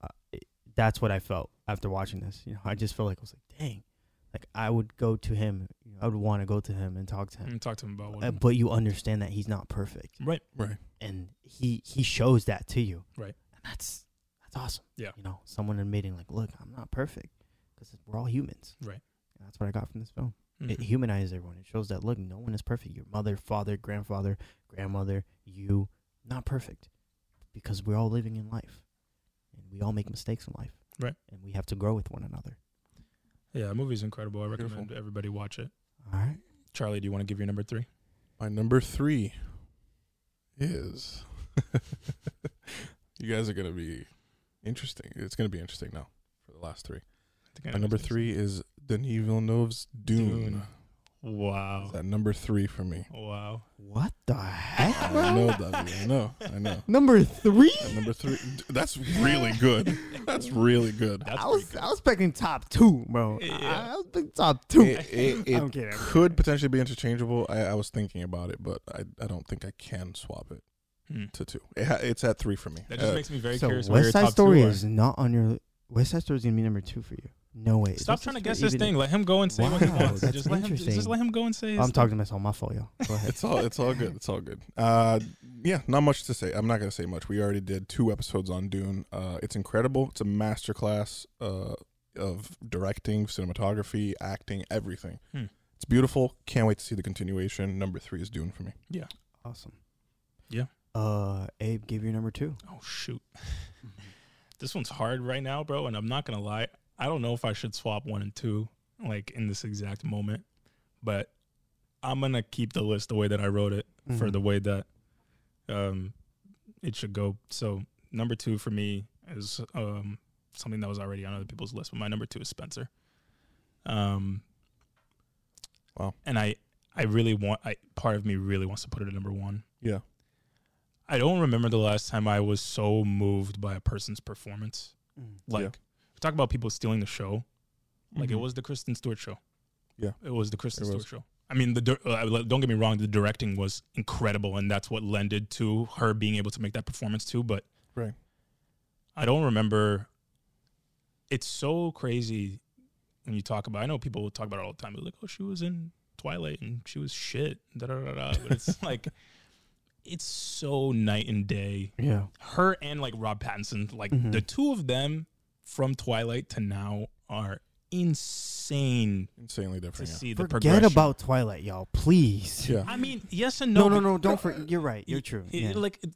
uh, it, that's what I felt after watching this. You know, I just felt like I was like, dang, like I would go to him. You know, I would want to go to him and talk to him. and talk to him about what Uh, but you understand that he's not perfect, right Right. and he he shows that to you. Right. And that's that's awesome. Yeah. You know, someone admitting like, look, I'm not perfect because we're all humans. Right. And that's what I got from this film. It Mhm. humanizes everyone. It shows that look, no one is perfect. Your mother, father, grandfather, grandmother, you, not perfect, because we're all living in life, and we all make mistakes in life. Right. And we have to grow with one another. yeah the movie's incredible I Beautiful. recommend everybody watch it All right. Charlie do you want to give your number three My number three is. you guys are gonna be interesting. It's gonna be interesting now for the last three. I My number three is Denis Villeneuve's Dune. Dune. wow Is at number three for me. wow What the heck? I know that. I know. I know. Number three. At number three. That's really good. That's really good. that's I was good. I was expecting top two, bro. I- Yeah. I, was picking top two. It, it, it I'm kidding. I'm could potentially be interchangeable. I, I was thinking about it, but I, I don't think I can swap it Hmm. to two. It ha, it's at three for me. That just Uh, makes me very so curious. West Side top Story two is not on your. West Side Story is gonna be number two for you. No way. Stop West trying to guess this thing. Let him go and say what he wants. that's Just let him. Just let him go and say. I'm thing. talking to myself. My fault, y'all. Go ahead. it's all it's all good. It's all good. Uh, yeah, not much to say. I'm not gonna say much. We already did two episodes on Dune. Uh, it's incredible. It's a masterclass uh, of directing, cinematography, acting, everything. Hmm. It's beautiful. Can't wait to see the continuation. Number three is Dune for me. Yeah. Awesome. Yeah. Uh, Abe, give your number two. Oh shoot, this one's hard right now, bro. And I'm not gonna lie. I don't know if I should swap one and two like in this exact moment, but I'm gonna keep the list the way that I wrote it for Mhm. the way that um it should go. So number two for me is um something that was already on other people's list, but my number two is Spencer. Um Wow. And I I really want I part of me really wants to put it at number one. Yeah. I don't remember the last time I was so moved by a person's performance. Mm. Like Yeah. we talk about people stealing the show. Like it Mhm. was the Kristen Stewart show. Yeah. it was the Kristen It Stewart was. show. I mean, the uh, don't get me wrong, the directing was incredible, and that's what lended to her being able to make that performance too. But Right. I don't remember. It's so crazy when you talk about. I know people will talk about it all the time. They're like, "Oh, she was in Twilight and she was shit." Da da da da. But it's like, it's so night and day Yeah. her and like Rob Pattinson, like Mhm. the two of them from Twilight to now are insane Insanely to different. Yeah. see the Forget progression. about Twilight, y'all. Please. Yeah. I mean, yes and No, no. no, no. Don't but- forget. You're right. You're true. it- Yeah. Like, it-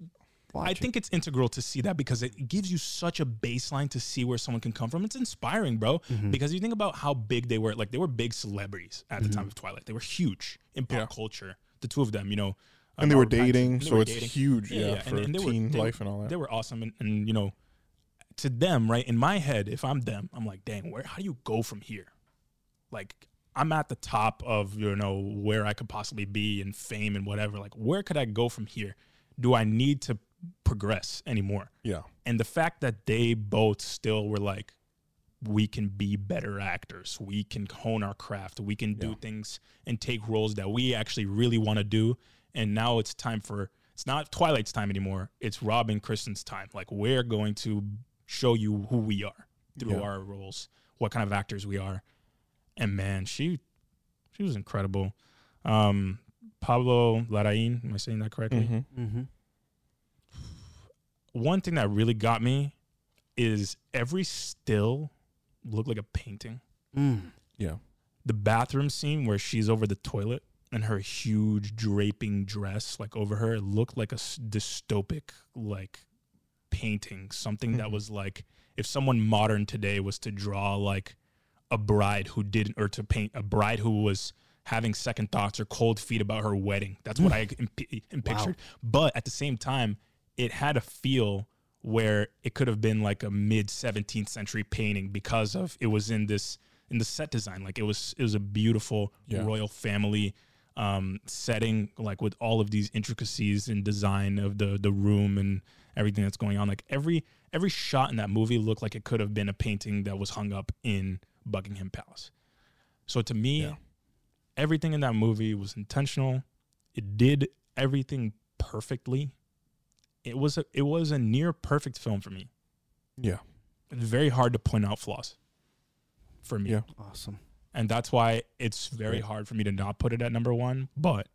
Watch I it. think it's integral to see that because it gives you such a baseline to see where someone can come from. It's inspiring, bro. Mhm. Because you think about how big they were. Like they were big celebrities at the Mhm. time of Twilight. They were huge in pop Yeah. culture. The two of them, you know. And they were dating, so were it's dating. huge, Yeah, yeah, yeah, for and- and they were- teen they- life and all that. they were awesome and, and you know to them right in my head if i'm them i'm like dang where how do you go from here? Like i'm at the top of you know where i could possibly be in fame and whatever like where could i go from here? Do i need to progress anymore? Yeah, and the fact that they both still were like we can be better actors. We can hone our craft. We can do Yeah. things and take roles that we actually really want to do and now it's time for it's not twilight's time anymore it's Robin and kristen's time like we're going to show you who we are through Yeah. our roles what kind of actors we are and man she she was incredible um pablo larraín am i saying that correctly Mhm. Mm-hmm. one thing that really got me is every still looked like a painting. Mm. yeah, The bathroom scene where she's over the toilet and her huge draping dress like over her it looked like a s- dystopic like painting something that Mhm. was like if someone modern today was to draw like a bride who didn't or to paint a bride who was having second thoughts or cold feet about her wedding that's what i imp- im- Wow. pictured but at the same time it had a feel where it could have been like a mid 17th century painting because of it was in this in the set design like it was it was a beautiful Yeah. royal family um setting like with all of these intricacies and design of the the room and everything that's going on like every every shot in that movie looked like it could have been a painting that was hung up in Buckingham Palace so to me Yeah. everything in that movie was intentional it did everything perfectly it was a it was a near perfect film for me yeah, it's very hard to point out flaws for me Yeah. Awesome. And that's why it's very hard for me to not put it at number one but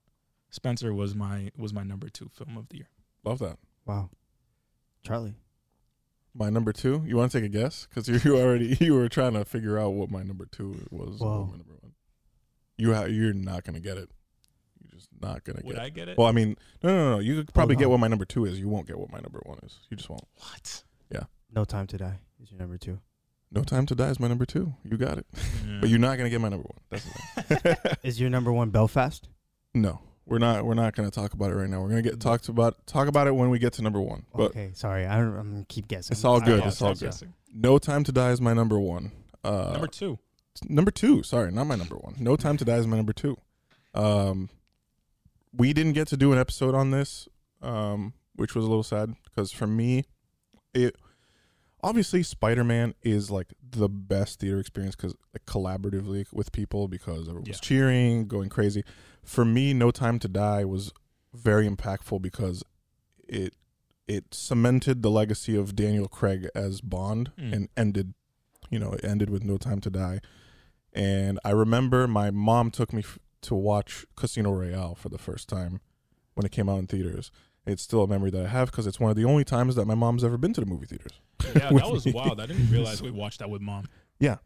spencer was my was my number two film of the year love that. Wow. Charlie. My number two. You want to take a guess? Because you, you already you were trying to figure out what my number two was. and my number one. You ha- you're not gonna get it. You're just not gonna get it. would get. i it. get it Well, I mean, no, no, no. You could probably Hold get on. what my number two is. You won't get what my number one is. You just won't. what Yeah. No Time to Die is your number two. No time to die is my number two. You got it. Yeah. But you're not gonna get my number one. That's. Is your number one Belfast? no. We're not. We're not gonna talk about it right now. We're gonna get talked about talk about it when we get to number one. But okay, sorry. I, I'm gonna keep guessing. It's all good, it's all good. guessing. No time to die is my number one. Uh, number two number two. Sorry, not my number one. No time to die is my number two. Um, we didn't get to do an episode on this, um, which was a little sad because for me, it obviously Spider Man is like the best theater experience because like, collaboratively with people because everyone was cheering, going crazy. For me, No Time to Die was very impactful because it it cemented the legacy of Daniel Craig as Bond Mm. and ended, you know, it ended with No Time to Die. And I remember my mom took me f- to watch Casino Royale for the first time when it came out in theaters. It's still a memory that I have because it's one of the only times that my mom's ever been to the movie theaters. yeah that was me. wild i didn't realize we watched that with mom Yeah,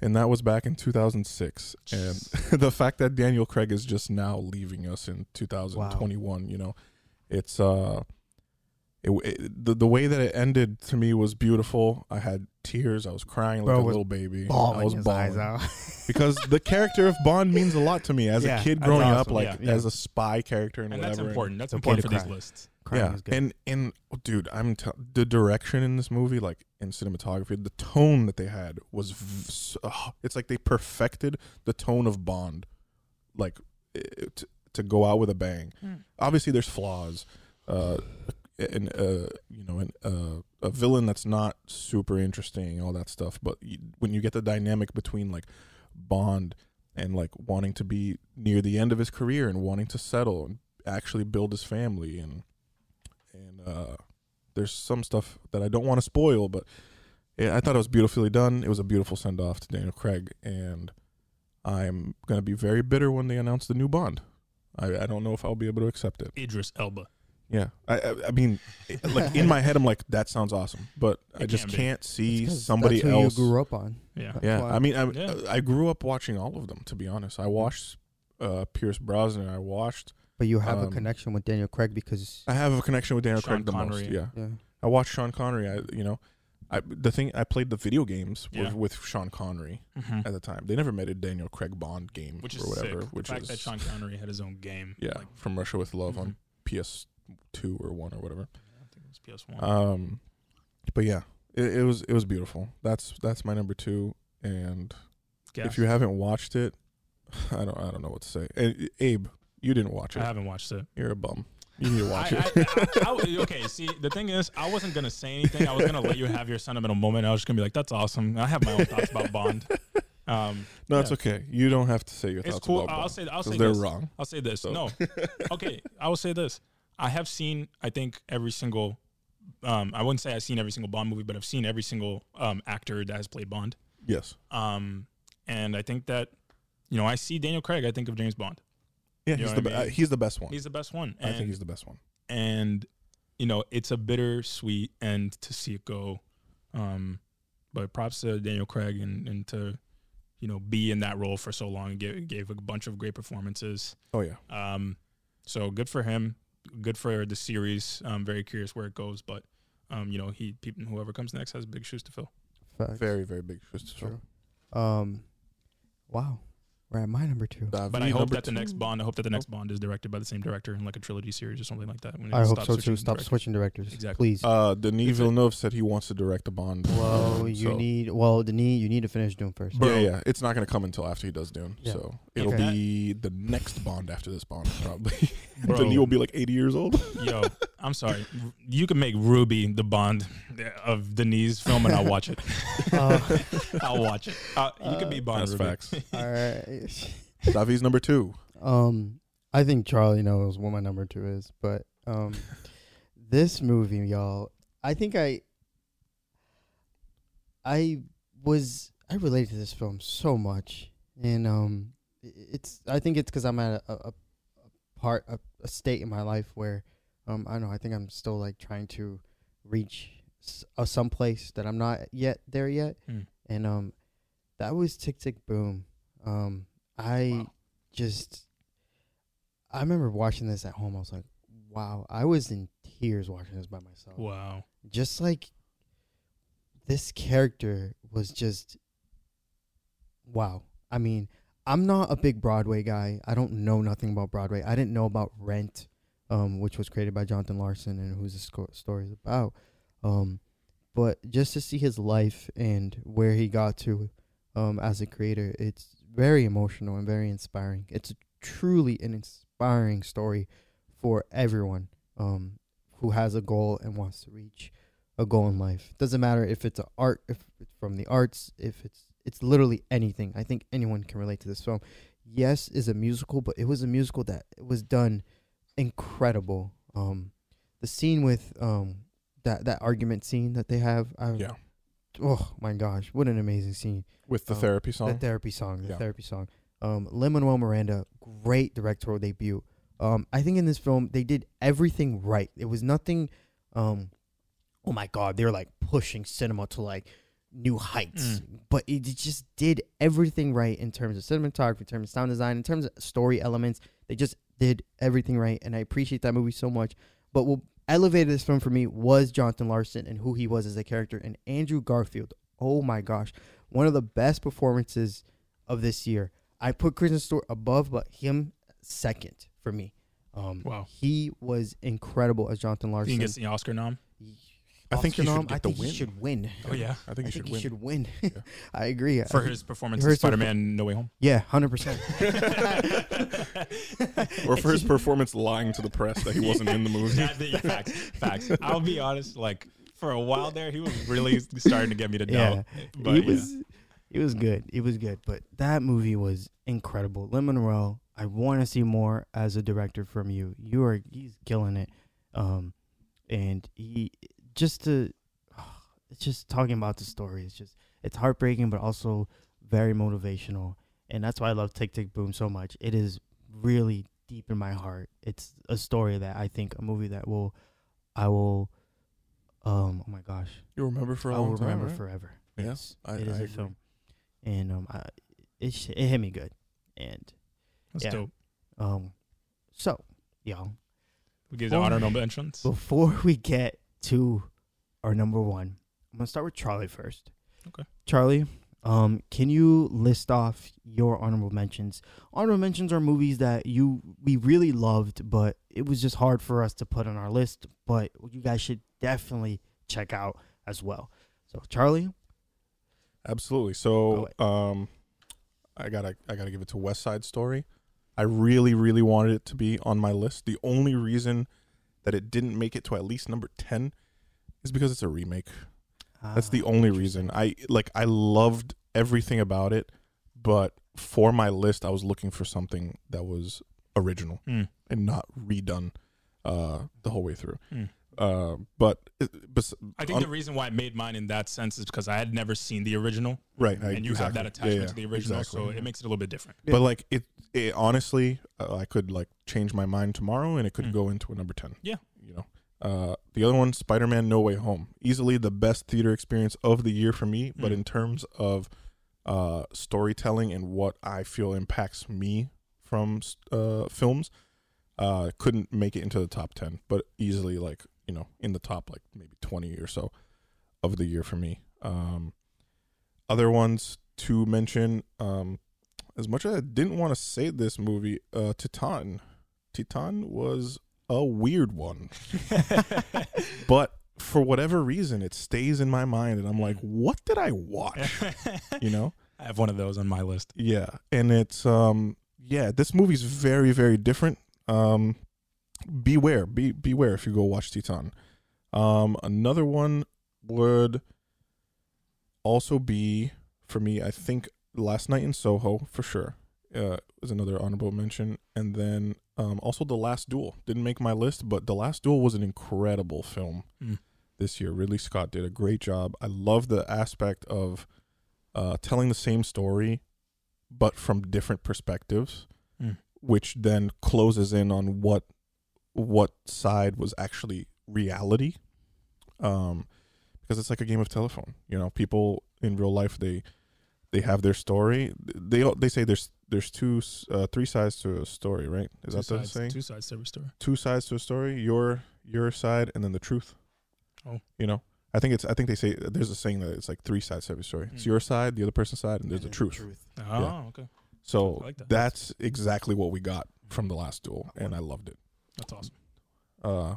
And that was back in 2006. And the fact that Daniel Craig is just now leaving us in 2021, you know, it's uh it, it the the way that it ended to me was beautiful. I had tears. I was crying like Bro a was little baby. I Bawling was his eyes bawling out. because the character of Bond means a lot to me as Yeah, a kid that's growing up, awesome. like Yeah, yeah. as a spy character and, and whatever. that's important. That's okay important to for these cry. lists. Crying yeah, is good. and and oh, dude, I'm t- the direction in this movie, like in cinematography, the tone that they had was, v- s- oh, it's like they perfected the tone of Bond, like it, to, to go out with a bang. Obviously, there's flaws, uh, and uh, you know, an, uh, a villain that's not super interesting, all that stuff. But you, when you get the dynamic between like Bond and like wanting to be near the end of his career and wanting to settle and actually build his family and and uh there's some stuff that I don't want to spoil, but yeah, I thought it was beautifully done. It was a beautiful send off to Daniel Craig, and I'm gonna be very bitter when they announce the new Bond. I, I don't know if I'll be able to accept it. Idris Elba. Yeah, I I, I mean, like in my head, I'm like that sounds awesome, but I It just can't be. can't see It's 'cause somebody that's who else. you grew up on. Yeah. That's Yeah, why- I mean, I, Yeah. I grew up watching all of them. To be honest, I watched uh, Pierce Brosnan. I watched. But you have a Um, connection with Daniel Craig because I have a connection with Daniel Sean Craig the most. Connery. Yeah, yeah. I watched Sean Connery. I you know, I the thing I played the video games Yeah. with, with Sean Connery Mhm. at the time. They never made a Daniel Craig Bond game Which is or whatever. sick. Which the fact is that Sean Connery had his own game. yeah, Like, from Russia with Love on mhm. PS2 or one or whatever. I think it was PS1. Um, but yeah, it, it was it was beautiful. That's that's my number two. And Gas. if you haven't watched it, I don't I don't know what to say. And, Abe, you didn't watch it. I haven't watched it. You're a bum. You need to watch I, it. I, I, okay, see, the thing is, I wasn't gonna say anything. I was gonna let you have your sentimental moment. I was just gonna be like, "That's awesome." I have my own thoughts about Bond. Um, no, it's okay. You don't have to say your it's thoughts cool. about I'll Bond, say. I'll say they're this. wrong. I'll say this. So- No, okay. I will say this. I have seen. I think every single. Um, I wouldn't say I've seen every single Bond movie, but I've seen every single um, actor that has played Bond. Yes. Um, and I think that, you know, I see Daniel Craig. I think of James Bond. Yeah, You he's the be- uh, mean? he's the best one. He's the best one. I think he's the best one. and you know it's a bittersweet end to see it go um but props to daniel craig and, and to you know be in that role for so long and gave, gave a bunch of great performances Oh yeah. um so good for him good for the series i'm very curious where it goes but um you know he people whoever comes next has big shoes to fill Facts. Very very big shoes to fill. True. Um, wow, we're at my number two. Davi, but i hope number that the two. next bond i hope that the next bond is directed by the same director in like a trilogy series or something like that when I hope so too. Stop directors. switching directors, Exactly. please. Uh, Denis If it- Villeneuve said he wants to direct the Bond. well, you so- need well, Denis, you need to finish Dune first. Bro. Yeah, yeah. It's not gonna come until after he does Dune. Yeah. So it'll Okay. be the next Bond after this Bond, probably. Bro. Denis will be like 80 years old. Yo, I'm sorry. You can make Ruby the Bond of Denise film, and I'll watch it. Uh, I'll watch it. Uh, you can be Bond. That's Ruby. facts. all right. Davi's number two. Um, I think Charlie knows what my number two is, but um, this movie, y'all, I think I, I was I related to this film so much, and um, it's I think it's because I'm at a, a, a part a, a state in my life where, um, I don't know I think I'm still like trying to reach s- uh, some place that I'm not yet there yet, Mm. and um, that was Tick Tick Boom. Um, I Wow. just I remember watching this at home. I was like, wow, I was in tears watching this by myself. Wow. Just like this character was just wow. I mean, I'm not a big Broadway guy. I don't know nothing about Broadway. I didn't know about Rent, um, which was created by Jonathan Larson and who's the story is about. Um, but just to see his life and where he got to um, as a creator, it's very emotional and very inspiring. It's truly an inspiring story for everyone um, who has a goal and wants to reach a goal in life. Doesn't matter if it's a art, if it's from the arts, if it's it's literally anything. I think anyone can relate to this film. Yes, is a musical, but it was a musical that was done incredible. Um, the scene with um that that argument scene that they have, I, Yeah. Oh my gosh, what an amazing scene! With the Um, therapy song. The therapy song, the Yeah. therapy song. Um, Lin Manuel Miranda, great directorial debut. Um, I think in this film they did everything right. It was nothing. Um, oh my god, they were like pushing cinema to like new heights, Mm. but it just did everything right in terms of cinematography, in terms of sound design, in terms of story elements. They just did everything right, and I appreciate that movie so much. But what elevated this film for me was Jonathan Larson and who he was as a character, and Andrew Garfield. Oh my gosh, one of the best performances of this year. I put Kristen Stewart above, but him second for me. Um, Wow. he was incredible as Jonathan Larson. He gets the Oscar nom. I think he Oscar should get I the think win. he should win. Oh yeah, I think I he think should he win. should win. Yeah. I agree. for I- his performance for in Spider-Man: No Way Home. yeah, hundred percent. or for his performance lying to the press that he wasn't in the movie. That- yeah, facts, facts. I'll be honest. Like for a while there, he was really starting to get me to doubt. Yeah, but it yeah. was it was good. It was good, but that movie was incredible. Lin Manuel, I want to see more as a director from you. You are he's killing it, um, and he just to it's just talking about the story. It's just it's heartbreaking, but also very motivational, and that's why I love Tick Tick Boom so much. It is really deep in my heart. It's a story that I think a movie that will I will. Um. Oh my gosh. you'll remember for a I long will time, remember right? forever. Yeah, Yes, I- it is I a agree. film, and um, I, it sh- it hit me good, and That's yeah. dope. um, so y'all, We get the honorable mentions. before we get to our number one, I'm gonna start with Charlie first. Okay. Charlie, um, can you list off your honorable mentions? Honorable mentions are movies that you we really loved, but it was just hard for us to put on our list. But you guys should definitely check out as well. So Charlie, Absolutely. So, um, I gotta I gotta give it to West Side Story. I really really wanted it to be on my list. The only reason that it didn't make it to at least number ten is because it's a remake. That's the Ah, only reason. I like I loved everything about it, but for my list, I was looking for something that was original Mm. and not redone uh, the whole way through. Mm. Uh, but, it, bes- I think on- the reason why it made mine in that sense is because I had never seen the original, right, I- and you have exactly. that attachment yeah, to the original, exactly. so it makes it a little bit different. Yeah. But like it, it honestly, uh, I could like change my mind tomorrow, and it could Mm. go into a number ten. Yeah. you know. Uh, the other one, Spider-Man: No Way Home, easily the best theater experience of the year for me. But Mm. in terms of uh, storytelling and what I feel impacts me from s- uh, films, uh, couldn't make it into the top ten, but easily like you know in the top like maybe twenty or so of the year for me. Um, other ones to mention, um, as much as I didn't want to say this movie, uh, Titane, Titane was a weird one, but for whatever reason, it stays in my mind, and I'm like, what did I watch? You know? I have one of those on my list. Yeah, and it's um, yeah, this movie's very very different. Um, beware, be beware if you go watch Titane. Um, another one would also be for me. I think Last Night in Soho for sure uh, is another honorable mention, and then um, also The Last Duel didn't make my list, but The Last Duel was an incredible film Mm. this year. Ridley Scott did a great job. I love the aspect of uh, telling the same story, but from different perspectives, Mm. which then closes in on what what side was actually reality. Um, because it's like a game of telephone. You know, people in real life they they have their story. They they say there's there's two uh, three sides to a story, right? Is two that the sides, saying? Two sides to every story. two sides to a story your your side and then the truth Oh. you know i think it's i think they say there's a saying that it's like three sides to every story it's Mm. your side the other person's side and there's And the then truth, Oh, Yeah. okay. so like that. that's exactly what we got from the last duel and i loved it That's awesome. uh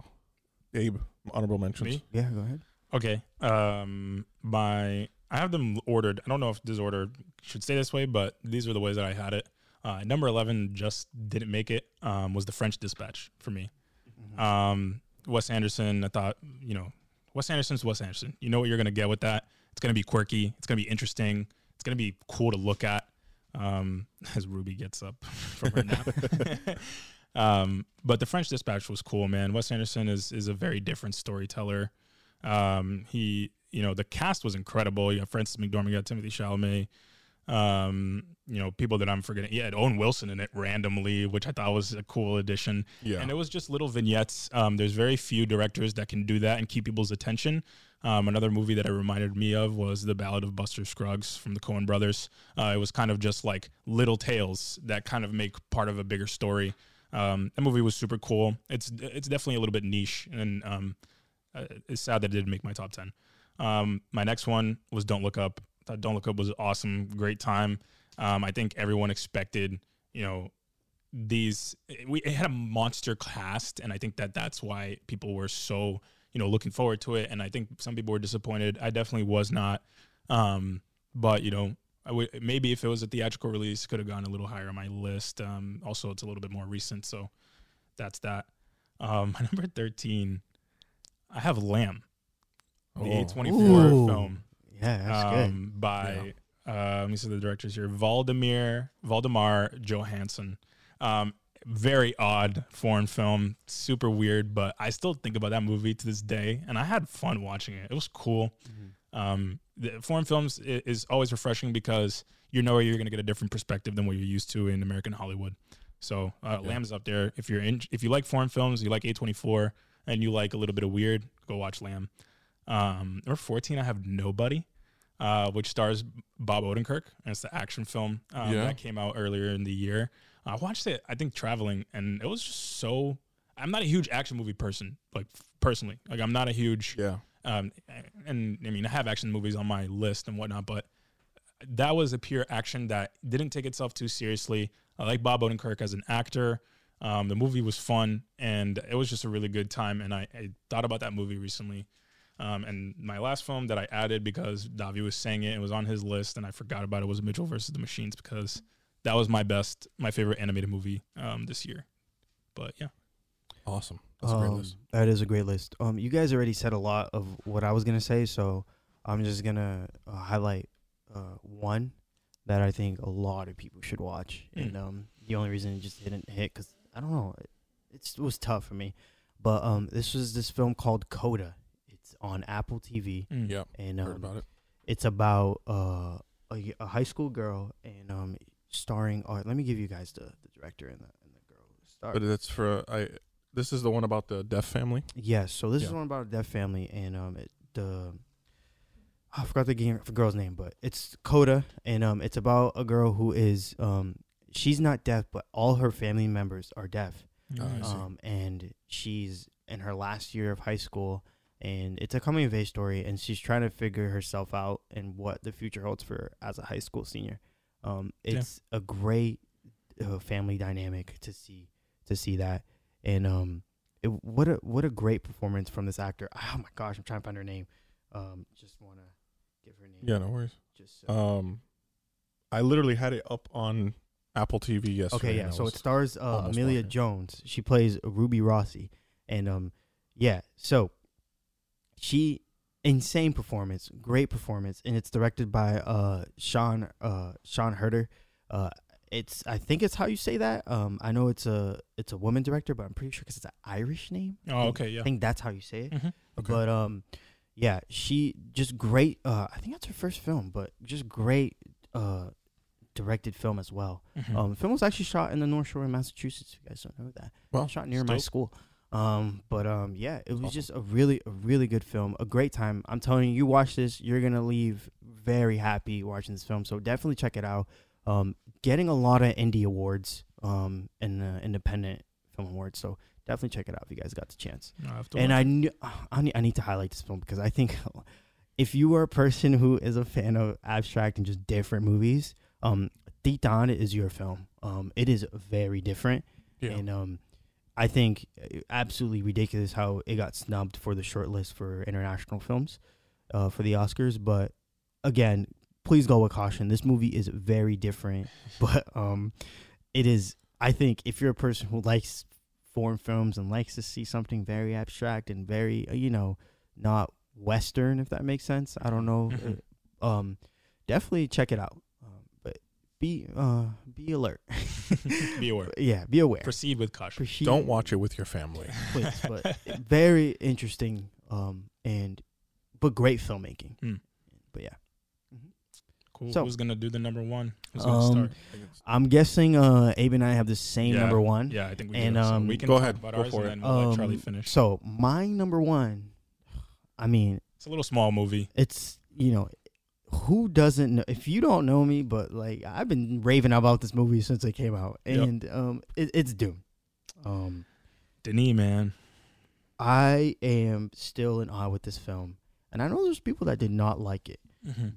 abe honorable mentions Me? Yeah, go ahead. Okay. Um, my I have them ordered. I don't know if this order should stay this way, but these are the ways that I had it. Uh, number eleven just didn't make it. Um, was the French Dispatch for me. Um, Wes Anderson. I thought you know Wes Anderson's Wes Anderson. You know what you're gonna get with that. It's gonna be quirky. It's gonna be interesting. It's gonna be cool to look at. Um, as Ruby gets up from her nap. um, but the French Dispatch was cool, man. Wes Anderson is is a very different storyteller. Um, he, you know, the cast was incredible. You have Frances McDormand, you got Timothée Chalamet. Um, you know, people that I'm forgetting. Yeah, had Owen Wilson in it randomly, which I thought was a cool addition. yeah And it was just little vignettes. Um, there's very few directors that can do that and keep people's attention. Um, another movie that it reminded me of was The Ballad of Buster Scruggs from the Coen brothers. Uh, it was kind of just like little tales that kind of make part of a bigger story. Um, that movie was super cool. It's it's definitely a little bit niche, and um, uh, it's sad that it didn't make my top ten. Um, my next one was Don't Look Up. Thought Don't Look Up was awesome, great time. Um, I think everyone expected, you know, these. We it had a monster cast, and I think that that's why people were so, you know, looking forward to it. And I think some people were disappointed. I definitely was not. Um, but you know, I would maybe if it was a theatrical release, could have gone a little higher on my list. Um, also, it's a little bit more recent, so that's that. Um, my number thirteen, I have Lamb, the Oh. A twenty four film Yeah, that's good. um, by uh, let me see the directors here: Valdemir Valdimar Jóhannsson. Um, very odd foreign film, super weird, but I still think about that movie to this day, and I had fun watching it. It was cool. Um, the foreign films is always refreshing because you know you're going to get a different perspective than what you're used to in American Hollywood. So uh, Yeah. Lamb's up there. If you're in, if you like foreign films, you like A24, and you like a little bit of weird, go watch Lamb. Um, number 14, I have Nobody, uh, which stars Bob Odenkirk, and it's the action film um, Yeah. that came out earlier in the year. I watched it, I think, traveling, and it was just so. I'm not a huge action movie person, like personally. Like I'm not a huge Yeah. Um, and I mean, I have action movies on my list and whatnot, but that was a pure action that didn't take itself too seriously. I like Bob Odenkirk as an actor. Um, the movie was fun and it was just a really good time. And I, I thought about that movie recently. Um, and my last film that I added because Davi was saying it, it was on his list, and I forgot about it was Mitchell versus the Machines because that was my best, my favorite animated movie um, this year. But yeah, Awesome. That's a great Um, list. That is a great list. Um, you guys already said a lot of what I was gonna say, so I'm just gonna uh, highlight uh, one that I think a lot of people should watch. Mm. And um, the only reason it just didn't hit, cause I don't know, it, it was tough for me. But um, this was this film called Coda. It's on Apple TV, Mm. Yeah. and Heard um, about it. it's about uh, a, y- a high school girl, and um, starring. Uh, let me give you guys the, the director and the and the girl who starred. But that's for I. This is the one about the deaf family. Yes, so this is Yeah. one about a deaf family, and um, it, the I forgot the game, the girl's name, but it's Coda, and um, it's about a girl who is um, she's not deaf, but all her family members are deaf, I see. um, and she's in her last year of high school, and it's a coming of age story, and she's trying to figure herself out and what the future holds for her as a high school senior. Um, Yeah. it's a great uh, family dynamic to see to see that, and um, it, what a what a great performance from this actor. Oh my gosh, I'm trying to find her name. Um, just wanna give her name. Yeah, no worries. Just so. Um, I literally had it up on Apple TV yesterday. okay, yeah. So it stars uh, Emilia watching. Jones. She plays Ruby Rossi, and um, yeah. So she insane performance, great performance, and it's directed by uh Sean uh Sean Herder. Uh, it's I think it's how you say that. Um, I know it's a it's a woman director, but I'm pretty sure because it's an Irish name. Oh, think- okay, yeah. I think that's how you say it. Mhm. Okay. But um, yeah, she just great. Uh, I think that's her first film, but just great. Uh, directed film as well. Mhm. Um, the film was actually shot in the North Shore of Massachusetts. If you guys don't know that, Well, shot near my dope. school. Um, but um, yeah, it was awesome. just a really, a really good film. A great time. I'm telling you, you watch this, you're gonna leave very happy watching this film. So definitely check it out. Um, getting a lot of indie awards. Um, in the independent film awards. So definitely check it out if you guys got the chance. I And I knew I need, I need to highlight this film because I think if you are a person who is a fan of abstract and just different movies, um, Titane is your film. Um, it is very different, yeah. and um, I think uh, absolutely ridiculous how it got snubbed for the short list for international films, uh, for the Oscars. But again, please go with caution. This movie is very different, but um, it is. I think if you're a person who likes foreign films and likes to see something very abstract and very, uh, you know, not Western, if that makes sense. I don't know. Mhm. Uh, um, definitely check it out. Um, but be uh be alert. Be aware. yeah, be aware. Proceed with caution. Proceed- Don't watch it with your family. please, but very interesting. Um, and but great filmmaking. Mm. But yeah, Cool. So- Who's gonna do the number one? Who's gonna um, start? I'm guessing uh Abe and I have the same Yeah, number one. Yeah, I think we And, do. so um, we can Go ahead, go for it. then we'll let Charlie Um, finish. So my number one, I mean, It's a little small movie. it's you know who doesn't know if you don't know me but like i've been raving about this movie since it came out Yep. and um it, it's Dune Um, Denis, man. I am still in awe with this film, and I know there's people that did not like it,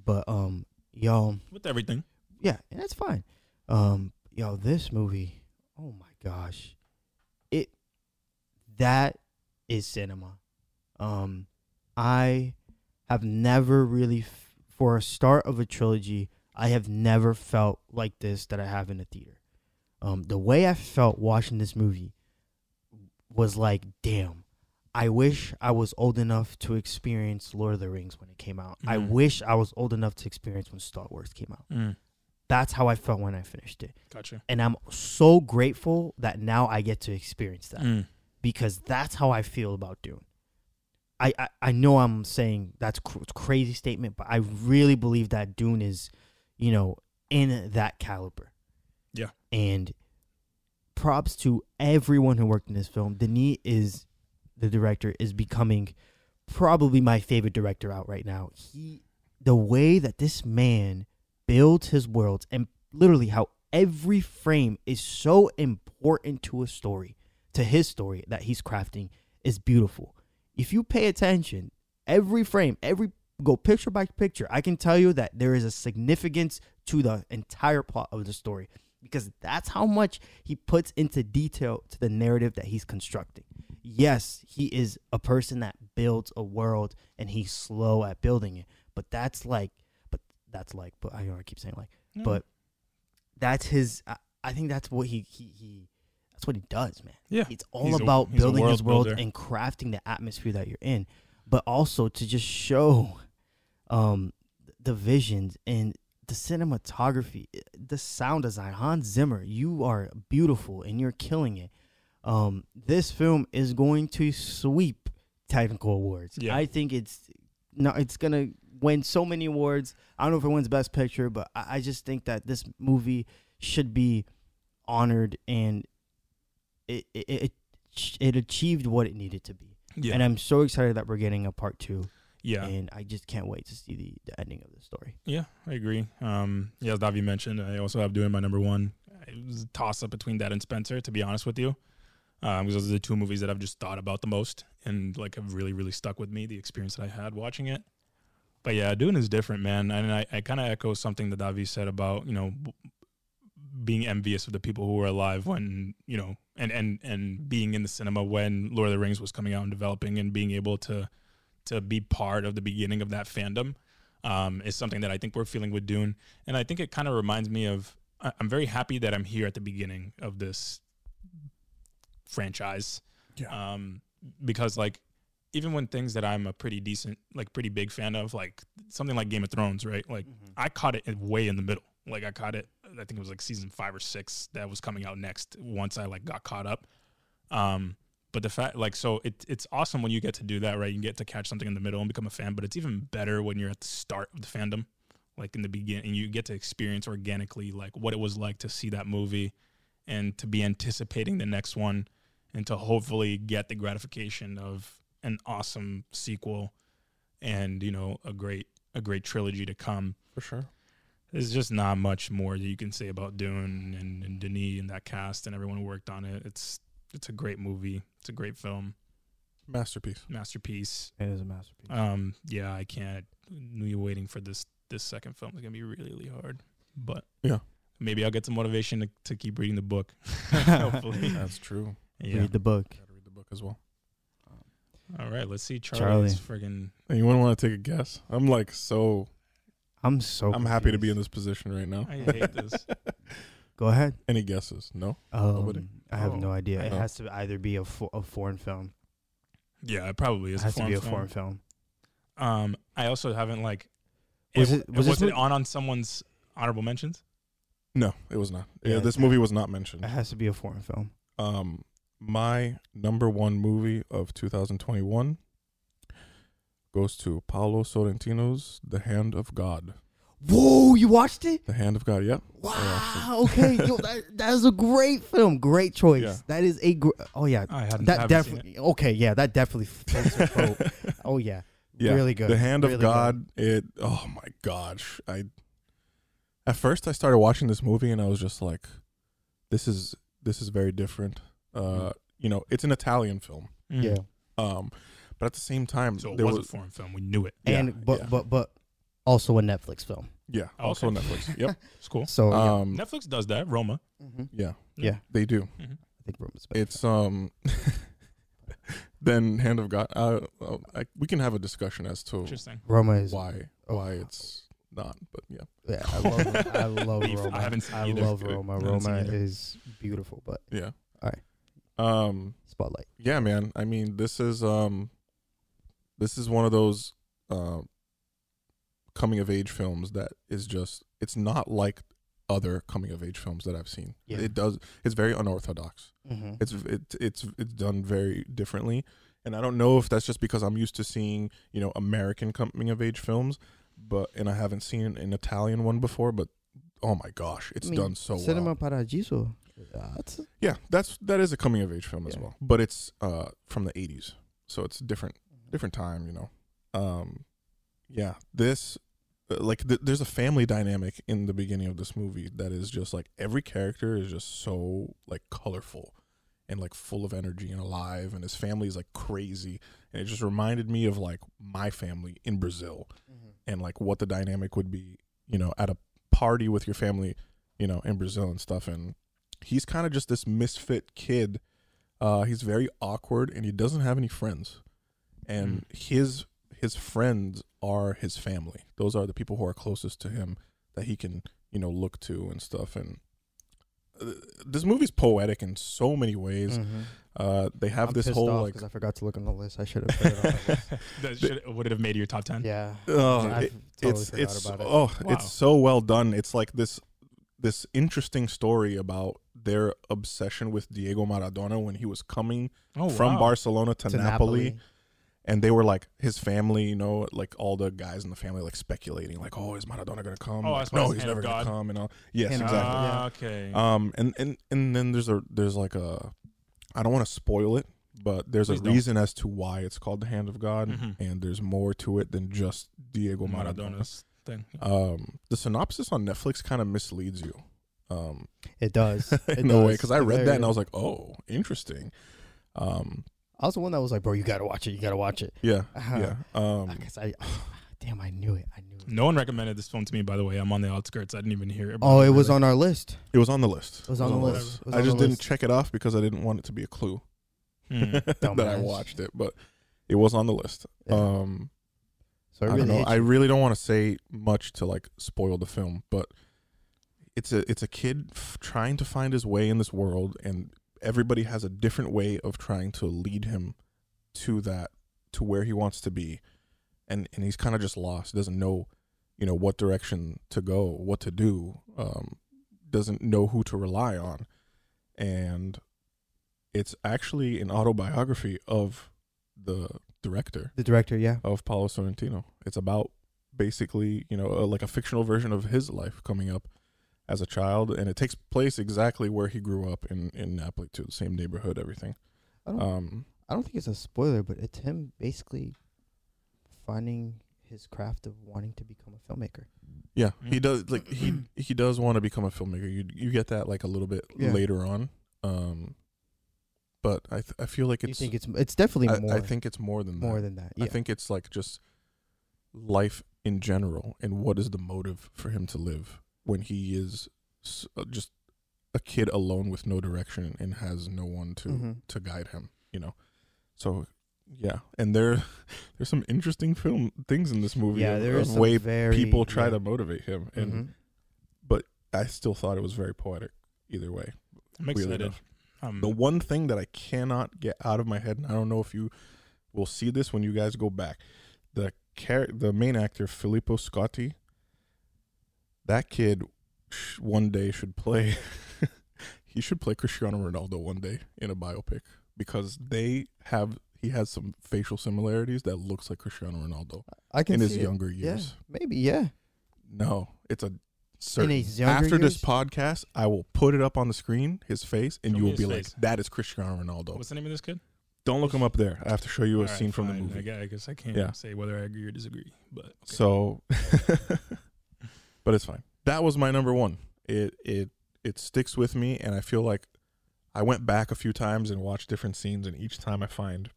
but um, yo, With everything. yeah, and that's fine. Um, yo, this movie, oh my gosh, it that is cinema. Um, I have never really, f- for a start of a trilogy, I have never felt like this that I have in a theater. Um, the way I felt watching this movie was like, damn. I wish I was old enough to experience Lord of the Rings when it came out. I Mhm. wish I was old enough to experience when Star Wars came out. Mm. That's how I felt when I finished it. Gotcha. And I'm so grateful that now I get to experience that Mm. because that's how I feel about Dune. I, I, I know I'm saying that's cr- crazy statement, but I really believe that Dune is, you know, in that caliber. Yeah. And props to everyone who worked in this film. Denis is the director is becoming probably my favorite director out right now. He the way that this man builds his worlds and literally how every frame is so important to a story, to his story that he's crafting is beautiful. If you pay attention, every frame, every go picture by picture, I can tell you that there is a significance to the entire plot of the story because that's how much he puts into detail to the narrative that he's constructing. Yes, he is a person that builds a world and he's slow at building it, but that's like, but that's like, but I know I keep saying like, Yeah. but that's his. I, I think that's what he he he. That's what he does, man. Yeah. It's all He's about a building his world world builder. and crafting the atmosphere that you're in, but also to just show um the visions and the cinematography, eh, the sound design. Hans Zimmer, you are beautiful and you're killing it. Um, this film is going to sweep technical awards. Yeah. I think it's no, it's gonna win so many awards. I don't know if it wins Best Picture, but I, I just think that this movie should be honored and it it, it it achieved what it needed to be. Yeah. And I'm so excited that we're getting a part two, yeah. and I just can't wait to see the, the ending of the story. Yeah, I agree. Um, yeah, as Davi mentioned, I also have Dune my number one. It was a toss up between that and Spencer, to be honest with you. Um, because those are the two movies that I've just thought about the most and like have really, really stuck with me, the experience that I had watching it. But yeah, Dune is different, man. And I, I kind of echo something that Davi said about, you know, being envious of the people who were alive when, you know, and, and, and being in the cinema when Lord of the Rings was coming out and developing and being able to, to be part of the beginning of that fandom um, is something that I think we're feeling with Dune. And I think it kind of reminds me of I'm very happy that I'm here at the beginning of this franchise. Yeah. Um, because like even when things that I'm a pretty decent, like pretty big fan of, like something like Game of Thrones, right? Like I caught it way in the middle. Like I caught it, I think it was like season five or six that was coming out next. Once I like got caught up. Um, but the fact, like, so it, it's awesome when you get to do that, right? You get to catch something in the middle and become a fan. But it's even better when you're at the start of the fandom, like in the beginning, and you get to experience organically like what it was like to see that movie, and to be anticipating the next one, and to hopefully get the gratification of an awesome sequel, and you know a great a great trilogy to come. For sure. There's just not much more that you can say about Dune and, and Denis and that cast and everyone who worked on it. It's it's a great movie. It's a great film, Masterpiece. masterpiece. It is a masterpiece. Um, yeah, I can't. Me waiting for this this second film is gonna be really really hard, but Yeah. maybe I'll get some motivation to, to keep reading the book. Hopefully, That's true. Yeah. Read the book. Gotta read the book as well. All right, let's see Charlie's Charlie. friggin' Anyone want to take a guess? I'm like so. I'm so. I'm happy to be in this position right now. I hate this. Go ahead. Any guesses? No. Um, Nobody? I have Oh. no idea. It Oh. has to either be a, fo- a foreign film. Yeah, it probably It is. has a to be a foreign foreign film. film. Um, I also haven't like. Was it, it- was was this it mo- on on someone's honorable mentions? No, it was not. Yeah, Yeah, this movie was not mentioned. It has to be a foreign film. Um, my number one movie of 2021 goes to Paolo Sorrentino's The Hand of God. Whoa! You watched it? The Hand of God. Yep. Wow. Okay. Yo, that, that is a great film. Great choice. Yeah. That is a. Gr- oh yeah. I hadn't. That haven't seen it. definitely. Okay. Yeah. That definitely floats. Oh yeah. Yeah, Really good. The Hand Really of good. God. It. Oh my gosh. I. At first, I started watching this movie and I was just like, "This is this is very different. Uh, you know, it's an Italian film. Mm. Yeah. Um, but at the same time, So it there was, was a foreign film. We knew it. Yeah, and but yeah. but but also a Netflix film. yeah, Oh, also okay. Netflix. Yep. It's cool. So yeah. Um, Netflix does that. Roma. Mhm. yeah, yeah, they do. I think Roma's better. It's um. then Hand of God. Uh, uh, I, we can have a discussion as to Interesting. Roma is why oh. why it's not. But yeah, Yeah, I love I love Beef. I Roma. haven't seen I either. love Good. Roma. I haven't seen Roma either. is beautiful, but yeah. Alright. Um. spotlight. yeah man i mean this is um this is one of those uh, coming of age films that is just it's not like other coming of age films that i've seen Yeah. it does it's very unorthodox Mm-hmm. it's it, it's it's done very differently and i don't know if that's just because i'm used to seeing you know american coming of age films but and i haven't seen an italian one before but oh my gosh it's done so Cinema well Paradiso. That's yeah that's that is a coming of age film as Yeah. well but it's uh from the 80s so it's different different time you know? Um yeah this uh, like th- there's a family dynamic in the beginning of this movie that is just like every character is just so like colorful and like full of energy and alive and his family is like crazy and it just reminded me of like my family in brazil and like what the dynamic would be you know at a party with your family you know in brazil and stuff and he's kind of just this misfit kid uh he's very awkward and he doesn't have any friends and his his friends are his family those are the people who are closest to him that he can you know look to and stuff and uh, this movie's poetic in so many ways Mhm. uh they have I'm this whole off like 'cause I forgot to look on the list. I should have put it on the list. that should, would it have made your top ten? Yeah. Oh, I've it- totally it's it's about it. oh Wow. it's so well done it's like this this interesting story about their obsession with Diego Maradona when he was coming Oh, from wow. Barcelona to, to Napoli, and they were like his family you know like all the guys in the family like speculating like oh is Maradona gonna come Oh, Like, no he's never gonna come and all yes Hand exactly God. Ah, okay. um and and and then there's a there's like a I don't want to spoil it but there's Please a don't. reason as to why it's called the hand of God Mhm. and there's more to it than just Diego Maradona Maradona's thing. um, the synopsis on Netflix kind of misleads you. Um, It does. It in a way, because I read that and I was like, oh, interesting. Um, I was the one that was like, bro, you gotta watch it. You gotta watch it. yeah, Uh-huh. yeah. Um, Because I, damn, I knew it. I knew it. No one recommended this film to me, by the way. I'm on the outskirts. I didn't even hear it. Oh, it was on our list. it was on the list. It was on the list. I just didn't list. check it off because I didn't want it to be a clue Hmm. that I watched it, but it was on the list. Yeah. Um, So I really don't know. I really don't want to say much to like spoil the film, but it's a it's a kid f- trying to find his way in this world, and everybody has a different way of trying to lead him to that to where he wants to be, and and he's kind of just lost. Doesn't know, you know, what direction to go, what to do. Um, doesn't know who to rely on, and it's actually an autobiography of the director the director. Yeah. of Paolo Sorrentino. It's about basically, you know, uh, like a fictional version of his life coming up as a child, and it takes place exactly where he grew up in in Napoli, too, the same neighborhood, everything. I don't. Um, I don't think it's a spoiler, but it's him basically finding his craft of wanting to become a filmmaker. yeah, he Mm. does like he he does want to become a filmmaker. You you get that like a little bit Yeah. later on. Um, but I th- I feel like it's. you it's think it's it's definitely I, more I think it's more than that. more than that. Yeah. I think it's like just life in general and what is the motive for him to live when he is uh, just a kid alone with no direction and has no one to Mhm. to guide him, you know. So yeah, and there there's some interesting film things in this movie yeah, of, there of is some way very people try yeah. to motivate him and Mhm. I still thought it was very poetic either way. I'm excited. Um, The one thing that I cannot get out of my head, and I don't know if you will see this when you guys go back, the char- the main actor Filippo Scotti, that kid, one day should play. he should play Cristiano Ronaldo one day in a biopic because they have he has some facial similarities that looks like Cristiano Ronaldo I can in his it. younger Yeah, years. maybe. Yeah. No, it's a certain. his younger After this podcast, I will put it up on the screen, his face, and Show you will be his like, "That is Cristiano Ronaldo." what's the name of this kid? Don't look him up there. I have to show you a All right, scene from the movie. I guess, I guess I can't Yeah. say whether I agree or disagree, but okay. So, but it's fine. That was my number one. It it it sticks with me, and I feel like I went back a few times and watched different scenes, and each time I find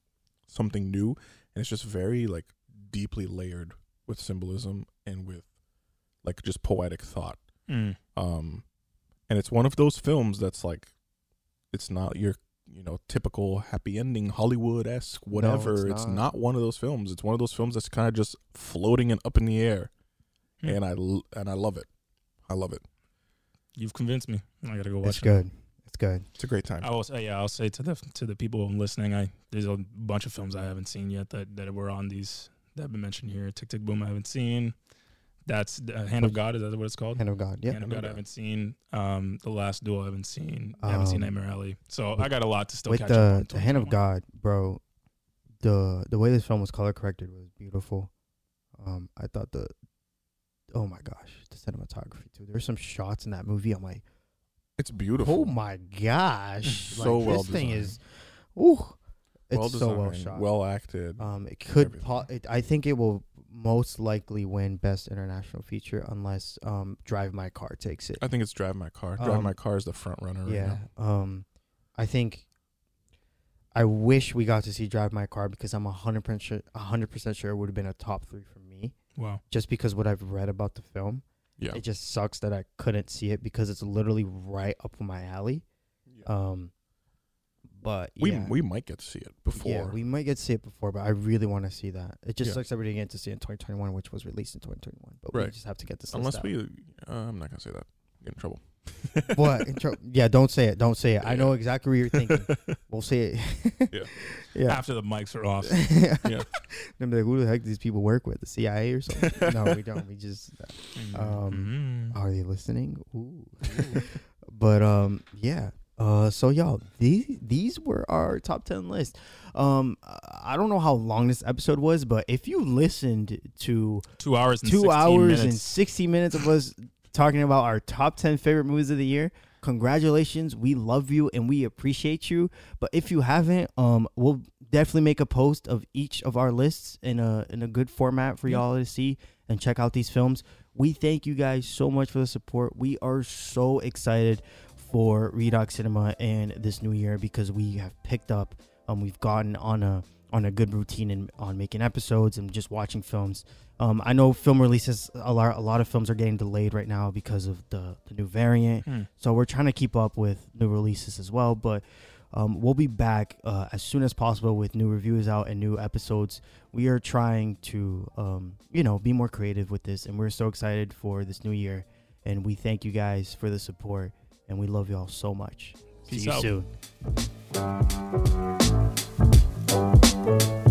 something new, and it's just very like deeply layered with symbolism and with like just poetic thought. Mm. Um, and it's one of those films that's like, it's not your you know typical happy ending Hollywood esque whatever. it's it's, not. not. one of those films. It's one of those films that's kind of just floating and up in the air, Hmm. and I l- and I love it. I love it. You've convinced me. I gotta go watch It's it. good. It's good. It's a great time. I will say, yeah, I'll say to the to the people listening, I there's a bunch of films I haven't seen yet that that were on these that have been mentioned here. Tick Tick Boom, I haven't seen. That's uh, Hand of God. Is that what it's called? Hand of God. Yeah. Hand of Hand of God, I haven't seen. Um, The Last Duel, I haven't seen. I haven't seen Um, Nightmare Alley. So with- I got a lot to still With catch up on. the the Hand of God, bro. The the way this film was color corrected was beautiful. Um, I thought the oh my gosh, the cinematography too. There's some shots in that movie. I'm like, It's beautiful. oh my gosh, So like, well This thing designed. is, ooh, it's well so well shot. well acted. Um, it could. Po- it, I think it will most likely win Best International Feature unless um Drive My Car takes it. I think it's Drive My Car. Drive um, My Car is the front runner right yeah. now. Um, I think. I wish we got to see Drive My Car because I'm hundred percent sure, hundred percent sure it would have been a top three for me. Wow. Just because what I've read about the film, Yeah. it just sucks that I couldn't see it because it's literally right up my alley. Um, but we yeah. we might get to see it before. Yeah, we might get to see it before, but I really want to see that. It just Yeah. sucks that we didn't get to see it in 2021, which was released in 2021. But we just have to get this. Unless we, uh, I'm not gonna say that. Get in trouble. what? Intro- yeah, don't say it. Don't say it. I know exactly what you're thinking. we'll say it. Yeah. yeah. After the mics are off. Yeah. Then be like, who the heck do these people work with? The CIA or something? no, we don't. We just Um, Mhm. are they listening? Ooh. but um, yeah. Uh, so y'all, these these were our top ten list. Um, I don't know how long this episode was, but if you listened to two hours and two 16 hours and 60 minutes of us talking about our top 10 favorite movies of the year. Congratulations we love you and we appreciate you. But if you haven't um we'll definitely make a post of each of our lists in a in a good format for y'all to see and check out these films. We thank you guys so much for the support. We are so excited for Redox Cinema and this new year because we have picked up um we've gotten on a on a good routine and on making episodes and just watching films um, I know film releases a lot. A lot of films are getting delayed right now because of the the new variant. Hmm. So we're trying to keep up with new releases as well. But um, we'll be back uh, as soon as possible with new reviews out and new episodes. We are trying to, um, you know, be more creative with this, and we're so excited for this new year. And we thank you guys for the support, and we love y'all so much. Peace See you out. soon. Thank you.